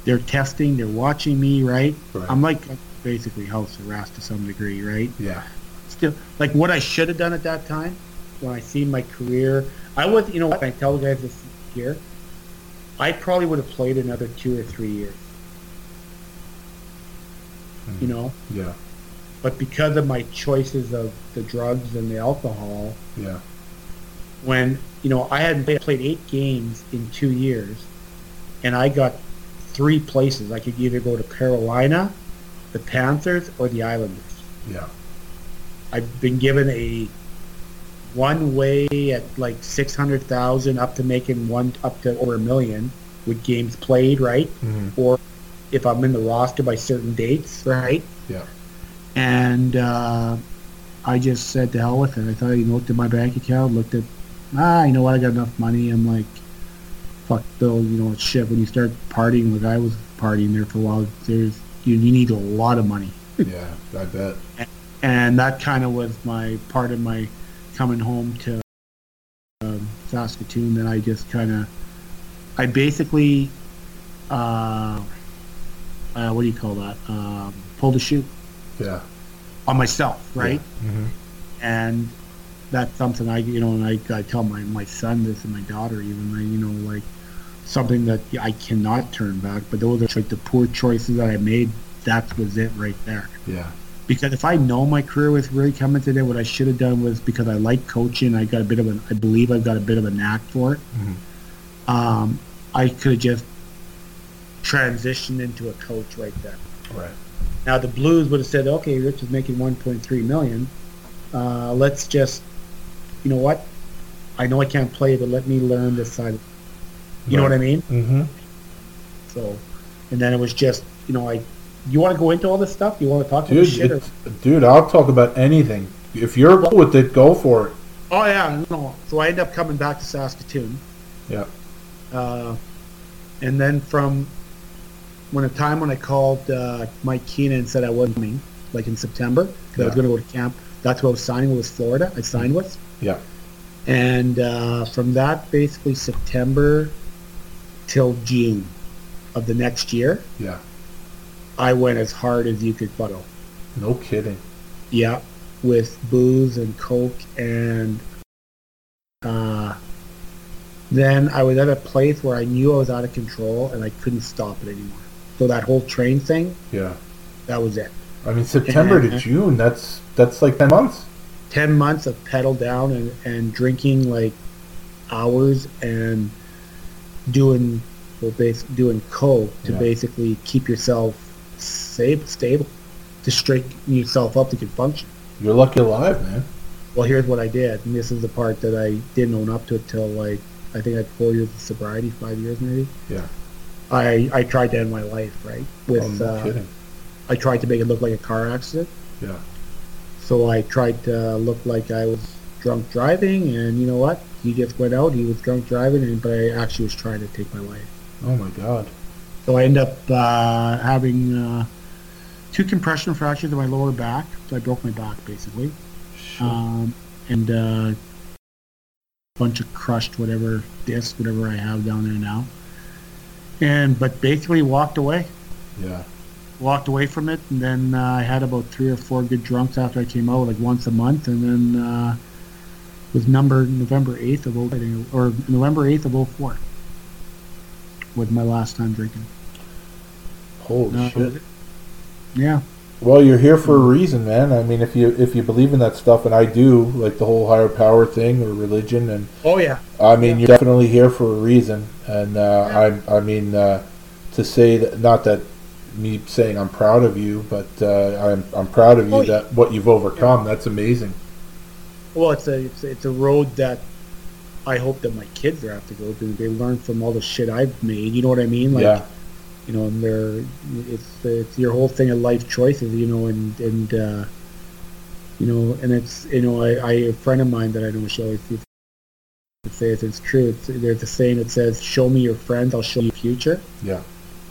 they're testing. They're watching me, right? Right. I'm like basically house arrest to some degree, right? Yeah. Still, like what I should have done at that time when I see my career. I was, you know what? I tell the guys this here. I probably would have played another two or three years. You know, Yeah. but because of my choices of the drugs and the alcohol, Yeah. when you know I hadn't played, played eight games in two years, and I got three places. I could either go to Carolina, the Panthers, or the Islanders. Yeah. I've been given a one way at like six hundred thousand up to making one up to over a million with games played, right? Mhm. Or if I'm in the roster by certain dates, right? Yeah. And uh, I just said to hell with it. I thought he looked at my bank account, looked at ah, you know what, I got enough money. I'm like, fuck Bill, you know shit. When you start partying, like I was partying there for a while, there's you, you need a lot of money Yeah. I bet. and that kind of was my part of my coming home to um, Saskatoon. That I just kind of, I basically, uh, uh, what do you call that? Um, pulled a shoe Yeah. on myself, right? Mm-hmm. And that's something I, you know, and I, I tell my my son this and my daughter even, I, you know, like something that I cannot turn back. But those are like the poor choices that I made. That was it right there Yeah. because if I know my career was really coming today, what I should have done was because I like coaching, I got a bit of an, I believe I've got a bit of a knack for it. Um, I could have just transitioned into a coach right there. Right. Now the Blues would have said, okay, Rich is making 1.3 million. Uh, let's just, you know what? I know I can't play, but let me learn this side. You know what I mean? Mm-hmm. So, and then it was just, you know, I. You want to go into all this stuff? You want to talk Dude, shit? Or, dude, I'll talk about anything. If you're cool with it, go for it. oh yeah, no. So I end up coming back to Saskatoon. Yeah. Uh, and then from when a time when I called uh, Mike Keenan and said I wasn't coming, like in September, 'cause I was going to go to camp. That's what I was signing with was Florida. I signed with, Yeah. and uh, from that basically September till June of the next year, Yeah. I went as hard as you could go. No kidding. Yeah, with booze and coke and uh, then I was at a place where I knew I was out of control and I couldn't stop it anymore. So that whole train thing, Yeah. that was it. I mean, September to mm-hmm. June. That's that's like ten months. Ten months of pedal down and, and drinking like hours and doing well, bas- doing coke to Yeah. basically keep yourself safe, stable, to straighten yourself up to can function. You're lucky alive, man. Well, here's what I did, and this is the part that I didn't own up to until like I think I had four years of sobriety, five years maybe. Yeah. I I tried to end my life, right? With oh, no uh, kidding. I tried to make it look like a car accident. Yeah. So I tried to look like I was drunk driving, and you know what? He just went out. He was drunk driving, and but I actually was trying to take my life. Oh my God. So I end up uh, having uh, two compression fractures in my lower back, so I broke my back basically, um, and uh, bunch of crushed whatever disc, whatever I have down there now, and but basically walked away, Yeah. walked away from it, and then uh, I had about three or four good drunks after I came out, like once a month, and then uh, was number November eighth of 0 or November eighth of 04 was my last time drinking. Holy Uh, shit. Yeah. Well, you're here for a reason, man. I mean, if you if you believe in that stuff, and I do, like the whole higher power thing or religion, and Oh yeah. I mean, you're definitely here for a reason. And uh, I I mean, uh, to say that not that me saying I'm proud of you, but uh, I'm I'm proud of you Oh, yeah. that what you've overcome. That's amazing. Well, it's a it's a, it's a road that I hope that my kids are have to go through. They learn from all the shit I've made. You know what I mean? Like, yeah. You know, and they're it's it's your whole thing of life choices. You know, and and uh, you know, and it's you know, I, I a friend of mine that I know she always used to say it, it's true. It's, there's a saying that says, "Show me your friends, I'll show you your future." Yeah.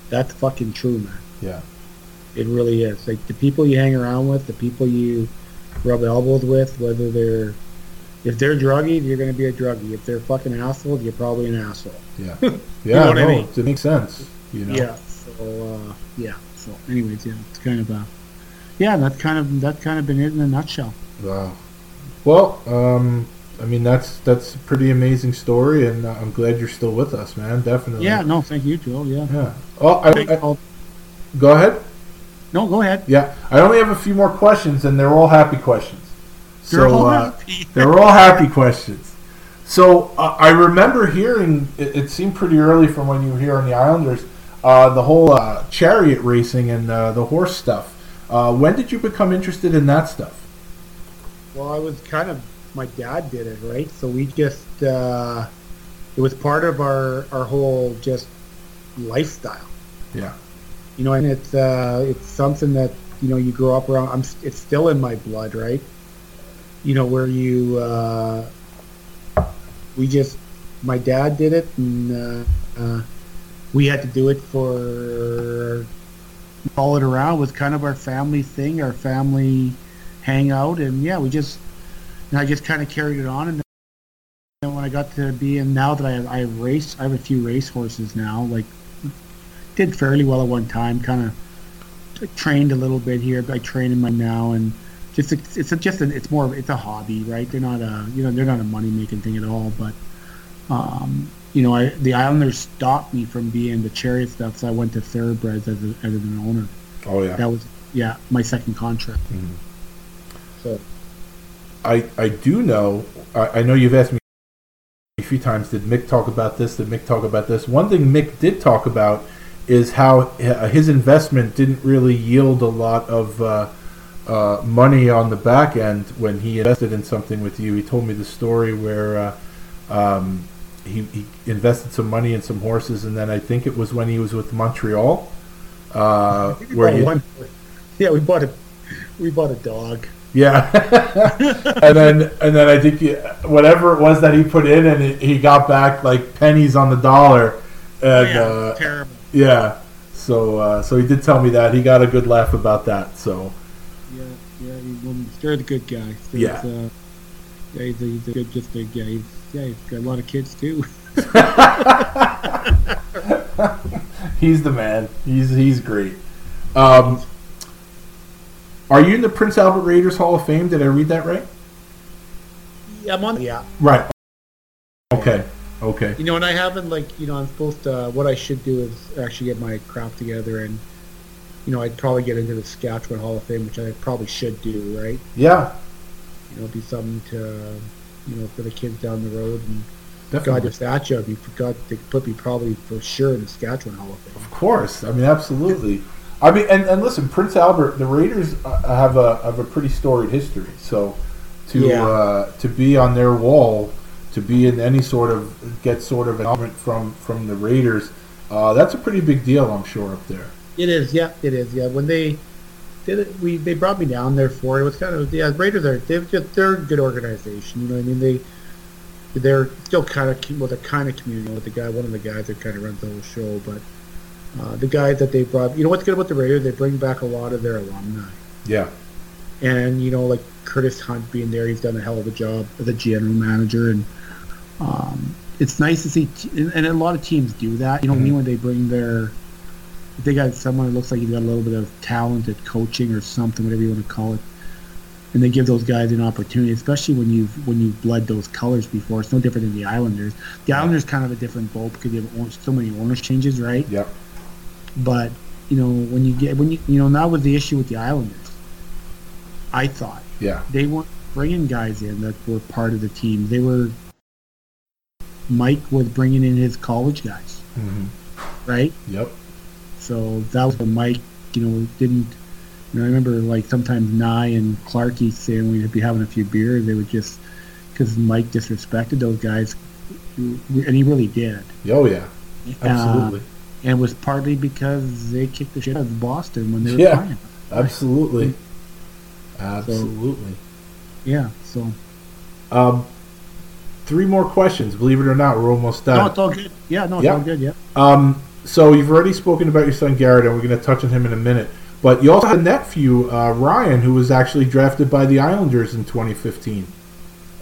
That's fucking true, man. Yeah. It really is. Like the people you hang around with, the people you rub elbows with, whether they're if they're druggies, you're going to be a druggie. If they're fucking assholes, you're probably an asshole. Yeah. (laughs) Yeah. know what I no, mean? It makes sense. You know. Yeah. So uh, yeah. So anyways, yeah, it's kind of uh, yeah, That kind of that kind of been it in a nutshell. Wow. Well, um, I mean that's that's a pretty amazing story, and uh, I'm glad you're still with us, man. Definitely. Yeah. No, thank you, Joe. Yeah. Yeah. Oh, I, I, go ahead. no, go ahead. Yeah, I only have a few more questions, and they're all happy questions. They're so all uh, happy. (laughs) they're all happy questions. So uh, I remember hearing it, it seemed pretty early from when you were here on the Islanders, uh, the whole uh, chariot racing and uh, the horse stuff. Uh, when did you become interested in that stuff? Well, I was kind of my dad did it right, so we just uh, it was part of our our whole just lifestyle. Yeah. You know, and it's uh, it's something that you know you grow up around. I'm it's still in my blood, right? You know, where you uh, we just my dad did it, and uh, uh, we had to do it for all it around was kind of our family thing, our family hangout, and yeah, we just and I just kind of carried it on, and then when I got to be in now that I have I race, I have a few race horses now, like did fairly well at one time. Kind of trained a little bit here. but I train in my now, and just it's, it's a, just a, it's more of, it's a hobby, right? They're not a you know they're not a money making thing at all. But um, you know, I, the Islanders stopped me from being the chariot stuff, so I went to thoroughbreds as, a, as an owner. Oh yeah. That was yeah my second contract. Mhm. So I I do know. I, I know you've asked me a few times. Did Mick talk about this? Did Mick talk about this? One thing Mick did talk about is how uh, his investment didn't really yield a lot of uh, uh, money on the back end when he invested in something with you. He told me the story where uh, um, he, he invested some money in some horses, and then I think it was when he was with Montreal, uh, where he, one, yeah, we bought a we bought a dog. yeah, (laughs) and then and then I think he, whatever it was that he put in, and he, he got back like pennies on the dollar, and yeah, uh, terrible. yeah. So uh, so he did tell me that he got a good laugh about that. So Yeah, yeah, he's the good guy. So Yeah. yeah, he's a, he's a good, just a guy. He's, yeah, he's got a lot of kids too. (laughs) he's the man. He's he's great. Um, are you in the Prince Albert Raiders Hall of Fame? Did I read that right? yeah, I'm on. Yeah, Right. Okay. Okay. you know, and I haven't like, you know, I'm supposed to. What I should do is actually get my crap together, and you know, I'd probably get into the Saskatchewan Hall of Fame, which I probably should do, right? Yeah. You know, be something to, you know, for the kids down the road. And God, Definitely. the statue, if you forgot, they could put me probably for sure in the Saskatchewan Hall of Fame. Of course, I mean absolutely. I mean, and, and listen, Prince Albert, the Raiders uh, have a have a pretty storied history. So to Yeah. uh, to be on their wall, to be in any sort of get sort of acknowledgement from from the Raiders, uh, that's a pretty big deal, I'm sure, up there. It is, yeah, it is, yeah. When they did it, we they brought me down there for it. It was kind of yeah. Raiders are they're just, they're a good organization. You know what I mean? They they're still kind of well, they're kind of community with the guy. One of the guys that kind of runs the whole show, but Uh, the guys that they brought, you know what's good about the Raiders? They bring back a lot of their alumni. Yeah. And you know, like Curtis Hunt being there, he's done a hell of a job as a general manager, and um, it's nice to see. T- and a lot of teams do that. You know, mm-hmm. me when they bring their, if they got someone that looks like he's got a little bit of talent at coaching or something, whatever you want to call it, and they give those guys an opportunity, especially when you've when you've bled those colors before. It's no different than the Islanders. The Islanders kind of a different boat because you have so many owners changes, right? Yep. But you know when you get when you you know that was the issue with the Islanders. I thought. Yeah. They weren't bringing guys in that were part of the team. They were. Mike was bringing in his college guys. Mm-hmm. Right. Yep. So that was when Mike, you know, didn't. You know, I remember like sometimes Nye and Clarky saying we'd be having a few beers. They would just because Mike disrespected those guys, and he really did. Oh yeah, absolutely. Uh, and it was partly because they kicked the shit out of Boston when they were yeah, playing. Absolutely. Absolutely. So, yeah. So. Um, three more questions. Believe it or not, we're almost done. No, it's all good. Yeah, no, it's yeah. all good. Yeah. Um, so you've already spoken about your son Garrett, and we're going to touch on him in a minute. But you also had a nephew, uh, Ryan, who was actually drafted by the Islanders in 2015.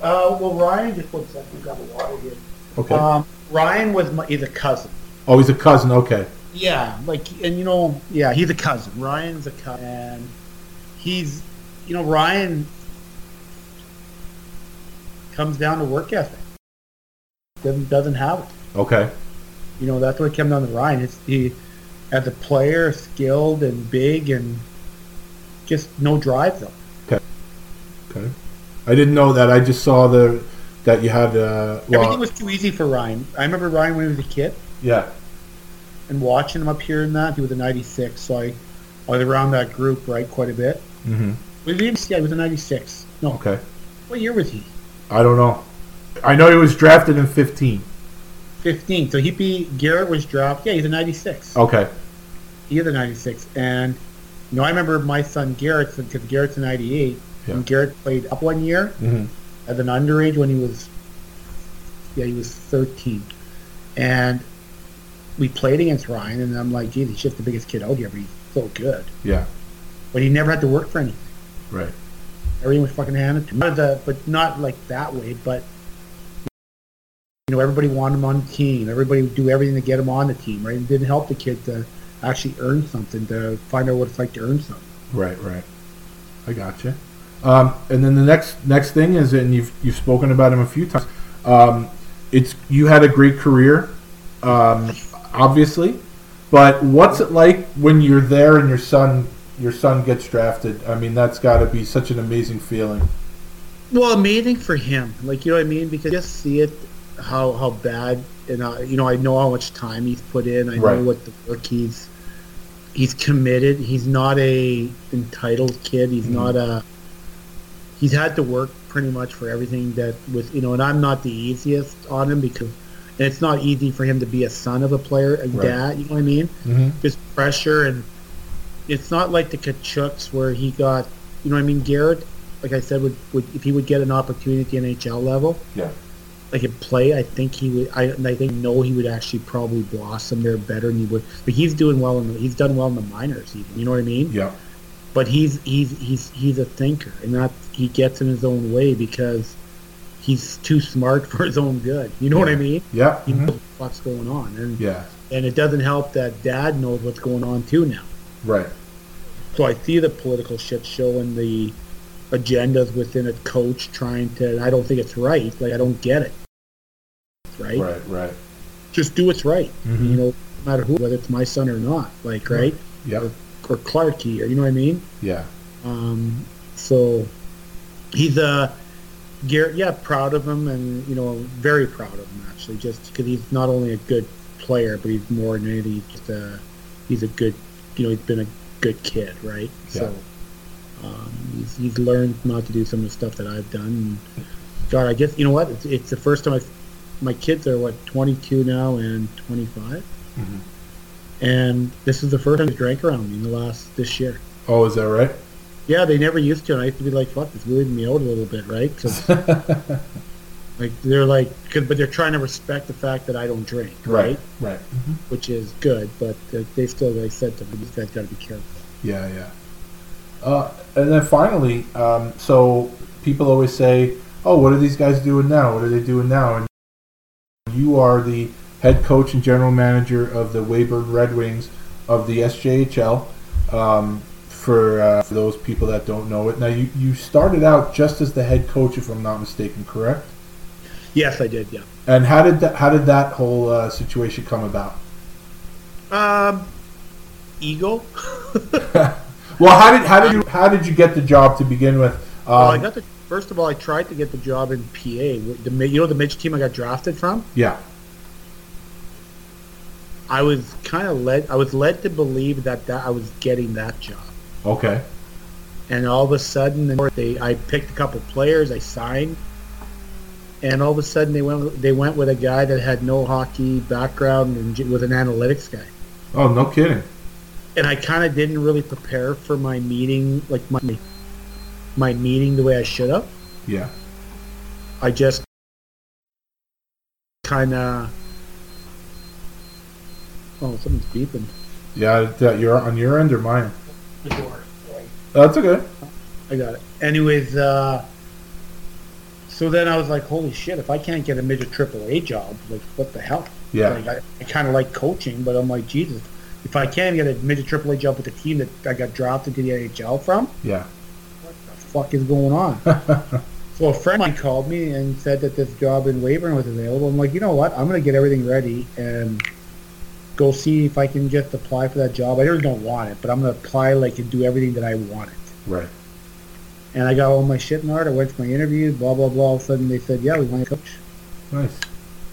Uh, well, Ryan, just one second. We got a water here. Okay. Um, Ryan was my, he's a cousin. Oh, he's a cousin. Okay. Yeah, like, and you know, yeah, he's a cousin. Ryan's a cousin, and he's you know, Ryan comes down to work ethic. Doesn't doesn't have it. Okay. You know, that's what came down to Ryan. It's he as a player, skilled and big and just no drive though. Okay. Okay. I didn't know that. I just saw the that you had uh well, everything was too easy for Ryan. I remember Ryan when he was a kid. Yeah. And watching him up here in that, he was a ninety six, so I, I was around that group right quite a bit. Mm-hmm. Was he? Yeah, he was a '96. No. Okay. What year was he? I don't know. I know he was drafted in 15. 15. So he beat Garrett was dropped. Yeah, he's a '96. Okay. He is a '96, and you know I remember my son Garrett because Garrett's a '98, yeah. and Garrett played up one year mm-hmm. as an underage when he was yeah he was 13, and we played against Ryan, and I'm like, geez, he's just the biggest kid out here, but he's so good. Yeah. But he never had to work for anything. Right. Everything was fucking handed to him. The, but not like that way. But you know, everybody wanted him on the team. Everybody would do everything to get him on the team. Right? It didn't help the kid to actually earn something, to find out what it's like to earn something. Right. Right. I gotcha. Um, and then the next next thing is, and you've you've spoken about him a few times. Um, it's you had a great career, um, obviously, but what's it like when you're there and your son your son gets drafted. I mean, that's got to be such an amazing feeling. Well, amazing for him. Like you know what I mean? Because just see it, how how bad, and uh, you know I know how much time he's put in. I right. know what the work he's he's committed. He's not a entitled kid. He's mm-hmm. not a. He's had to work pretty much for everything that with you know, and I'm not the easiest on him because. And it's not easy for him to be a son of a player, a right. dad. You know what I mean? Mm-hmm. Just pressure and it's not like the Tkachuks where he got, you know what I mean? Garrett, like I said, would, would if he would get an opportunity at the NHL level, yeah, like a play, I think he would. I, I think no, he would actually probably blossom there better than he would. But he's doing well in the, he's done well in the minors, even. You know what I mean? Yeah. But he's he's he's he's a thinker, and that he gets in his own way because he's too smart (laughs) for his own good. You know yeah. what I mean? Yeah. He mm-hmm. knows what's going on, and yeah, and it doesn't help that Dad knows what's going on too now. Right. So I see the political shit show and the agendas within a coach trying to. I don't think it's right. Like I don't get it. Right. Right. Right. Just do what's right. Mm-hmm. You know, no matter who, whether it's my son or not. Like right. Yeah. Or, or Clarky, or you know what I mean. Yeah. Um. So he's a. Uh, Garrett, yeah, proud of him, and you know, very proud of him actually, just because he's not only a good player, but he's more than anything, he's just a, he's a good, you know, he's been a good kid, right? Yeah. So um, he's, he's learned not to do some of the stuff that I've done. And God, I guess you know what? It's, it's the first time I. My kids are what 22 now and 25, mm-hmm. and this is the first time they drank around me in the last this year. Oh, is that right? Yeah, they never used to, and I used to be like, "Fuck, it's weirding me out a little bit, right?" Because (laughs) Like they're like, cause, but they're trying to respect the fact that I don't drink, right? Right. Which is good, but uh, they still, like said to me, "You guys got to be careful. Yeah, yeah. Uh, and then finally, um, so people always say, "Oh, what are these guys doing now? What are they doing now?" And you are the head coach and general manager of the Weyburn Red Wings of the SJHL. Um, for, uh, for those people that don't know it, now you, you started out just as the head coach, if I'm not mistaken, correct? Yes, I did. Yeah. And how did that how did that whole uh, situation come about? Um, ego. (laughs) Well, how did how did you how did you get the job to begin with? Um, well, I got the first of all, I tried to get the job in PA. The you know the midget team I got drafted from. yeah, I was kind of led. I was led to believe that, that I was getting that job, okay, and all of a sudden, they I picked a couple players. I signed, and all of a sudden they went they went with a guy that had no hockey background and was an analytics guy. oh no kidding, and I kind of didn't really prepare for my meeting, like my my meeting the way I should have. yeah, I just kind of. Oh, something's beeping. yeah. That you're on your end or mine? The door. That's okay. I got it. Anyways, uh, so then I was like, holy shit, if I can't get a midget triple A job, like, what the hell? Yeah. Like, I, I kind of like coaching, but I'm like, Jesus, if I can't get a midget triple A job with the team that I got drafted to the NHL from, Yeah, what the fuck is going on? (laughs) so a friend of mine called me and said that this job in Weyburn was available. I'm like, you know what? I'm going to get everything ready and go see if I can just apply for that job. I really don't want it, but I'm going to apply like and do everything that I want it. right. And I got all my shit in order. I went to my interview, blah blah blah. All of a sudden they said, "Yeah, we want to coach." Nice.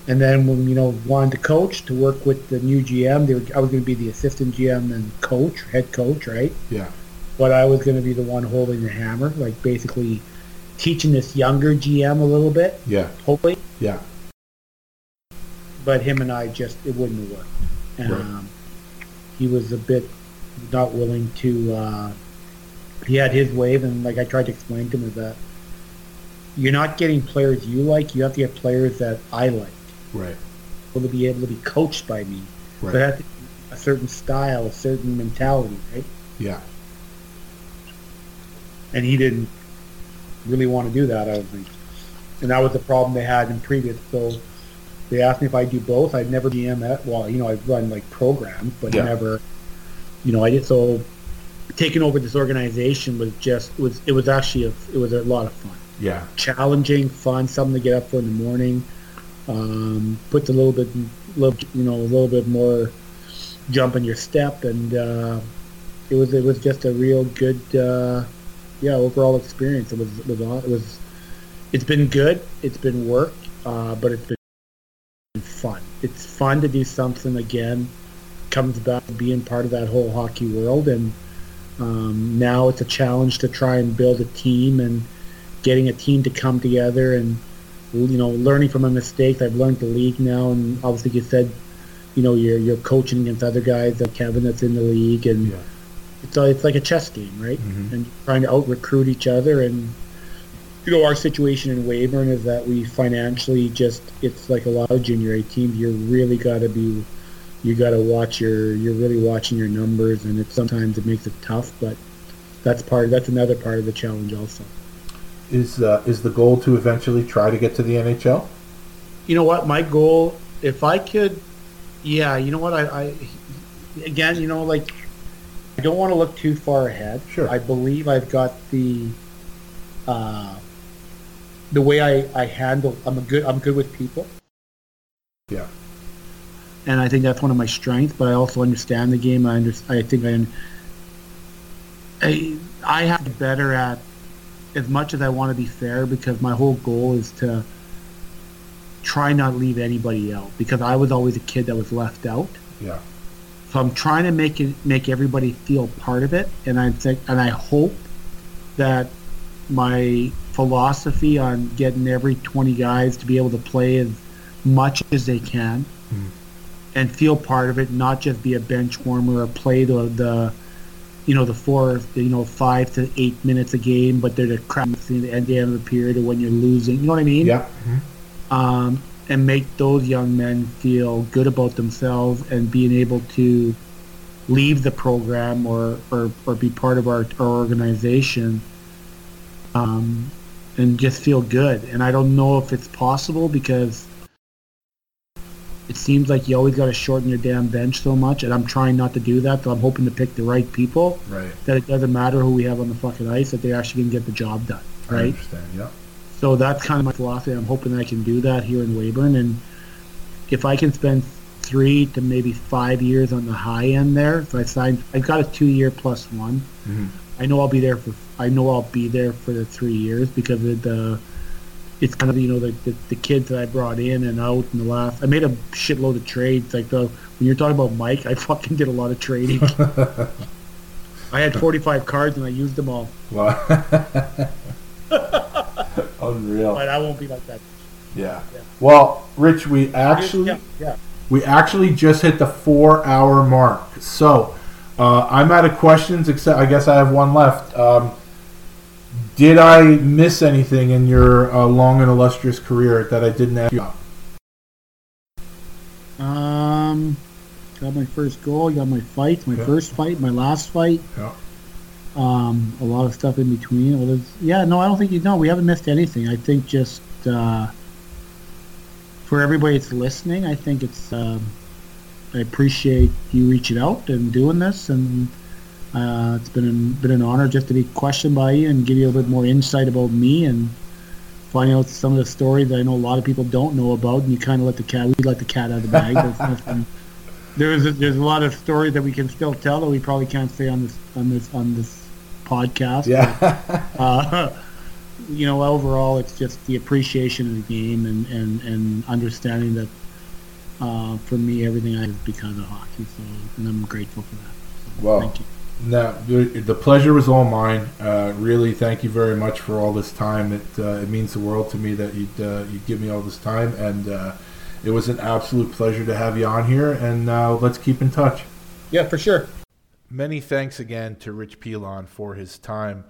And then when you know wanted to coach to work with the new GM, they were, I was going to be the assistant GM and coach, head coach, right? Yeah, But I was going to be the one holding the hammer, like basically teaching this younger GM a little bit, yeah, hopefully. yeah, But him and I just it wouldn't have worked. Right. Um, He was a bit not willing to. Uh, he had his wave, and like I tried to explain to him, is that you're not getting players you like. You have to get players that I like. Right, Able to be able to be coached by me. right. So it has to a certain style, a certain mentality, right? yeah, and he didn't really want to do that. I don't think, and that was the problem they had in previous. So they asked me if I'd do both. I'd never GM at well, you know, I've run like programs, but Yeah. never, you know, I did. So taking over this organization was just was it was actually a, it was a lot of fun, yeah, challenging, fun, something to get up for in the morning. Um, puts a little bit, little, you know, a little bit more jump in your step, and uh, it was it was just a real good. Uh, yeah, overall experience. It was it was it was it's been good. It's been work, uh, but it's been fun. It's fun to do something again. Comes back to being part of that whole hockey world, and um, now it's a challenge to try and build a team and getting a team to come together and you know learning from my mistakes. I've learned the league now, and obviously you said you know you're you're coaching against other guys like Kevin that's in the league and yeah, it's, uh, it's like a chess game, right? Mhm. And trying to out recruit each other. And, you know, our situation in Weyburn is that we financially just, it's like a lot of junior A teams. You really got to be, you got to watch your, you're really watching your numbers. And it sometimes it makes it tough, but that's part, that's another part of the challenge also. Is uh, is the goal to eventually try to get to the NHL? You know what? My goal, if I could, yeah, you know what? I, I again, you know, like, I don't want to look too far ahead. Sure. I believe I've got the, uh, the way I, I handle. I'm a good. I'm good with people, Yeah, and I think that's one of my strengths. But I also understand the game. I under, I think I, I, I have to be better at as much as I want to be fair because my whole goal is to try not leave anybody out because I was always a kid that was left out. yeah, So I'm trying to make it make everybody feel part of it, and I think and I hope that my philosophy on getting every 20 guys to be able to play as much as they can hmm. and feel part of it, not just be a bench warmer or play the the you know the four you know five to eight minutes a game, but they're the crap at the end of the period or when you're losing. You know what I mean? yeah, mhm, um, and make those young men feel good about themselves and being able to leave the program or, or, or be part of our, our organization um, and just feel good. And I don't know if it's possible because it seems like you always got to shorten your damn bench so much, and I'm trying not to do that. So I'm hoping to pick the right people. Right. That it doesn't matter who we have on the fucking ice, that they're actually gonna get the job done. I Right. understand. Yeah. So that's kind of my philosophy. I'm hoping I can do that here in Weyburn, and if I can spend three to maybe five years on the high end there, if I sign, I've got a two-year plus one. Mm-hmm. I know I'll be there for. I know I'll be there for the three years because of the. It's kind of you know the, the the kids that I brought in and out in the last. I made a shitload of trades. Like the when you're talking about Mike, I (laughs) fucking did a lot of trading. (laughs) I had 45 cards and I used them all, Wow. (laughs) Unreal. but I won't be like that. Yeah. Well, Rich, we actually yeah, yeah. we actually just hit the four hour mark. So uh, I'm out of questions. Except I guess I have one left. Um, did I miss anything in your uh, long and illustrious career that I didn't ask you about? Um, got my first goal. Got my fight. My Yeah. first fight. My last fight. Yeah. Um, a lot of stuff in between. Well, yeah, no, I don't think you know. We haven't missed anything. I think just uh, for everybody that's listening, I think it's. Um, I appreciate you reaching out and doing this, and uh, it's been an, been an honor just to be questioned by you and give you a bit more insight about me and find out some of the stories that I know a lot of people don't know about. And you kind of let the cat, we let the cat out of the bag. (laughs) There's there's a, there's a lot of stories that we can still tell that we probably can't say on this on this on this podcast. Yeah. Uh, (laughs) you know, overall, it's just the appreciation of the game and, and, and understanding that uh, for me, everything I have is because of hockey. So, and I'm grateful for that. So, Well, thank you. No, the, pleasure was all mine. Uh, really, thank you very much for all this time. It uh, it means the world to me that you'd uh, you'd give me all this time, and uh, it was an absolute pleasure to have you on here. And uh, let's keep in touch. Yeah, for sure. Many thanks again to Rich Pilon for his time.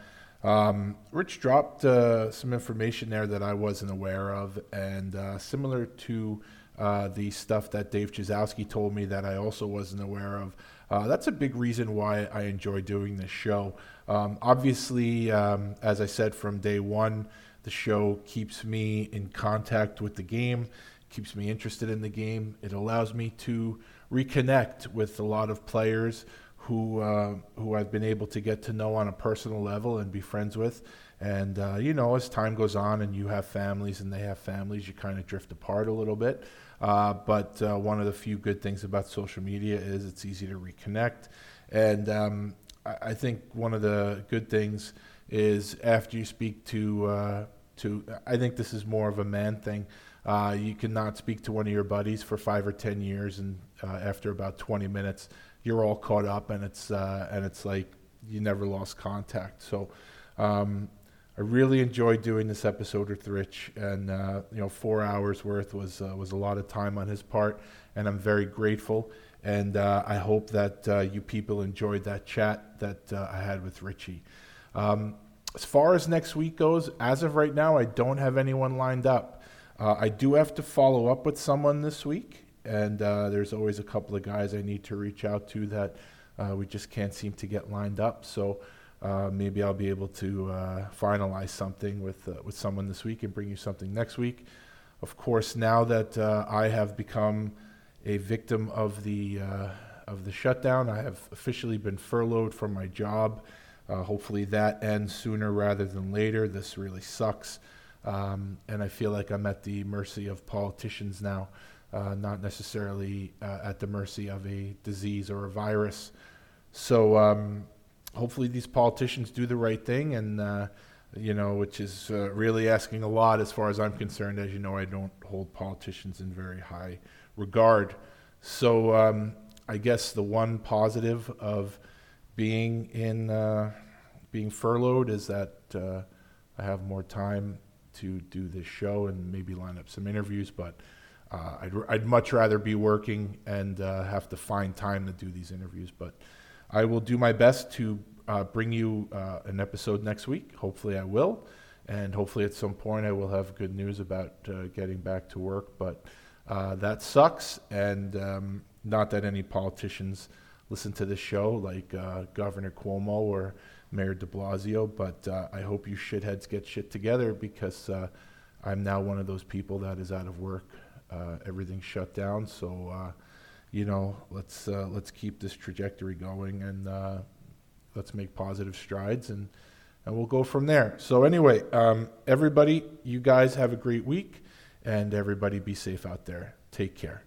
Um, Rich dropped uh, some information there that I wasn't aware of, and uh, similar to uh, the stuff that Dave Chyzowski told me that I also wasn't aware of. Uh, that's a big reason why I enjoy doing this show. Um, obviously, um, as I said from day one, the show keeps me in contact with the game, keeps me interested in the game. It allows me to reconnect with a lot of players who uh, who I've been able to get to know on a personal level and be friends with. And uh, you know, as time goes on and you have families and they have families, you kind of drift apart a little bit. Uh, but uh, one of the few good things about social media is it's easy to reconnect. And um, I, I think one of the good things is after you speak to uh, to I think this is more of a man thing. Uh, you cannot speak to one of your buddies for five or ten years, and uh, after about twenty minutes, you're all caught up, and it's uh, and it's like you never lost contact. So. Um, I really enjoyed doing this episode with Rich, and uh, you know, four hours worth was uh, was a lot of time on his part, and I'm very grateful. And uh, I hope that uh, you people enjoyed that chat that uh, I had with Richie. Um, as far as next week goes, as of right now, I don't have anyone lined up. Uh, I do have to follow up with someone this week, and there's always a couple of guys I need to reach out to that we just can't seem to get lined up. So. Uh, maybe I'll be able to uh, finalize something with uh, with someone this week and bring you something next week. Of course, now that uh, I have become a victim of the uh, of the shutdown, I have officially been furloughed from my job. Hopefully, that ends sooner rather than later. This really sucks, um, and I feel like I'm at the mercy of politicians now, not necessarily at the mercy of a disease or a virus. So. Um, hopefully these politicians do the right thing and uh, you know which is uh, really asking a lot as far as i'm concerned. As you know i don't hold politicians in very high regard. So um, i guess the one positive of being in uh, being furloughed is that uh, i have more time to do this show and maybe line up some interviews but uh, I'd, I'd much rather be working and uh, have to find time to do these interviews. But I will do my best to uh, bring you uh, an episode next week. Hopefully, I will. and hopefully at some point I will have good news about uh, getting back to work. But uh, that sucks, and um, not that any politicians listen to this show, like uh, Governor Cuomo or Mayor De Blasio. But uh, I hope you shitheads get shit together because I'm now one of those people that is out of work. Everything's shut down, so you know, let's uh, let's keep this trajectory going and uh, let's make positive strides and and we'll go from there. So anyway, um, everybody, you guys have a great week, and everybody be safe out there. Take care.